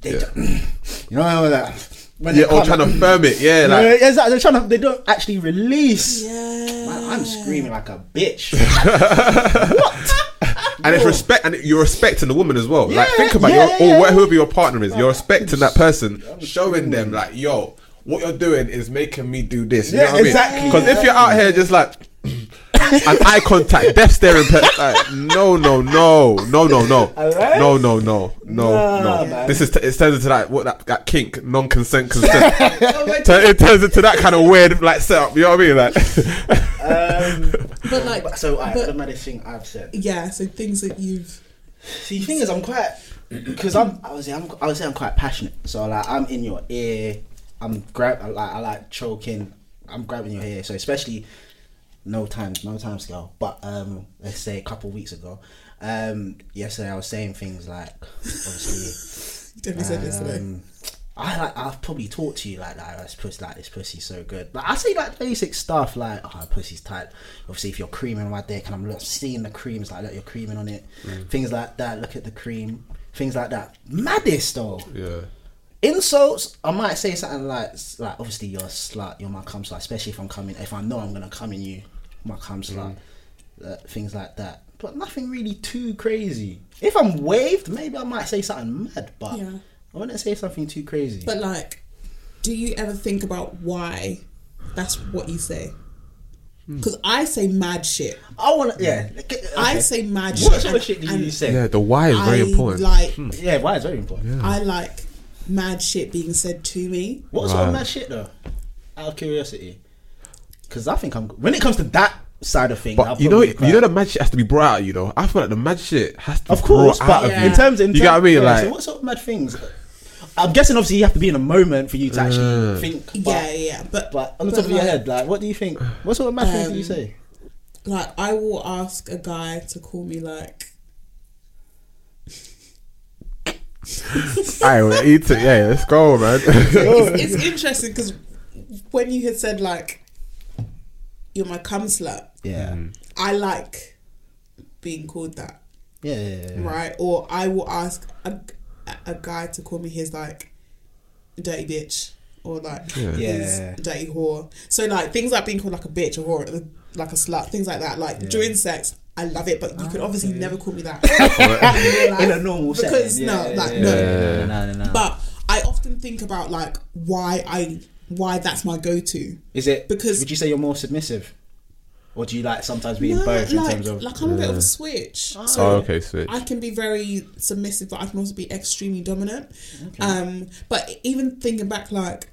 [SPEAKER 5] They
[SPEAKER 6] yeah.
[SPEAKER 5] don't- you know that. When
[SPEAKER 6] Yeah,
[SPEAKER 5] they
[SPEAKER 6] or
[SPEAKER 5] can't,
[SPEAKER 6] trying to
[SPEAKER 5] like-
[SPEAKER 6] firm it. Yeah,
[SPEAKER 5] Yeah,
[SPEAKER 6] like
[SPEAKER 5] yeah, exactly. They're trying to. They don't actually release.
[SPEAKER 4] Yeah.
[SPEAKER 5] Man, I'm screaming like a bitch.
[SPEAKER 6] and it's respect, and you're respecting the woman as well. like think about
[SPEAKER 5] yeah,
[SPEAKER 6] your
[SPEAKER 5] yeah,
[SPEAKER 6] or whoever your partner is. You're respecting that person, showing them like, yo, what you're doing is making me do this. You
[SPEAKER 5] Yeah,
[SPEAKER 6] know what
[SPEAKER 5] exactly,
[SPEAKER 6] I mean? Because if you're out here just like. And eye contact, death staring. Pe- like, no, no, no, no, no, no,
[SPEAKER 5] Alright?
[SPEAKER 6] no, no, no, no,
[SPEAKER 5] Nah,
[SPEAKER 6] no.
[SPEAKER 5] man.
[SPEAKER 6] This is t- it turns into that what that, that kink, non-consent, consent.
[SPEAKER 4] My
[SPEAKER 6] Turn- it turns into that kind of weird like setup. You know what I mean? Like,
[SPEAKER 5] um,
[SPEAKER 4] But like,
[SPEAKER 5] so I,
[SPEAKER 4] but-
[SPEAKER 5] the maddest thing I've said.
[SPEAKER 4] yeah. So things that you've
[SPEAKER 5] See, the thing is, I'm quite because I'm. I would say I'm. I would say I'm quite passionate. So like, I'm in your ear. I'm grab. I like. I like choking. I'm grabbing your hair. So especially, no time. No time scale. But um, let's say a couple weeks ago. Um, yesterday I was saying things like, obviously.
[SPEAKER 4] you definitely said yesterday.
[SPEAKER 5] Um, I like I've probably talked to you like that. This pussy, like this pussy's so good. But I say like basic stuff like, oh, pussy's tight. Obviously, if you're creaming my dick and I'm look, seeing the creams like, look, you're creaming on it. Things like that. Look at the cream. Things like that. Maddest though.
[SPEAKER 6] yeah,
[SPEAKER 5] Insults. I might say something like, like obviously you're a slut. You're my cum slut. Especially if I'm coming. If I know I'm gonna come in you, my cum slut. Uh, things like that. But nothing really too crazy. If I'm waved, maybe I might say something mad. But
[SPEAKER 4] Yeah.
[SPEAKER 5] I wouldn't say something too crazy.
[SPEAKER 4] But like, do you ever think about why that's what you say?
[SPEAKER 5] Hmm.
[SPEAKER 4] Because I say mad shit.
[SPEAKER 5] I want to, yeah.
[SPEAKER 4] I say mad shit.
[SPEAKER 5] What
[SPEAKER 4] shit.
[SPEAKER 5] sort of shit do you say?
[SPEAKER 6] yeah. The why is very important.
[SPEAKER 4] Like,
[SPEAKER 5] Yeah, why is very important.
[SPEAKER 4] I like mad shit being said to me.
[SPEAKER 5] What sort of mad shit though? Out of curiosity, because I think I'm. When it comes to that side of things, I'll
[SPEAKER 6] But you know, you know, the mad shit has to be brought out you, know, I feel like the mad shit has to be
[SPEAKER 5] Of course,
[SPEAKER 6] brought out
[SPEAKER 5] but
[SPEAKER 6] of
[SPEAKER 4] Yeah.
[SPEAKER 6] you.
[SPEAKER 5] in terms, in
[SPEAKER 6] you get what I mean?
[SPEAKER 5] yeah,
[SPEAKER 6] like,
[SPEAKER 5] so what sort of mad things? I'm guessing obviously you have to be in a moment for you to actually
[SPEAKER 6] Uh.
[SPEAKER 5] think. But,
[SPEAKER 4] yeah, yeah. But
[SPEAKER 5] But on the top of your
[SPEAKER 4] like-
[SPEAKER 5] head, like, what do you think? What sort of mad things do you
[SPEAKER 4] Um,
[SPEAKER 5] say?
[SPEAKER 4] like I will ask a guy to call me like
[SPEAKER 6] I will eat it. Yeah, let's go, man.
[SPEAKER 4] it's, it's interesting because when you had said like you're my cum slut,
[SPEAKER 5] Yeah, mm.
[SPEAKER 4] I like being called that,
[SPEAKER 5] yeah, yeah, yeah, yeah.
[SPEAKER 4] right? Or I will ask a, a guy to call me his like dirty bitch or like
[SPEAKER 6] Yeah.
[SPEAKER 4] his
[SPEAKER 5] Yeah.
[SPEAKER 4] dirty whore. So like things like being called like a bitch or whore, like a slut, things like that. Like during sex, I love it, but you could obviously never call me that in, real
[SPEAKER 5] in a
[SPEAKER 4] life.
[SPEAKER 5] normal
[SPEAKER 4] because
[SPEAKER 5] setting.
[SPEAKER 4] no,
[SPEAKER 5] yeah,
[SPEAKER 4] like
[SPEAKER 5] yeah,
[SPEAKER 4] no.
[SPEAKER 5] yeah, no, no, no.
[SPEAKER 4] But I often think about like why I why that's my go to.
[SPEAKER 5] is it
[SPEAKER 4] because-
[SPEAKER 5] Would you say you're more submissive, or do you like sometimes being
[SPEAKER 4] No,
[SPEAKER 5] both in
[SPEAKER 4] like,
[SPEAKER 5] terms of?
[SPEAKER 4] like I'm a bit of a switch.
[SPEAKER 6] oh,
[SPEAKER 4] So
[SPEAKER 6] okay, switch.
[SPEAKER 4] I can be very submissive, but I can also be extremely dominant. Um, but even thinking back, like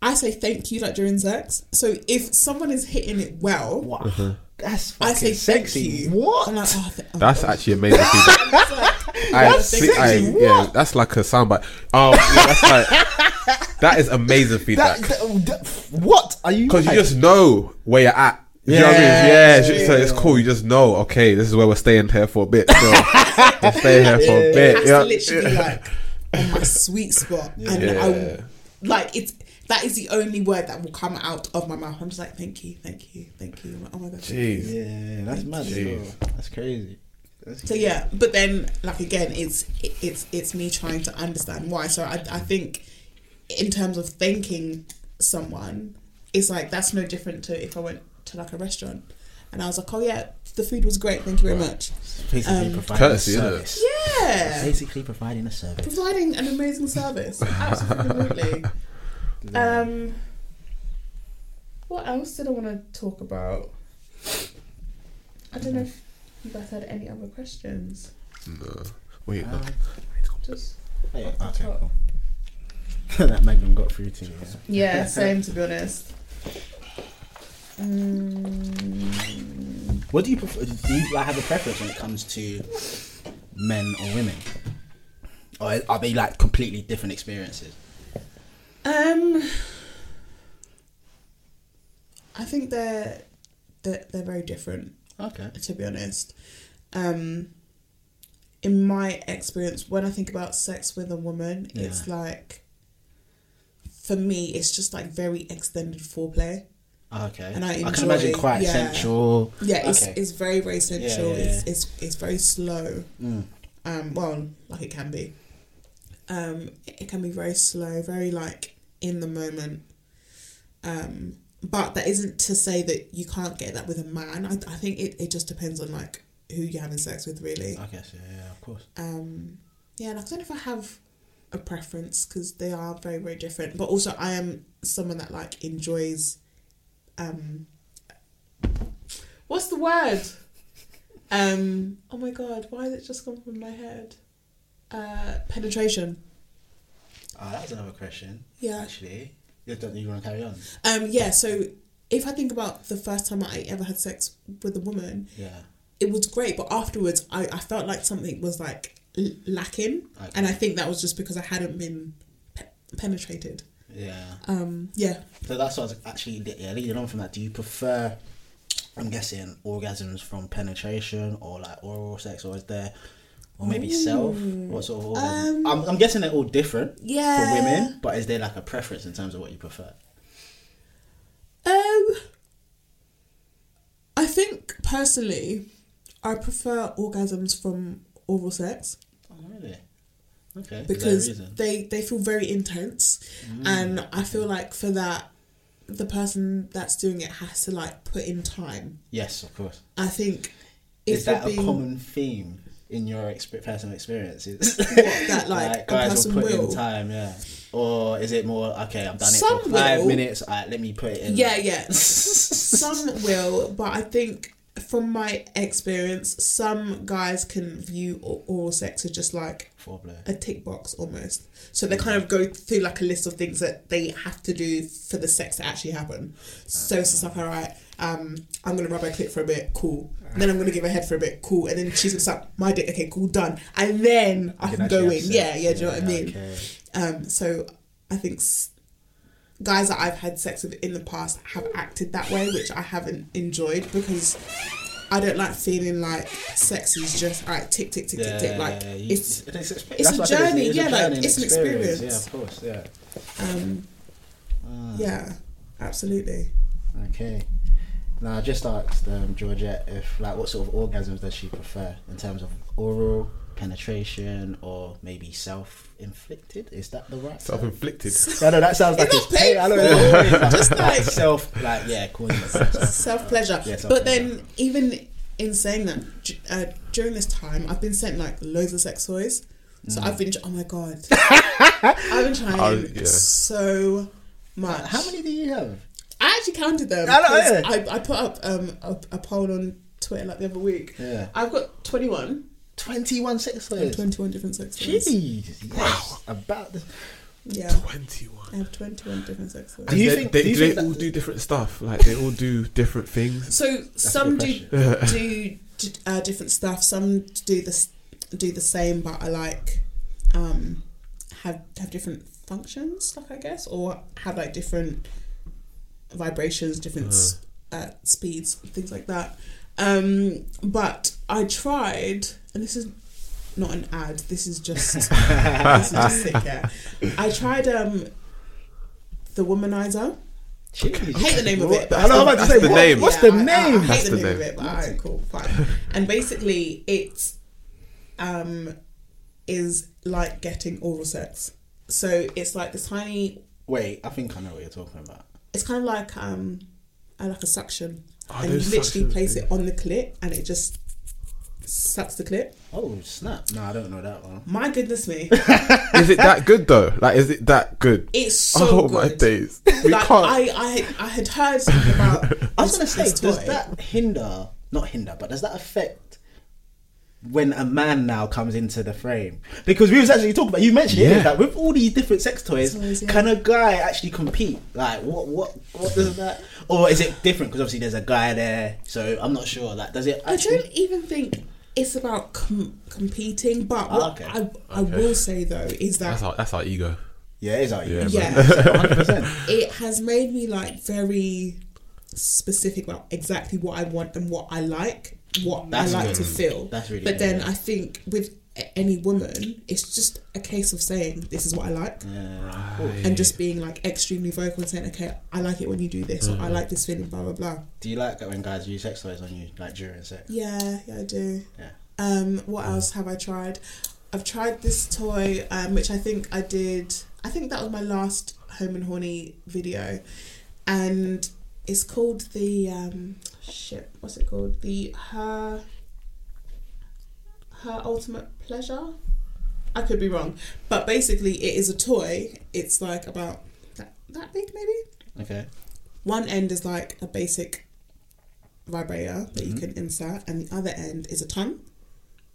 [SPEAKER 4] I say thank you like during sex. So if someone is hitting it well,
[SPEAKER 5] Wow,
[SPEAKER 6] Uh-huh.
[SPEAKER 5] that's
[SPEAKER 4] I
[SPEAKER 5] fucking
[SPEAKER 4] say thank
[SPEAKER 5] sexy.
[SPEAKER 4] you.
[SPEAKER 5] What?
[SPEAKER 4] Like, oh, th- oh,
[SPEAKER 6] That's
[SPEAKER 4] God.
[SPEAKER 6] actually amazing feedback. I,
[SPEAKER 4] That's
[SPEAKER 6] see-
[SPEAKER 4] sexy.
[SPEAKER 6] I- yeah, that's like a soundbite. Um, yeah, that's like that is amazing feedback
[SPEAKER 5] that- that- what are you?
[SPEAKER 6] because you just know where you're at. You know what I mean?
[SPEAKER 5] Yeah,
[SPEAKER 6] Yeah,
[SPEAKER 5] yeah,
[SPEAKER 6] so it's cool. You just know, okay, this is where we're staying here for a bit. So we're staying here for a bit.
[SPEAKER 4] has
[SPEAKER 6] Yeah.
[SPEAKER 4] literally like on my sweet spot, and
[SPEAKER 6] Yeah.
[SPEAKER 4] I will, like it's that is the only word that will come out of my mouth. I'm just like, thank you, thank you, thank you. Like, oh my god.
[SPEAKER 6] Jeez.
[SPEAKER 5] Yeah, that's mad.
[SPEAKER 6] Jeez.
[SPEAKER 5] That's crazy. That's
[SPEAKER 4] So yeah, but then like again, it's it's it's me trying to understand why. So I I think in terms of thanking someone, it's like that's no different to if I went to like a restaurant and I was like, oh yeah, the food was great, thank you very much.
[SPEAKER 5] basically
[SPEAKER 4] Um,
[SPEAKER 5] providing
[SPEAKER 6] Courtesy,
[SPEAKER 5] a service.
[SPEAKER 4] Yeah,
[SPEAKER 5] Basically providing a service.
[SPEAKER 4] providing an amazing service. Absolutely. um, what else did I want to talk about? I don't know if you guys had any other questions.
[SPEAKER 6] No. Wait, no.
[SPEAKER 4] Just
[SPEAKER 5] Oh, yeah, okay, cool. that Magnum got through to you. Yeah.
[SPEAKER 4] yeah, same to be honest. Mm,
[SPEAKER 5] What do you prefer? Do you like have a preference when it comes to men or women, or are they like completely different experiences?
[SPEAKER 4] um, I think they're they're, they're very different.
[SPEAKER 5] Okay.
[SPEAKER 4] to be honest. Um, in my experience, when I think about sex with a woman, it's like, for me, it's just like very extended foreplay.
[SPEAKER 5] Okay.
[SPEAKER 4] And I
[SPEAKER 5] can imagine quite
[SPEAKER 4] yeah.
[SPEAKER 5] sensual.
[SPEAKER 4] Yeah, it's
[SPEAKER 5] Okay.
[SPEAKER 4] it's very very sensual.
[SPEAKER 5] Yeah, yeah,
[SPEAKER 4] It's
[SPEAKER 5] yeah.
[SPEAKER 4] it's it's very slow.
[SPEAKER 5] Mm.
[SPEAKER 4] Um, well, like it can be. Um, it it can be very slow, very like in the moment. Um, but that isn't to say that you can't get that with a man. I I think it, it just depends on like who you're having sex with, really.
[SPEAKER 5] I guess yeah, yeah, of course.
[SPEAKER 4] Um, yeah, like, I don't know if I have a preference because they are very very different. But also, I am someone that like enjoys. Um, what's the word? Um, oh my god, why did it just come from my head? Uh, penetration.
[SPEAKER 5] Oh, that's another question.
[SPEAKER 4] Yeah.
[SPEAKER 5] Actually, you don't you want to carry on?
[SPEAKER 4] Um, yeah. So if I think about the first time I ever had sex with a woman,
[SPEAKER 5] Yeah.
[SPEAKER 4] it was great, but afterwards I, I felt like something was like l- lacking,
[SPEAKER 5] Okay.
[SPEAKER 4] and I think that was just because I hadn't been pe- penetrated.
[SPEAKER 5] Yeah.
[SPEAKER 4] Um, yeah.
[SPEAKER 5] So that's what I was actually yeah, leading on from that. Do you prefer, I'm guessing, orgasms from penetration or like oral sex, or is there, or maybe self? What sort of orgasm?
[SPEAKER 4] Um,
[SPEAKER 5] I'm, I'm guessing they're all different
[SPEAKER 4] Yeah.
[SPEAKER 5] for women, but is there like a preference in terms of what you prefer?
[SPEAKER 4] Um, I think personally, I prefer orgasms from oral sex
[SPEAKER 5] Oh, really? Okay. Is there a
[SPEAKER 4] because they they feel very intense, and I feel like for that, the person that's doing it has to like put in time.
[SPEAKER 5] yes, of course.
[SPEAKER 4] I think
[SPEAKER 5] Is that
[SPEAKER 4] you're
[SPEAKER 5] a
[SPEAKER 4] being-
[SPEAKER 5] common theme in your exp- personal experiences?
[SPEAKER 4] that, like, a
[SPEAKER 5] guys will put
[SPEAKER 4] will?
[SPEAKER 5] in time, yeah. Or is it more okay? I've done it for five
[SPEAKER 4] will.
[SPEAKER 5] minutes. Let me put it in.
[SPEAKER 4] Yeah, yeah. some will, but I think from my experience, some guys can view oral sex as just like
[SPEAKER 5] Foreplay.
[SPEAKER 4] a tick box almost. So they kind of go through like a list of things that they have to do for the sex to actually happen. So it's just like, all right, um, I'm gonna rub her clit for a bit, cool. And Then I'm gonna give her head for a bit, cool. And then she's gonna start my dick, okay, cool, done. And then I
[SPEAKER 5] You
[SPEAKER 4] can go in. Yeah, yeah. Do you know what I mean?
[SPEAKER 5] Okay.
[SPEAKER 4] Um, so I think s- guys that I've had sex with in the past have acted that way, which I haven't enjoyed because I don't like feeling like sex is just all right, tick, tick, tick, tick, tick. Like
[SPEAKER 5] yeah, you-
[SPEAKER 4] it's
[SPEAKER 5] it's,
[SPEAKER 4] it's a
[SPEAKER 5] what I said,
[SPEAKER 4] journey,
[SPEAKER 5] it's
[SPEAKER 4] yeah,
[SPEAKER 5] a
[SPEAKER 4] like,
[SPEAKER 5] journey and
[SPEAKER 4] it's an experience.
[SPEAKER 5] Yeah, of course, yeah.
[SPEAKER 4] um,
[SPEAKER 5] Ah.
[SPEAKER 4] yeah, absolutely.
[SPEAKER 5] Okay. Now, I just asked um, Georgette if, like, what sort of orgasms does she prefer in terms of oral penetration or maybe self-inflicted? Is that the right?
[SPEAKER 6] Self-inflicted.
[SPEAKER 5] I know that sounds like
[SPEAKER 4] It's
[SPEAKER 5] it's
[SPEAKER 4] not
[SPEAKER 5] pain. I know
[SPEAKER 4] painful.
[SPEAKER 5] it's
[SPEAKER 4] Just like-
[SPEAKER 5] self, like yeah, calling it self.
[SPEAKER 4] Self pleasure.
[SPEAKER 5] Yeah,
[SPEAKER 4] but
[SPEAKER 5] self-pleasure.
[SPEAKER 4] then even in saying that, uh, during this time, I've been sent like loads of sex toys. So I've been, oh my god, I've been trying
[SPEAKER 6] Oh, yeah.
[SPEAKER 4] so much.
[SPEAKER 5] How many do you have?
[SPEAKER 4] I actually counted them.
[SPEAKER 5] I know,
[SPEAKER 4] 'cause
[SPEAKER 5] yeah.
[SPEAKER 4] I, I put up um, a, a poll on Twitter like the other week.
[SPEAKER 5] Yeah.
[SPEAKER 4] I've got 21.
[SPEAKER 5] Twenty-one sex toys.
[SPEAKER 4] 21 different sex toys.
[SPEAKER 5] Jeez. Yes. About the.
[SPEAKER 4] Yeah.
[SPEAKER 6] 21.
[SPEAKER 4] I have 21 different sex toys.
[SPEAKER 5] Do you
[SPEAKER 6] they,
[SPEAKER 5] think-
[SPEAKER 6] they,
[SPEAKER 5] do you
[SPEAKER 6] do they all do different stuff? Like they all do different things.
[SPEAKER 4] So some do do uh, different stuff. Some do this do the same, but I like um have have different functions, like I guess, or have like different vibrations, different s uh, speeds, things like that. Um, but I tried, and this is not an ad. This is just this is just sick. Yeah, I tried um the womanizer.
[SPEAKER 5] Jeez.
[SPEAKER 4] I hate the name of it.
[SPEAKER 5] I know. I'm about to
[SPEAKER 6] That's
[SPEAKER 5] say
[SPEAKER 6] the
[SPEAKER 5] what-
[SPEAKER 6] name.
[SPEAKER 5] What's
[SPEAKER 4] Yeah,
[SPEAKER 5] the
[SPEAKER 4] I- I-
[SPEAKER 5] name?
[SPEAKER 4] I, hate
[SPEAKER 6] That's
[SPEAKER 4] the,
[SPEAKER 6] the
[SPEAKER 4] name of it, but alright, cool, fine. and basically, it um is like getting oral sex. So it's like this tiny.
[SPEAKER 5] Wait, I think I know what you're talking about.
[SPEAKER 4] It's kind of like um, uh, like a suction,
[SPEAKER 6] Oh,
[SPEAKER 4] and you literally
[SPEAKER 6] suction
[SPEAKER 4] place it on the clip, and it just sucks the clip.
[SPEAKER 5] Oh snap! No, I don't know that one.
[SPEAKER 4] My goodness me,
[SPEAKER 6] Is it that good though? Like, is it that good?
[SPEAKER 4] it's so
[SPEAKER 6] oh
[SPEAKER 4] good.
[SPEAKER 6] my days! We
[SPEAKER 4] Like
[SPEAKER 6] can't.
[SPEAKER 4] I, I, I had heard something about.
[SPEAKER 5] I was gonna say, does
[SPEAKER 4] toy.
[SPEAKER 5] that hinder? Not hinder, but does that affect when a man now comes into the frame? Because we was actually talking about. You mentioned it
[SPEAKER 6] Yeah.
[SPEAKER 5] that with all these different sex toys,
[SPEAKER 4] Toys, yeah.
[SPEAKER 5] can a guy actually compete? Like, what, what, what does that? Or is it different? Because obviously there's a guy there, so I'm not sure. Like, does it
[SPEAKER 4] I don't even think it's about com- competing, but
[SPEAKER 5] ah,
[SPEAKER 4] what
[SPEAKER 5] okay.
[SPEAKER 4] I, I
[SPEAKER 6] Okay.
[SPEAKER 4] will say though is that
[SPEAKER 6] that's our that's our ego.
[SPEAKER 5] Yeah, it is out
[SPEAKER 6] Yeah.
[SPEAKER 4] Yeah.
[SPEAKER 5] hundred percent.
[SPEAKER 4] it has made me like very specific about exactly what I want and what I like, what
[SPEAKER 5] That's
[SPEAKER 4] I like to feel.
[SPEAKER 5] That's really
[SPEAKER 4] But
[SPEAKER 5] good,
[SPEAKER 4] then
[SPEAKER 5] yeah.
[SPEAKER 4] I think with any woman, it's just a case of saying this is what I like,
[SPEAKER 5] Yeah, cool.
[SPEAKER 4] and just being like extremely vocal and saying, okay, I like it when you do this, or I like this feeling, blah blah blah.
[SPEAKER 5] Do you like it when guys use sex toys on you, like during sex?
[SPEAKER 4] Yeah, yeah, I do.
[SPEAKER 5] Yeah.
[SPEAKER 4] Um, what else have I tried? I've tried this toy, um, which I think I did. I think that was my last home and horny video, and it's called the um, shit. What's it called? The her her ultimate pleasure. I could be wrong, but basically, it is a toy. It's like about that that big, maybe.
[SPEAKER 5] Okay.
[SPEAKER 4] One end is like a basic vibrator that you mm-hmm. can insert, and the other end is a tongue.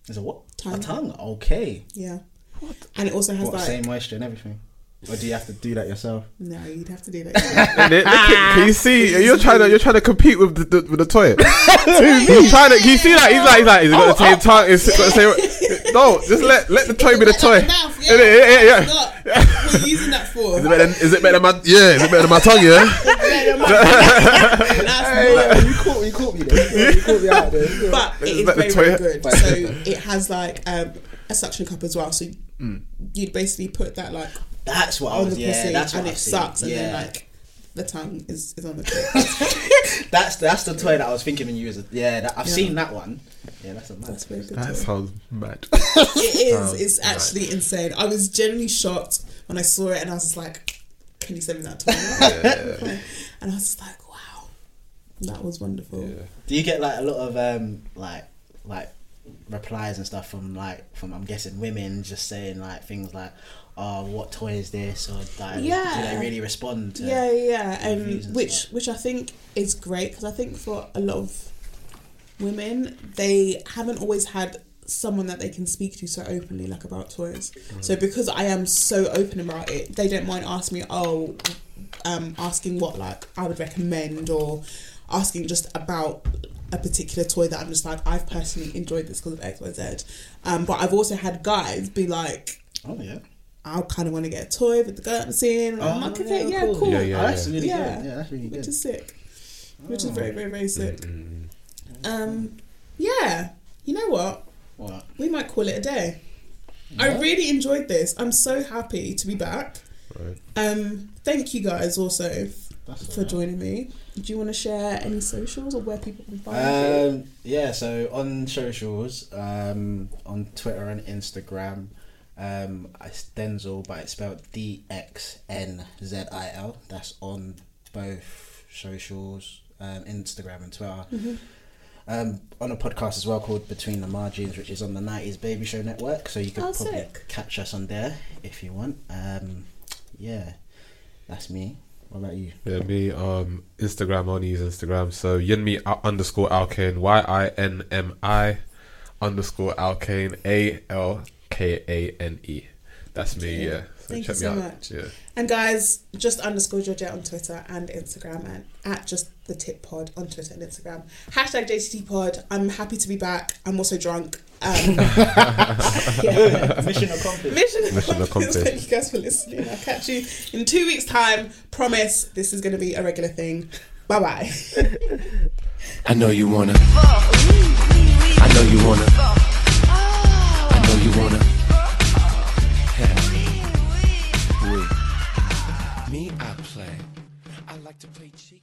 [SPEAKER 5] Is it what?
[SPEAKER 4] Tongue.
[SPEAKER 5] A tongue. Okay.
[SPEAKER 4] Yeah. What? And it also has
[SPEAKER 5] What,
[SPEAKER 4] like
[SPEAKER 5] same moisture and everything? Or do you have to do that yourself?
[SPEAKER 4] no, you'd have to do that.
[SPEAKER 6] Look at- Can you see? You're trying to you're trying to compete with the, the with the toy. he's trying to. Can you see that? He's like he's like he's got the same tongue. He's got the same. No, just let let the toy be the toy.
[SPEAKER 4] Mouth,
[SPEAKER 6] Yeah, yeah, yeah, yeah.
[SPEAKER 4] What are you using that for?
[SPEAKER 6] Is it better? Than, is it better than my? Yeah, is it better than my tongue? Yeah.
[SPEAKER 4] That's
[SPEAKER 5] you caught me, you caught me there. You caught me out there.
[SPEAKER 4] but it is
[SPEAKER 6] Let
[SPEAKER 4] very, very good. So it has like um, a suction cup as well. So you'd basically put that like
[SPEAKER 5] That's what I
[SPEAKER 4] on
[SPEAKER 5] was.
[SPEAKER 4] the
[SPEAKER 5] Yeah,
[SPEAKER 4] pussy
[SPEAKER 5] that's what
[SPEAKER 4] and
[SPEAKER 5] I've
[SPEAKER 4] it
[SPEAKER 5] seen.
[SPEAKER 4] sucks, and
[SPEAKER 5] yeah.
[SPEAKER 4] then like the tongue is, is on the tip.
[SPEAKER 5] That's that's the toy that I was thinking when you was. A, yeah, that, I've
[SPEAKER 4] Yeah.
[SPEAKER 5] seen that one. Yeah, that's a mad.
[SPEAKER 4] That's very good.
[SPEAKER 6] That
[SPEAKER 4] toy.
[SPEAKER 6] sounds mad.
[SPEAKER 4] It
[SPEAKER 6] Sounds
[SPEAKER 4] is. It's actually insane. I was genuinely shocked when I saw it, and I was just like, "Can you send me that toy?" And I was just like, "Wow, that was wonderful."
[SPEAKER 5] Do you get like a lot of um like like replies and stuff from like from I'm guessing women just saying like things like, "Oh, what toy is this?" or like,
[SPEAKER 4] yeah.
[SPEAKER 5] do they really respond? To,
[SPEAKER 4] yeah yeah
[SPEAKER 5] reviews
[SPEAKER 4] and which which i think is great because i think for a lot of women they haven't always had someone that they can speak to so openly like about toys so because i am so open about it they don't mind asking me oh um asking what like i would recommend or asking just about a particular toy that i'm just like i've personally enjoyed this because of xyz um but i've also had guys be like
[SPEAKER 5] Oh yeah.
[SPEAKER 4] I kind of want to get a toy with the girl I'm seeing. I'm like, okay, yeah, cool.
[SPEAKER 6] Yeah, yeah,
[SPEAKER 5] Oh, that's
[SPEAKER 6] yeah.
[SPEAKER 5] really
[SPEAKER 4] Yeah.
[SPEAKER 5] good. Yeah, that's really
[SPEAKER 4] Which is sick. Which is very, very, very sick.
[SPEAKER 6] Mm-hmm.
[SPEAKER 4] Um, yeah. You know what?
[SPEAKER 5] What?
[SPEAKER 4] We might call it a day. I really enjoyed this. I'm so happy to be back.
[SPEAKER 6] Right.
[SPEAKER 4] Um, thank you guys also
[SPEAKER 5] That's
[SPEAKER 4] for
[SPEAKER 5] alright.
[SPEAKER 4] joining me. Do you want to share any socials or where people can find you?
[SPEAKER 5] Um, yeah, so on socials, um, on Twitter and Instagram, um, it's Denzel, but it's spelled D X N Z I L. That's on both socials, um, Instagram and Twitter.
[SPEAKER 4] Mm-hmm.
[SPEAKER 5] Um, on a podcast as well called Between the Margins, which is on the 90s Baby Show Network. So you can
[SPEAKER 4] Oh,
[SPEAKER 5] probably
[SPEAKER 4] sick.
[SPEAKER 5] catch us on there if you want. Um, yeah, that's me. What about you?
[SPEAKER 6] Yeah, me, um, Instagram, I only use Instagram. So Yinmi underscore Alkane, Y I N M I underscore Alkane, A L K A N E. That's me, yeah. So
[SPEAKER 4] Thank
[SPEAKER 6] check
[SPEAKER 4] you
[SPEAKER 6] me
[SPEAKER 4] so
[SPEAKER 6] out.
[SPEAKER 4] much.
[SPEAKER 6] Yeah.
[SPEAKER 4] And guys, just underscore Georgette on Twitter and Instagram and at just the tip pod on Twitter and Instagram. Hashtag JTT pod. I'm happy to be back. I'm also drunk. Um, yeah.
[SPEAKER 5] Mission accomplished.
[SPEAKER 4] Mission,
[SPEAKER 6] Mission
[SPEAKER 4] accomplished.
[SPEAKER 6] accomplished.
[SPEAKER 4] Thank you guys for listening. I'll catch you in two weeks' time. Promise this is going to be a regular thing. Bye bye.
[SPEAKER 3] I know you wanna. I know you wanna. I know you wanna. We. Me, I play. I like to play cheek.